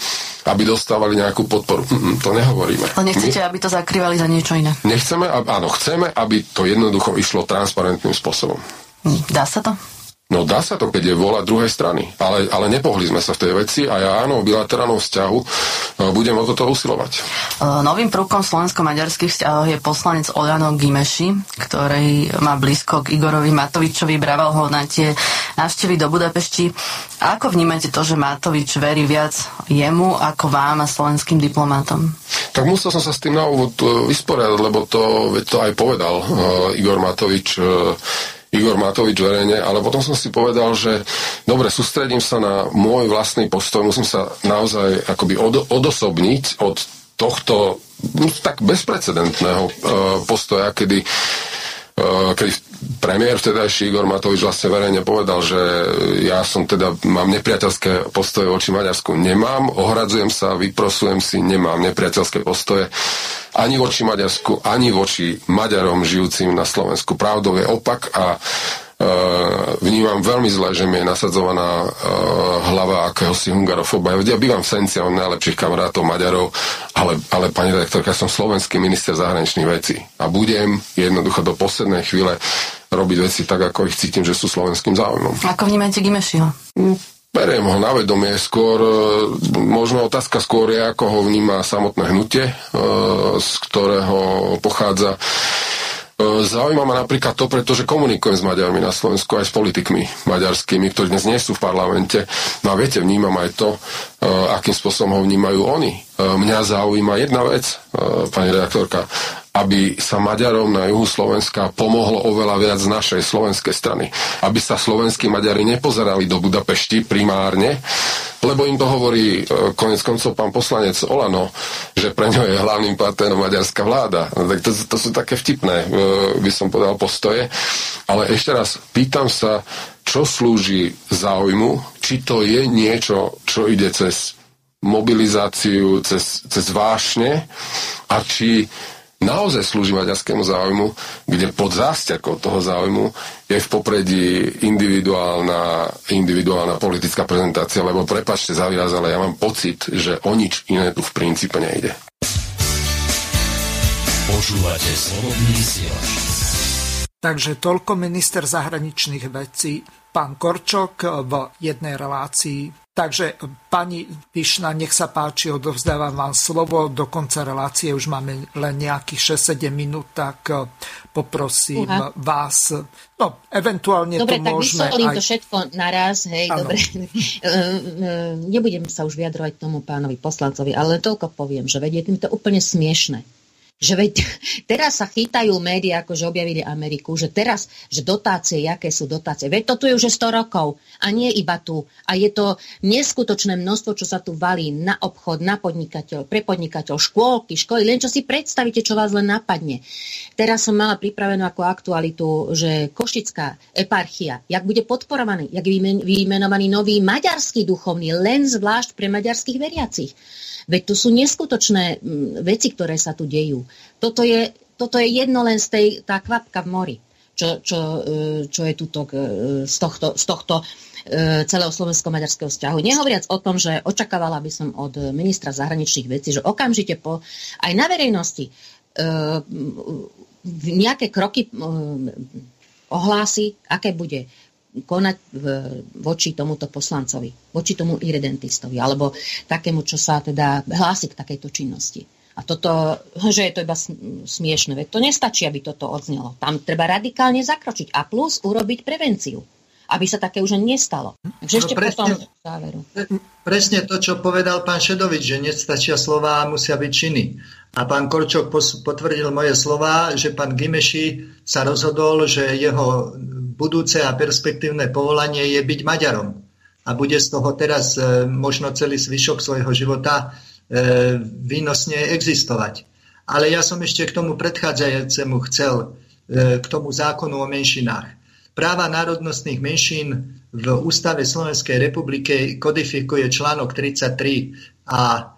aby dostávali nejakú podporu. Mm, to nehovoríme. Ale nechcete, My, aby to zakrývali za niečo iné? Nechceme, áno, chceme, aby to jednoducho išlo transparentným spôsobom. Dá sa to? No dá sa to, keď je vola druhej strany. Ale, ale nepohli sme sa v tej veci a ja áno, v bilaterálnom vzťahu e, budem o toto usilovať. E, novým prvkom slovensko-maďarských vzťahov je poslanec Oľano Gimeši, ktorý má blízko k Igorovi Matovičovi, braval ho na tie návštevy do Budapešti. A ako vnímate to, že Matovič verí viac jemu ako vám a slovenským diplomátom? Tak musel som sa s tým na úvod e, vysporiadať, lebo to, to aj povedal uh, Igor Matovič uh, Igor Matovič verejne, ale potom som si povedal, že dobre, sústredím sa na môj vlastný postoj, musím sa naozaj akoby od, odosobniť od tohto no, tak bezprecedentného uh, postoja, kedy uh, keď premiér vtedajší Igor Matovič vlastne verejne povedal, že ja som teda, mám nepriateľské postoje voči Maďarsku. Nemám, ohradzujem sa, vyprosujem si, nemám nepriateľské postoje ani voči Maďarsku, ani voči Maďarom žijúcim na Slovensku. Pravdou je opak a vnímam veľmi zle, že mi je nasadzovaná uh, hlava akéhosi hungarofoba. Ja bývam v Senci, mám najlepších kamarátov Maďarov, ale, ale pani redaktorka, som slovenský minister zahraničných vecí a budem jednoducho do poslednej chvíle robiť veci tak, ako ich cítim, že sú slovenským záujmom. Ako vnímate Gimešiho? Mm, beriem ho na vedomie. Skôr, e, možno otázka skôr je, ako ho vníma samotné hnutie, z ktorého pochádza. E, zaujíma ma napríklad to, pretože komunikujem s Maďarmi na Slovensku aj s politikmi maďarskými, ktorí dnes nie sú v parlamente. No a viete, vnímam aj to, akým spôsobom ho vnímajú oni. Mňa zaujíma jedna vec, pani redaktorka, aby sa Maďarom na juhu Slovenska pomohlo oveľa viac z našej slovenskej strany. Aby sa slovenskí Maďari nepozerali do Budapešti primárne, lebo im to hovorí e, konec koncov pán poslanec Olano, že pre ňo je hlavným partnerom maďarská vláda. No, tak to, to sú také vtipné, e, by som povedal, postoje. Ale ešte raz, pýtam sa, čo slúži záujmu, či to je niečo, čo ide cez mobilizáciu, cez, cez vášne a či naozaj slúži maďarskému záujmu, kde pod zástiakou toho záujmu je v popredí individuálna, individuálna politická prezentácia, lebo prepačte zaviaz, ale ja mám pocit, že o nič iné tu v princípe nejde. Počúvate slobodný Takže toľko minister zahraničných vecí, pán Korčok v jednej relácii Takže pani Pišna, nech sa páči, odovzdávam vám slovo. Do konca relácie už máme len nejakých 6-7 minút, tak eh, poprosím Uha. vás. No, eventuálne dobre, to môžeme... Dobre, tak aj... to všetko naraz, hej, ano. dobre. Nebudem sa už vyjadrovať tomu pánovi poslancovi, ale toľko poviem, že vedie tým to úplne smiešne že veď teraz sa chytajú médiá, ako že objavili Ameriku, že teraz, že dotácie, aké sú dotácie. Veď to tu je už 100 rokov a nie iba tu. A je to neskutočné množstvo, čo sa tu valí na obchod, na podnikateľ, pre podnikateľ, škôlky, školy, len čo si predstavíte, čo vás len napadne. Teraz som mala pripravenú ako aktualitu, že Košická eparchia, jak bude podporovaný, jak vymenovaný nový maďarský duchovný, len zvlášť pre maďarských veriacich. Veď tu sú neskutočné mm, veci, ktoré sa tu dejú. Toto je, toto je jedno len z tej, tá kvapka v mori, čo, čo, e, čo je tuto e, z tohto, z tohto e, celého slovensko-maďarského vzťahu. Nehovoriac o tom, že očakávala by som od ministra zahraničných vecí, že okamžite po, aj na verejnosti nejaké kroky ohlási, aké bude konať voči tomuto poslancovi, voči tomu irredentistovi, alebo takému, čo sa teda hlási k takejto činnosti. A toto, že je to iba smiešne, veď to nestačí, aby toto odznelo. Tam treba radikálne zakročiť a plus urobiť prevenciu, aby sa také už nestalo. Takže ešte no, presne, potom záveru. Presne to, čo povedal pán Šedovič, že nestačia slova, musia byť činy. A pán Korčok potvrdil moje slova, že pán Gimeši sa rozhodol, že jeho budúce a perspektívne povolanie je byť Maďarom. A bude z toho teraz e, možno celý zvyšok svojho života e, výnosne existovať. Ale ja som ešte k tomu predchádzajúcemu chcel, e, k tomu zákonu o menšinách. Práva národnostných menšín v Ústave Slovenskej republiky kodifikuje článok 33 a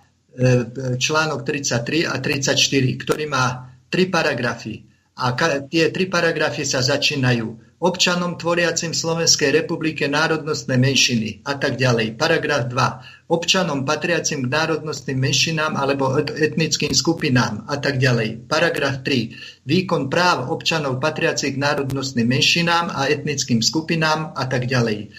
článok 33 a 34, ktorý má tri paragrafy. A tie tri paragrafy sa začínajú občanom tvoriacim Slovenskej republike národnostné menšiny a tak ďalej. Paragraf 2. Občanom patriacim k národnostným menšinám alebo etnickým skupinám a tak ďalej. Paragraf 3. Výkon práv občanov patriacich k národnostným menšinám a etnickým skupinám a tak ďalej.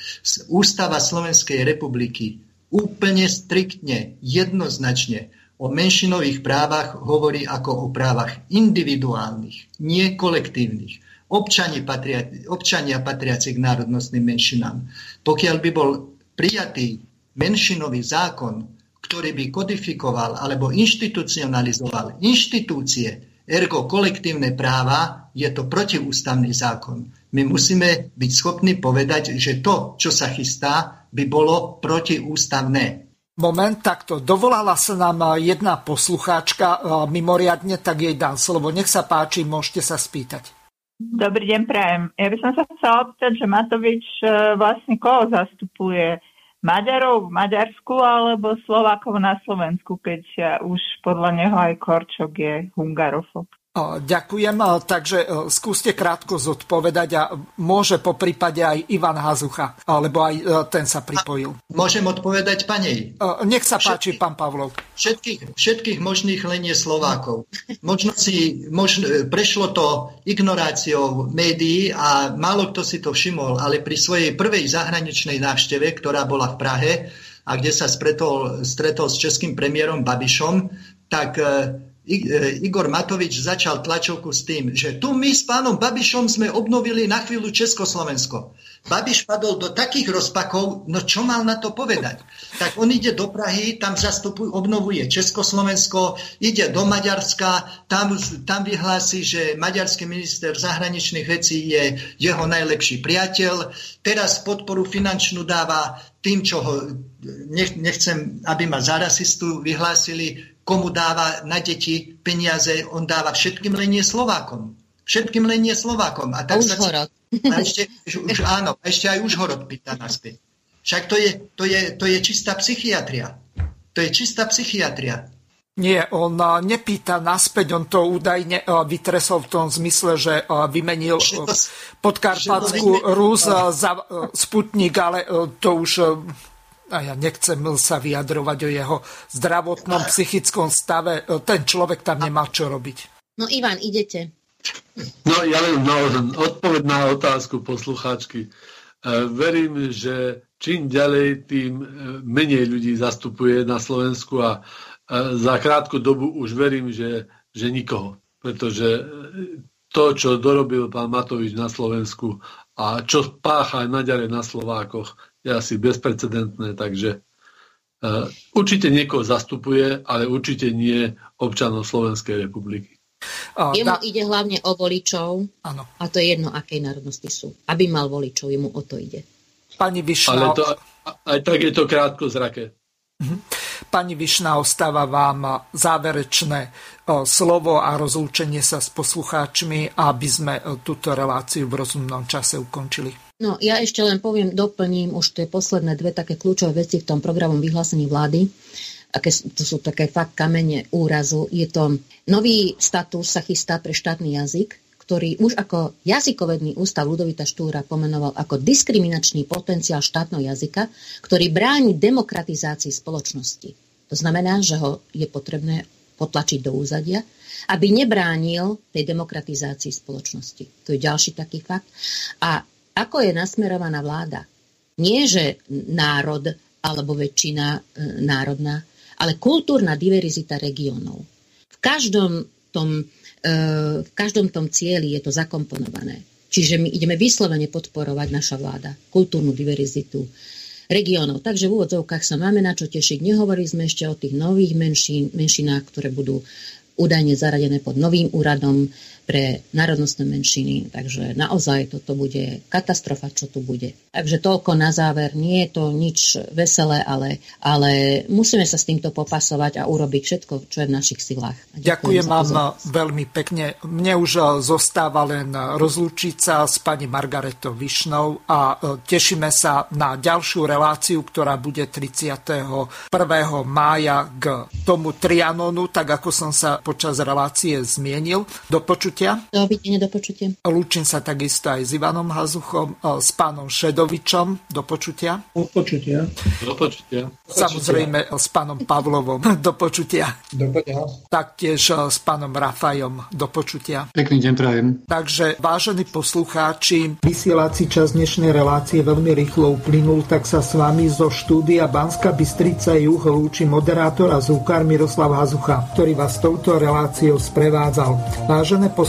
Ústava Slovenskej republiky úplne striktne, jednoznačne o menšinových právach hovorí ako o právach individuálnych, nie kolektívnych občania, patria, občania patriaci k národnostným menšinám. Pokiaľ by bol prijatý menšinový zákon, ktorý by kodifikoval alebo inštitucionalizoval inštitúcie, ergo kolektívne práva, je to protiústavný zákon. My musíme byť schopní povedať, že to, čo sa chystá, by bolo protiústavné. Moment, takto. Dovolala sa nám jedna poslucháčka mimoriadne, tak jej dám slovo. Nech sa páči, môžete sa spýtať. Dobrý deň, prajem. Ja by som sa chcela opýtať, že Matovič e, vlastne koho zastupuje? Maďarov v Maďarsku alebo Slovákov na Slovensku, keď už podľa neho aj Korčok je hungarofob? Ďakujem, takže skúste krátko zodpovedať a môže po prípade aj Ivan Hazucha, alebo aj ten sa pripojil. Môžem odpovedať pani? Nech sa páči, pán Pavlov. Všetkých, všetkých možných len je Slovákov. Možno si možno, prešlo to ignoráciou médií a málo kto si to všimol, ale pri svojej prvej zahraničnej návšteve, ktorá bola v Prahe a kde sa stretol, stretol s českým premiérom Babišom, tak E, Igor Matovič začal tlačovku s tým, že tu my s pánom Babišom sme obnovili na chvíľu Československo. Babiš padol do takých rozpakov, no čo mal na to povedať? Tak on ide do Prahy, tam zastupuje, obnovuje Československo, ide do Maďarska, tam, tam vyhlási, že maďarský minister zahraničných vecí je jeho najlepší priateľ. Teraz podporu finančnú dáva tým, čo ho, nechcem, aby ma za rasistu vyhlásili, komu dáva na deti peniaze, on dáva všetkým len nie Slovákom. Všetkým len nie Slovákom. A, tak a už sa, a ešte, už, áno, ešte aj Užhorod pýta naspäť. Však to je, to, je, to je čistá psychiatria. To je čistá psychiatria. Nie, on nepýta naspäť, on to údajne vytresol v tom zmysle, že vymenil podkarpatskú Rus za Sputnik, ale to už a ja nechcem sa vyjadrovať o jeho zdravotnom, psychickom stave. Ten človek tam nemá čo robiť. No Ivan, idete. No ja len no, odpoveď na otázku poslucháčky. E, verím, že čím ďalej, tým e, menej ľudí zastupuje na Slovensku a e, za krátku dobu už verím, že, že nikoho. Pretože to, čo dorobil pán Matovič na Slovensku a čo pácha aj naďalej na Slovákoch, je asi bezprecedentné, takže určite niekoho zastupuje, ale určite nie občanov Slovenskej republiky. Jemu da... ide hlavne o voličov ano. a to je jedno, akej národnosti sú. Aby mal voličov, jemu o to ide. Pani Višna... Ale to, aj tak je to krátko zrake. Mhm. Pani Višna, ostáva vám záverečné slovo a rozlúčenie sa s poslucháčmi, aby sme túto reláciu v rozumnom čase ukončili. No, ja ešte len poviem, doplním už tie posledné dve také kľúčové veci v tom programom vyhlásení vlády aké, to sú také fakt kamene úrazu. Je to nový status sa chystá pre štátny jazyk, ktorý už ako jazykovedný ústav Ludovita Štúra pomenoval ako diskriminačný potenciál štátneho jazyka, ktorý bráni demokratizácii spoločnosti. To znamená, že ho je potrebné potlačiť do úzadia, aby nebránil tej demokratizácii spoločnosti. To je ďalší taký fakt. A ako je nasmerovaná vláda? Nie, že národ alebo väčšina e, národná, ale kultúrna diverzita regiónov. V každom tom, e, v každom tom cieli je to zakomponované. Čiže my ideme vyslovene podporovať naša vláda, kultúrnu diverzitu regiónov. Takže v úvodzovkách sa máme na čo tešiť. Nehovorili sme ešte o tých nových menšín, menšinách, ktoré budú údajne zaradené pod novým úradom pre národnostné menšiny. Takže naozaj toto bude katastrofa, čo tu bude. Takže toľko na záver. Nie je to nič veselé, ale, ale musíme sa s týmto popasovať a urobiť všetko, čo je v našich silách. Ďakujem, Ďakujem vám veľmi pekne. Mne už zostáva len rozlúčiť sa s pani Margaretou Višnou a e, tešíme sa na ďalšiu reláciu, ktorá bude 31. mája k tomu Trianonu, tak ako som sa počas relácie zmienil. Do počutia počutia. Dovidenia, do počutia. Lúčim sa takisto aj s Ivanom Hazuchom, s pánom Šedovičom. Do počutia. Do počutia. Do počutia. Samozrejme s pánom Pavlovom. Do počutia. Do počutia. Taktiež s pánom Rafajom. Do počutia. Pekný deň prajem. Takže, vážení poslucháči, vysielací čas dnešnej relácie veľmi rýchlo uplynul, tak sa s vami zo štúdia Banska Bystrica Juh lúči moderátor a zúkar Miroslav Hazucha, ktorý vás touto reláciou sprevádzal. Vážené poslucháči,